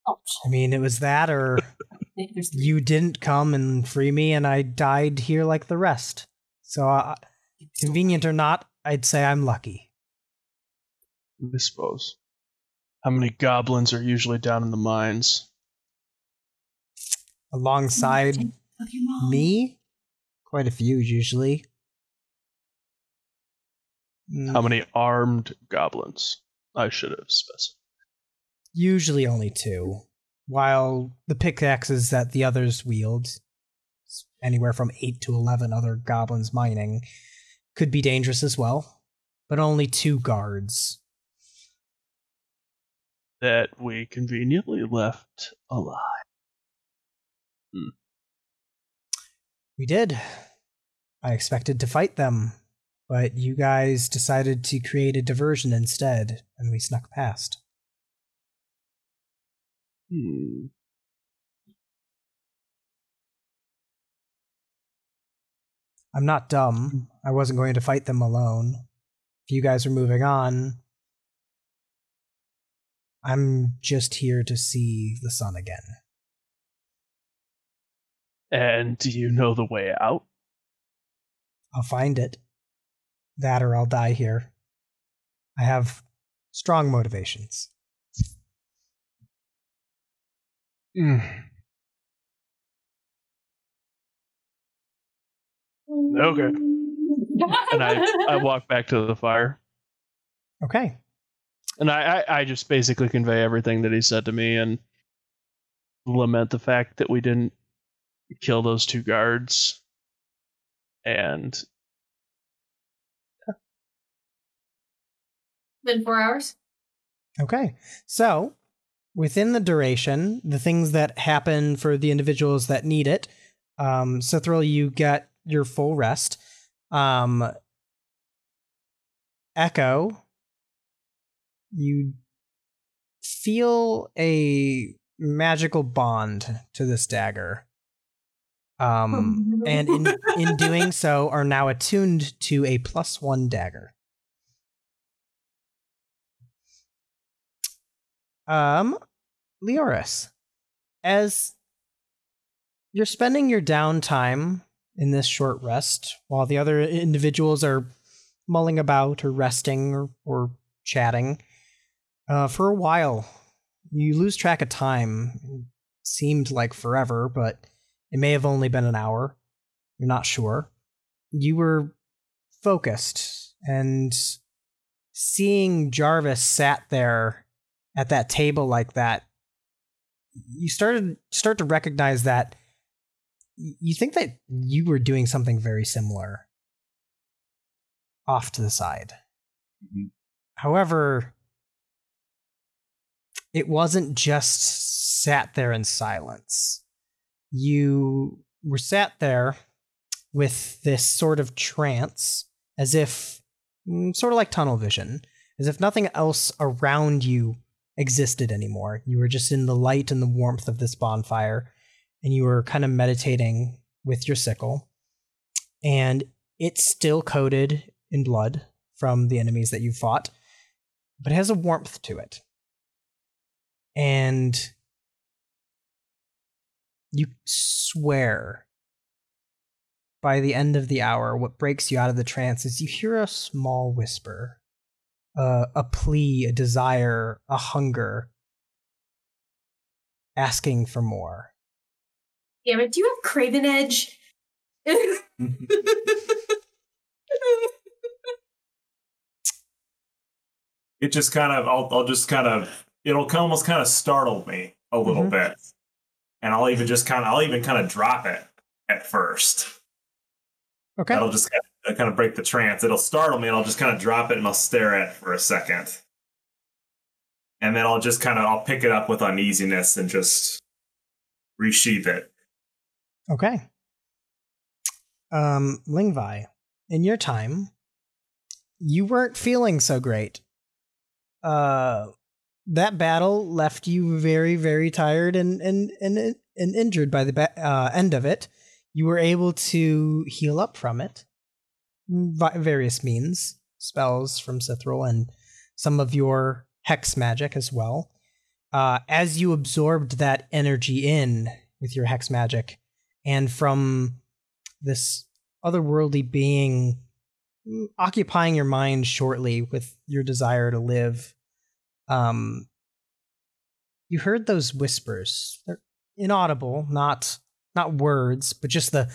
I mean, it was that, or There's three. You didn't come and free me, and I died here like the rest. So, uh, convenient or not, I'd say I'm lucky. I suppose. How many goblins are usually down in the mines? Alongside Of your mom. me, quite a few usually. Mm, How many armed goblins? I should have specified. Usually only two, while the pickaxes that the others wield, anywhere from eight to eleven other goblins mining, could be dangerous as well, but only two guards. That we conveniently left alive. Hmm. We did. I expected to fight them, but you guys decided to create a diversion instead, and we snuck past. Hmm. I'm not dumb. I wasn't going to fight them alone. If you guys are moving on, I'm just here to see the sun again. And do you know the way out? I'll find it. That or I'll die here. I have strong motivations. Okay. And I, I walk back to the fire. Okay. And I, I, I just basically convey everything that he said to me and lament the fact that we didn't kill those two guards. And Been four hours. Okay. So, within the duration, the things that happen for the individuals that need it, um, Cithril, you get your full rest. Um, Echo, you feel a magical bond to this dagger. Um, and in, in doing so, are now attuned to a plus one dagger. Um, Leoris, as you're spending your downtime in this short rest while the other individuals are mulling about or resting or, or chatting, uh, for a while, you lose track of time. It seemed like forever, but it may have only been an hour. You're not sure. You were focused and seeing Jarvis sat there at that table like that, you started start to recognize that you think that you were doing something very similar off to the side. Mhm. However, it wasn't just sat there in silence. You were sat there with this sort of trance, as if, mm, sort of like tunnel vision, as if nothing else around you existed anymore. You were just in the light and the warmth of this bonfire, and you were kind of meditating with your sickle. And it's still coated in blood from the enemies that you fought, but it has a warmth to it. And you swear by the end of the hour, what breaks you out of the trance is you hear a small whisper uh, a plea, a desire, a hunger, asking for more. Damn it! Do you have Craven Edge? it just kind of I'll, I'll just kind of it'll almost kind of startle me a little Mhm. bit and i'll even just kind of i'll even kind of drop it at first Okay. that'll just kind of, kind of break the trance it'll startle me and i'll just kind of drop it and i'll stare at it for a second and then i'll just kind of i'll pick it up with uneasiness and just resheath it Okay. um, Lingvi, in your time, you weren't feeling so great. Uh, that battle left you very, very tired and and and, and injured by the ba- uh, end of it. You were able to heal up from it, various means, spells from Cithril and some of your hex magic as well. Uh, as you absorbed that energy in with your hex magic, and from this otherworldly being mm, occupying your mind shortly with your desire to live, um, you heard those whispers. They're inaudible, not not words, but just the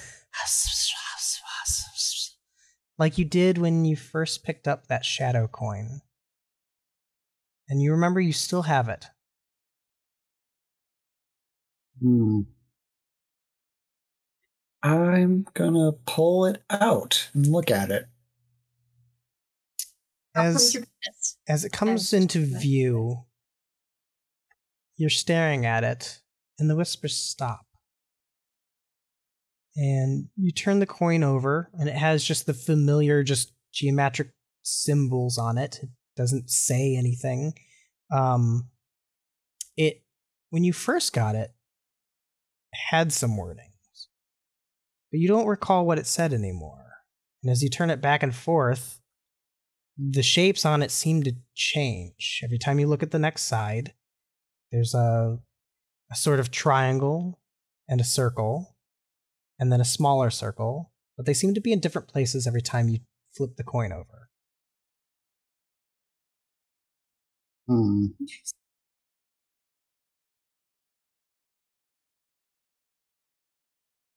like you did when you first picked up that shadow coin. And you remember you still have it. Hmm. I'm gonna pull it out and look at it. As as it comes into view, you're staring at it, and the whispers stop. And you turn the coin over, and it has just the familiar, just geometric symbols on it. It doesn't say anything. Um, it when you first got it had some wordings, but you don't recall what it said anymore. And as you turn it back and forth, the shapes on it seem to change every time you look at the next side. There's a a sort of triangle and a circle, and then a smaller circle, but they seem to be in different places every time you flip the coin over. Hmm.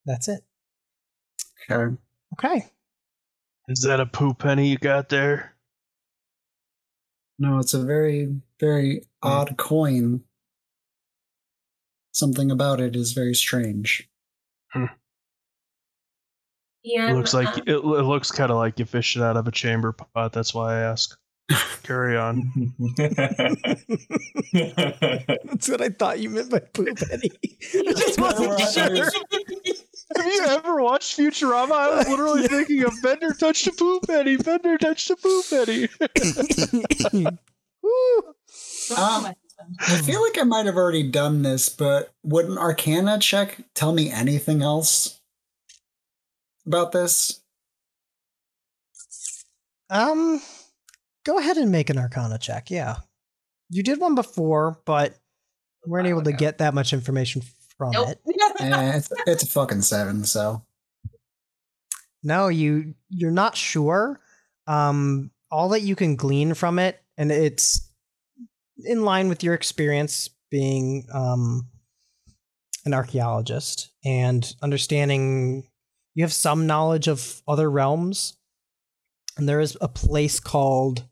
That's it. Okay. Okay. Is that a poo penny you got there? No, it's a very, very odd coin. Something about it is very strange. Yeah. It looks like um, it, it looks kind of like you fished it out of a chamber pot. That's why I ask. Carry on. That's what I thought you meant by poop penny. I just wasn't sure. Have you ever watched Futurama? I was literally thinking of Bender touched a poo penny. Bender touched a poo penny. Um, I feel like I might have already done this, but would an Arcana check tell me anything else about this? Um, go ahead and make an Arcana check. Yeah, you did one before, but we weren't able to get that much information from Nope. it. Eh, it's, it's a fucking seven, so. No, you you're not sure. Um, all that you can glean from it, and it's in line with your experience being um an archaeologist and understanding you have some knowledge of other realms and there is a place called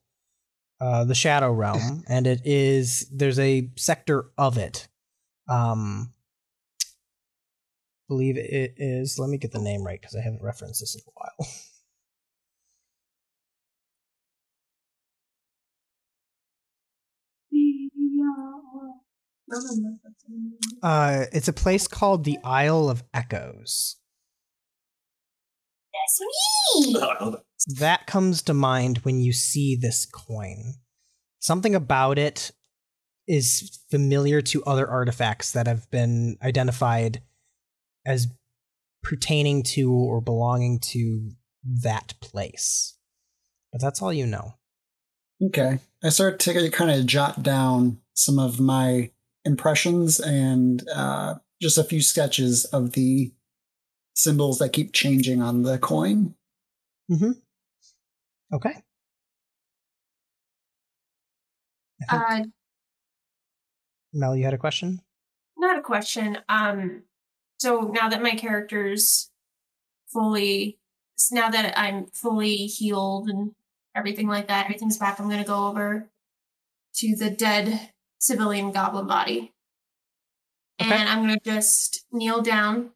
uh, the shadow realm and it is there's a sector of it. Um believe it is let me get the name right because i haven't referenced this in a while. Uh it's a place called the isle of echoes That's me. that comes to mind when you see this coin. Something about it is familiar to other artifacts that have been identified as pertaining to or belonging to that place. But that's all you know. Okay. I start to kind of jot down some of my impressions and uh, just a few sketches of the symbols that keep changing on the coin. Mm-hmm. Okay. Uh, Mel, you had a question? not a question. Um, so now that my character's fully, now that I'm fully healed and everything like that, everything's back. I'm gonna go over to the dead civilian goblin body, Okay. and I'm gonna just kneel down,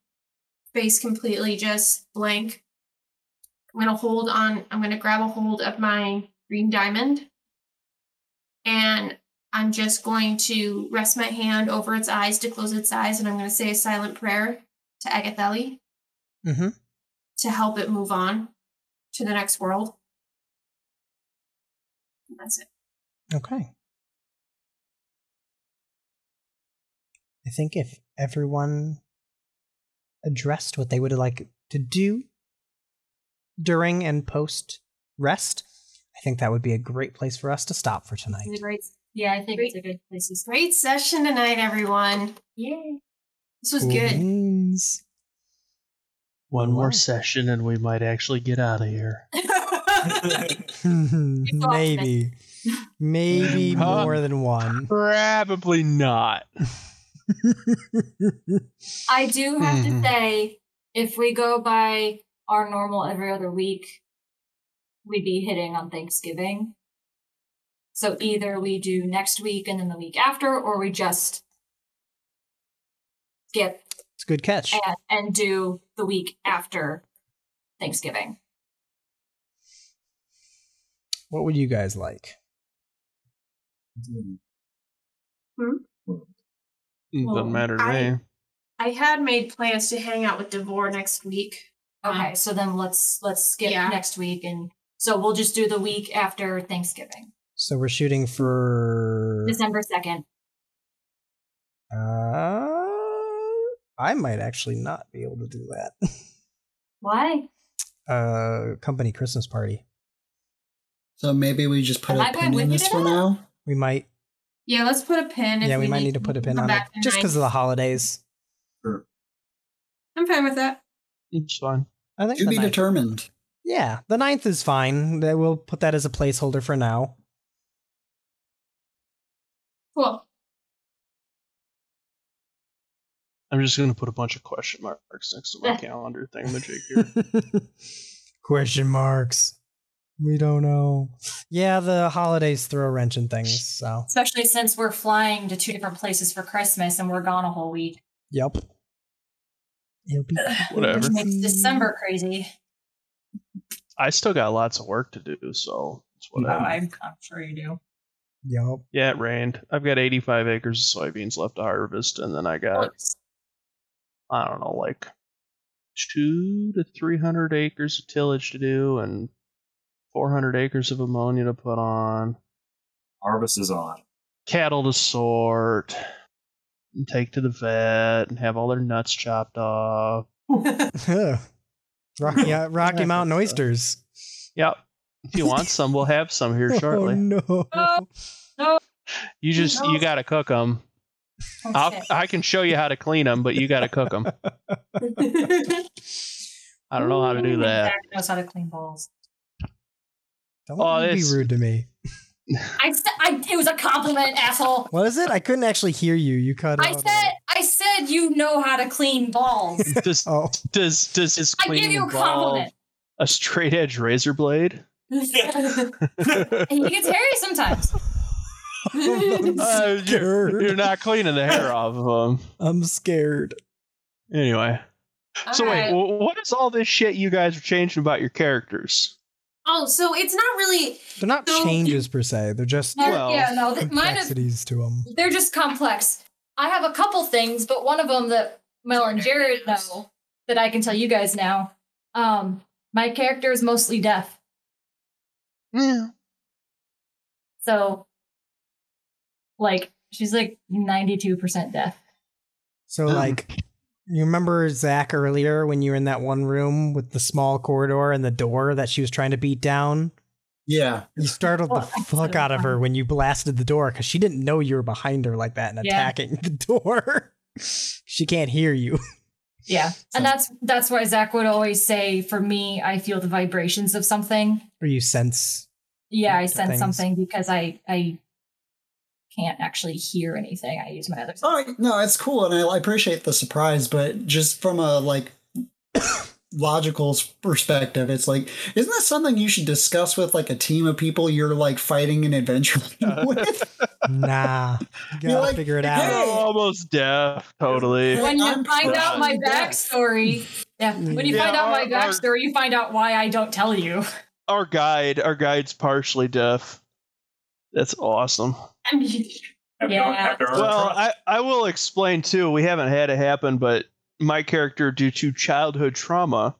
face completely just blank. I'm gonna hold on. I'm gonna grab a hold of my green diamond, and I'm just going to rest my hand over its eyes to close its eyes, and I'm going to say a silent prayer to Agatheli. Mm-hmm. to help it move on to the next world. That's it. Okay. I think if everyone addressed what they would like to do during and post rest, I think that would be a great place for us to stop for tonight. It's a great. Yeah, I think it's a good place to start. Great session tonight, everyone. Yay. This was good. Wings. One Wow. more session and we might actually get out of here. Maybe. Maybe more than one. Probably not. I do have Mhm. to say, if we go by our normal every other week, we'd be hitting on Thanksgiving. So either we do next week and then the week after, or we just skip It's a good catch. and, and do the week after Thanksgiving. What would you guys like? Doesn't Well, matter to I- me. I had made plans to hang out with Devore next week. Okay, so then let's let's skip Yeah. next week and so we'll just do the week after Thanksgiving. So we're shooting for. December second. Uh, I might actually not be able to do that. Why? uh, company Christmas party. So maybe we just put Am a I pin in this to for now. We might. Yeah, let's put a pin. If yeah, we might need to put a pin on it just because of the holidays. I'm fine with that. It's fine. I think To the be ninth- determined. Yeah, the ninth is fine. We'll put that as a placeholder for now. Cool. I'm just going to put a bunch of question marks next to my calendar thing, thingamajig here. Question marks. We don't know. Yeah, the holidays throw a wrench in things. So, Especially since we're flying to two different places for Christmas and we're gone a whole week. yep. It'll be Whatever. Which makes December crazy. I still got lots of work to do, so it's Oh, whatever. I'm, I'm sure you do. Yep. Yeah, it rained. I've got 85 acres of soybeans left to harvest, and then I got, I don't know, like two to 300 acres of tillage to do, and 400 acres of ammonia to put on, Harvest is on. cattle to sort, and take to the vet, and have all their nuts chopped off. Rocky uh, Rocky Mountain oysters. Yep. If you want some, we'll have some here shortly. Oh no. No. You just, you got to cook them. I'll, Okay. I can show you how to clean them, but you got to cook them. I don't know how to do that. Zach knows how to clean balls. Don't Oh, be rude to me. I, said I it was a compliment, asshole. What is it? I couldn't actually hear you. You cut I out. said I said you know how to clean balls. Does Oh, does does his I give you a compliment. a straight edge razor blade? and he gets hairy sometimes. I'm Uh, you're, scared. you're not cleaning the hair off of him. I'm scared. Anyway, so wait, what is all this shit you guys are changing about your characters? Oh, so it's not really. They're not So- changes per se. They're just No, Well, yeah, no, th- mine is complexities to them. they're just complex. I have a couple things, but one of them that Mel and Jared know that I can tell you guys now. Um, my character is mostly deaf, Yeah. so like she's like ninety two percent deaf. So, Um, like, you remember Zach earlier when you were in that one room with the small corridor and the door that she was trying to beat down? Yeah. You startled the oh, Well, fuck out of her when you blasted the door because she didn't know you were behind her like that and Yeah. attacking the door. she can't hear you. Yeah, So- and that's that's why Zach would always say, for me, I feel the vibrations of something. Or you sense. Yeah, I sense things. something because I I can't actually hear anything. I use my other. Oh no, it's cool, and I appreciate the surprise. But just from a like logical perspective, it's like, isn't that something you should discuss with like a team of people you're like fighting an adventure with? Nah. You gotta like, figure it "Hey, out. I'm almost deaf. Totally. when you I'm find out my deaf. backstory, yeah, when you Yeah, find out my our- our- backstory, you find out why I don't tell you. Our guide, our guide's partially deaf. That's awesome. I mean, Have to- Yeah. have to earn Well. I, I will explain too. We haven't had it happen, but my character, due to childhood trauma,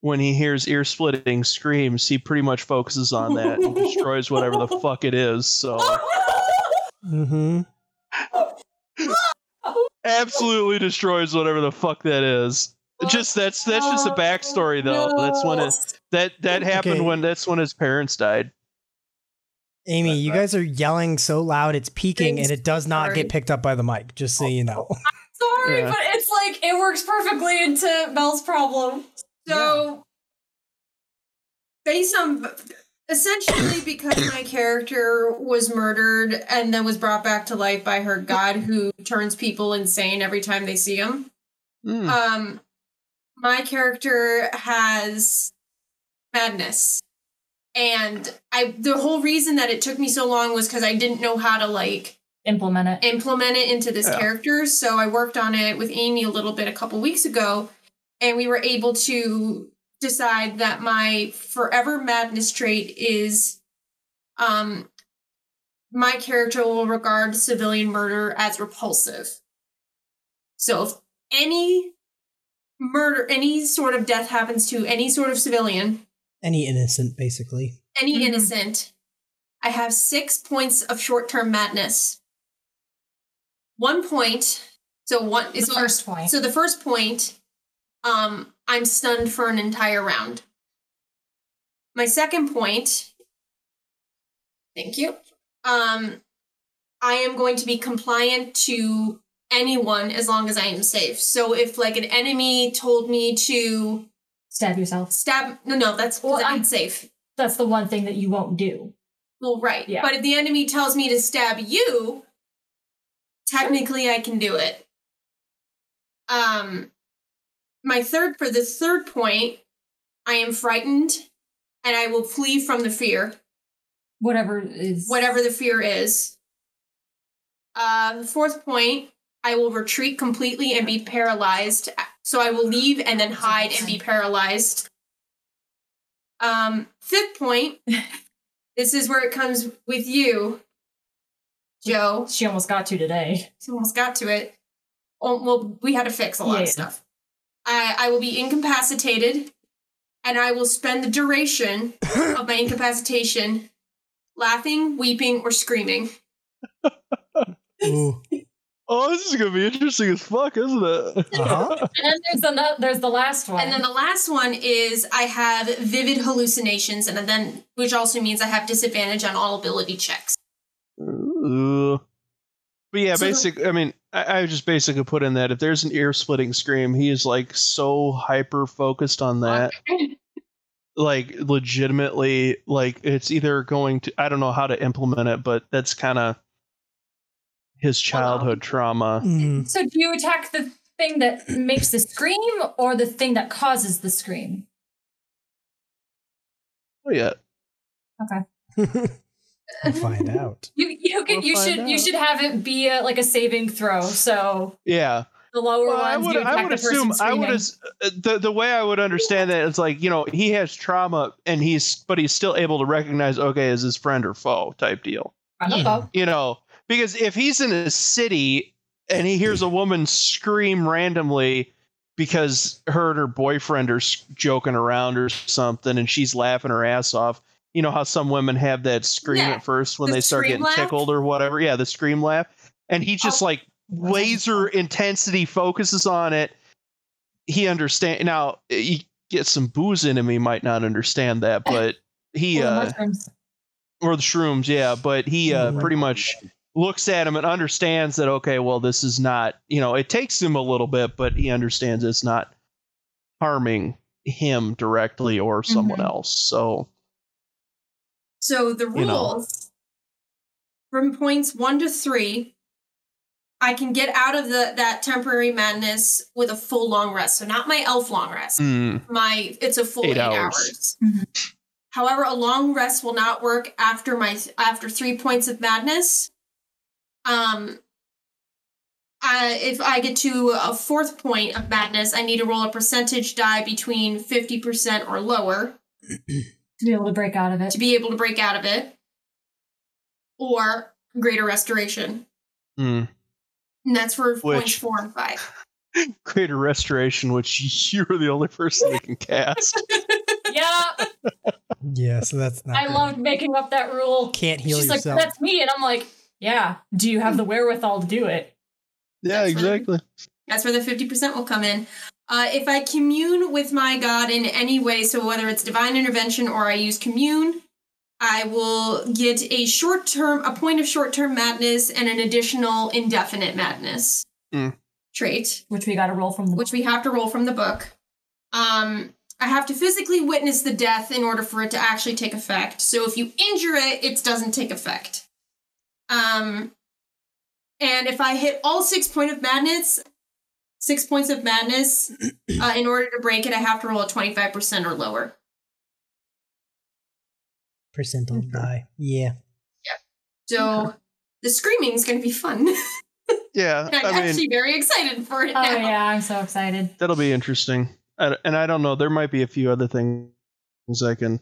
when he hears ear splitting screams, he pretty much focuses on that and destroys whatever the fuck it is. So Mm-hmm. absolutely destroys whatever the fuck that is. Just that's that's just a backstory though. That's when it that that happened Okay. when that's when his parents died. Amy, That's you right. guys are yelling so loud it's peaking and it does not Sorry. get picked up by the mic, just so you know. Sorry, Yeah. but it's like it works perfectly into Mel's problem. So, based on essentially because my character was murdered and then was brought back to life by her god who turns people insane every time they see him. Hmm. Um, my character has madness. And I the whole reason that it took me so long was because I didn't know how to like Implement it. implement it into this Yeah. character. So I worked on it with Amy a little bit a couple weeks ago, and we were able to decide that my forever madness trait is um my character will regard civilian murder as repulsive. So if any murder, any sort of death happens to any sort of civilian, Any innocent, basically. any Mhm. innocent, I have six points of short term madness. One point, so one is The is first point. So the first point, um, I'm stunned for an entire round. My second point, thank you. Um, I am going to be compliant to anyone as long as I am safe. So if like an enemy told me to Stab yourself. stab, no, no, that's Well, I'm- safe. That's the one thing that you won't do. Well, right. Yeah. But if the enemy tells me to stab you, technically I can do it. Um my third for the third point, I am frightened and I will flee from the fear, Whatever is whatever the fear is. Uh the fourth point, I will retreat completely and be paralyzed. So I will leave and then hide and be paralyzed. Um fifth point, this is where it comes with you, Joe. She almost got to today. She almost got to it. Oh, well, we had to fix a lot Yeah. of stuff. I, I will be incapacitated, and I will spend the duration of my incapacitation laughing, weeping, or screaming. Ooh. Oh, this is gonna be interesting as fuck, isn't it? Uh-huh. And then there's the there's the last one. And then the last one is I have vivid hallucinations, and then which also means I have disadvantage on all ability checks. Ooh. But yeah, So the- basic. I mean, I, I just basically put in that if there's an ear splitting scream, he is like so hyper focused on that, like legitimately, like it's either going to. I don't know how to implement it, but that's kind of his childhood trauma. Mhm. so do you attack the thing that makes the scream or the thing that causes the scream? Oh yeah, Okay. we'll find out. You you could We'll you find should you should have it be a, like a saving throw. So yeah. the lower Well, I would, you I would the assume, I would as, uh, the the way I would understand that is like you know he has trauma and he's but he's still able to recognize okay is his friend or foe type deal. I know. you know, because if he's in a city and he hears a woman scream randomly because her and her boyfriend are joking around or something and she's laughing her ass off, you know how some women have that scream Yeah, at first when the they start getting laugh? tickled or whatever. Yeah, the scream laugh. And he just Oh. like laser intensity focuses on it. He understand now. He gets some booze in him, he might not understand that, but he Or the uh or the shrooms, yeah. But he uh, pretty much looks at him and understands that okay, well, this is not. You know, it takes him a little bit, but he understands it's not harming him directly or someone Mhm. else. So So the You know. rules from points one to three, I can get out of the that temporary madness with a full long rest. So not my elf long rest. mm, My it's a full Eight eight, hours. hours. Mhm. However, a long rest will not work after my after three points of madness. Um, I, if I get to a fourth point of madness, I need to roll a percentage die between fifty percent or lower to be able to break out of it. to be able to break out of it, or greater restoration. mm. And that's for points Which- four and five. Greater restoration, which you're the only person that can cast. yeah, Yeah, so that's not. I good. loved making up that rule. Can't heal She's yourself. like, that's me. And I'm like, yeah. Do you have the wherewithal to do it? Yeah, That's fine. exactly. That's where the 50% will come in. Uh, if I commune with my god in any way, so whether it's divine intervention or I use commune, I will get a short term, a point of short term madness and an additional indefinite madness Mm. trait, Which we got to roll from the which we have to roll from the book. Um, I have to physically witness the death in order for it to actually take effect. So if you injure it, it doesn't take effect. Um, and if I hit all six point of madness, six points of madness, uh, in order to break it, I have to roll a twenty five percent or lower. Percentile die. Yeah. Yeah. So the screaming is going to be fun. Yeah, I'm I mean, actually very excited for it Oh, now. yeah. I'm so excited. that'll be interesting. I, and I don't know. There might be a few other things I can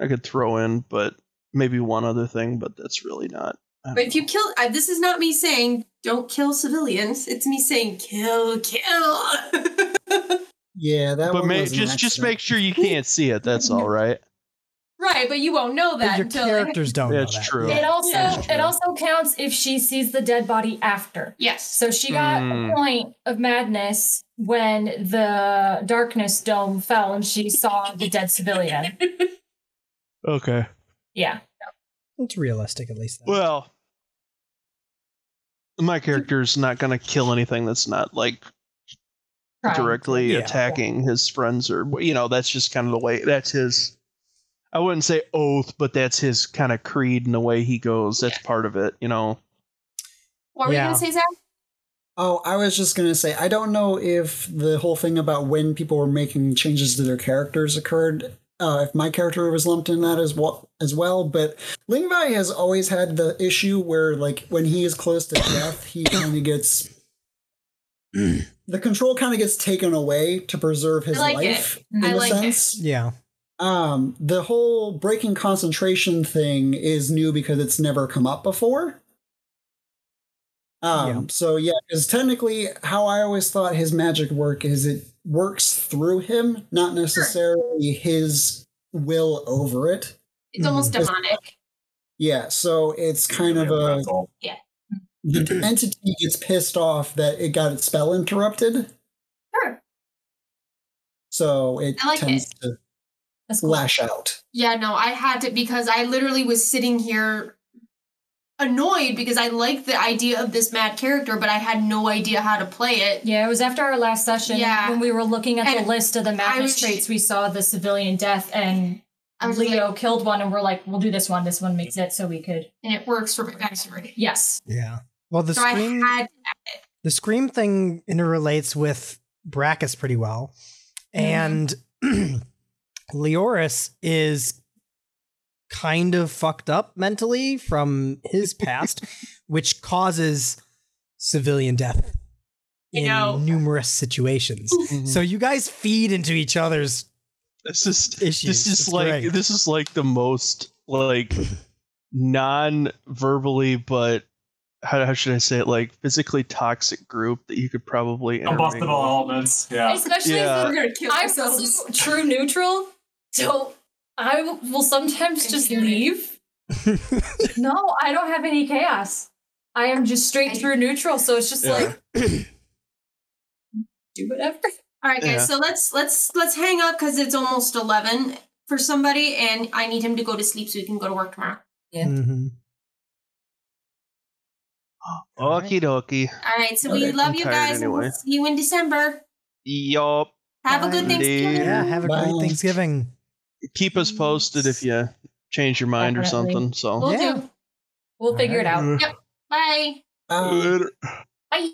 I could throw in, but maybe one other thing. But that's really not. I But if you kill, uh, this is not me saying don't kill civilians. It's me saying kill, kill. Yeah, that but one ma- just just make sure you can't see it. That's all right. right, but you won't know But that your until characters don't That's know that. true. It also That's true. it also counts if she sees the dead body after. Yes. So she got Hmm. a point of madness when the darkness dome fell and she saw the dead civilian. Okay. Yeah. It's realistic, at least. then. Well, my character's not going to kill anything that's not like Trying directly Yeah. attacking his friends or you know that's just kind of the way that's his i wouldn't say oath but that's his kind of creed and the way he goes that's part of it you know What were Yeah. you gonna say, Zach? Oh, I was just gonna say, I don't know if the whole thing about when people were making changes to their characters occurred. Uh, if my character was lumped in that as well, as well, but Lingvi has always had the issue where, like, when he is close to death, he kind of gets the control kind of gets taken away to preserve his I like it. life in I a like it. sense. yeah. Um, the whole breaking concentration thing is new because it's never come up before. Um, Yeah. so yeah, because technically, how I always thought his magic work is it works through him, not necessarily his will over it. It's almost Mhm. demonic. Yeah, so it's kind of a yeah. the entity gets pissed off that it got its spell interrupted, Sure. so it like tends to That's cool. lash out. Yeah, no, I had to because I literally was sitting here annoyed because I liked the idea of this mad character, but I had no idea how to play it. Yeah, it was after our last session Yeah. when we were looking at the list of the I was- magistrates. We saw the civilian death, and Leo like, killed one, and we're like, "We'll do this one. This one makes it so we could." and it works for my backstory. Yes. Yeah. Well, the So I scream had the scream thing interrelates with Brackus pretty well, and Leoris is kind of fucked up mentally from his past, which causes civilian death You in know. numerous situations. Mm-hmm. So you guys feed into each other's this is issues. this is It's like great. this is like the most like non-verbally but how, how should i say it like physically toxic group that you could probably Combustible intermingle. elements. Yeah. Especially Yeah. since we're gonna kill I'm ourselves. also true neutral, so I will sometimes just leave. no, I don't have any chaos. I am just straight I- true neutral, so it's just Yeah. like do whatever. All right, guys. Yeah. So let's let's let's hang up because it's almost eleven for somebody, and I need him to go to sleep so he can go to work tomorrow. mm-hmm okie dokie All right. So we love I'm you guys, and we'll see you in December. yup Have a good Thanksgiving. Yeah, have a great Bye. Thanksgiving. Keep us posted if you change your mind or something so We'll Yeah. do. We'll figure it out. Uh, Bye. Um, later. Bye.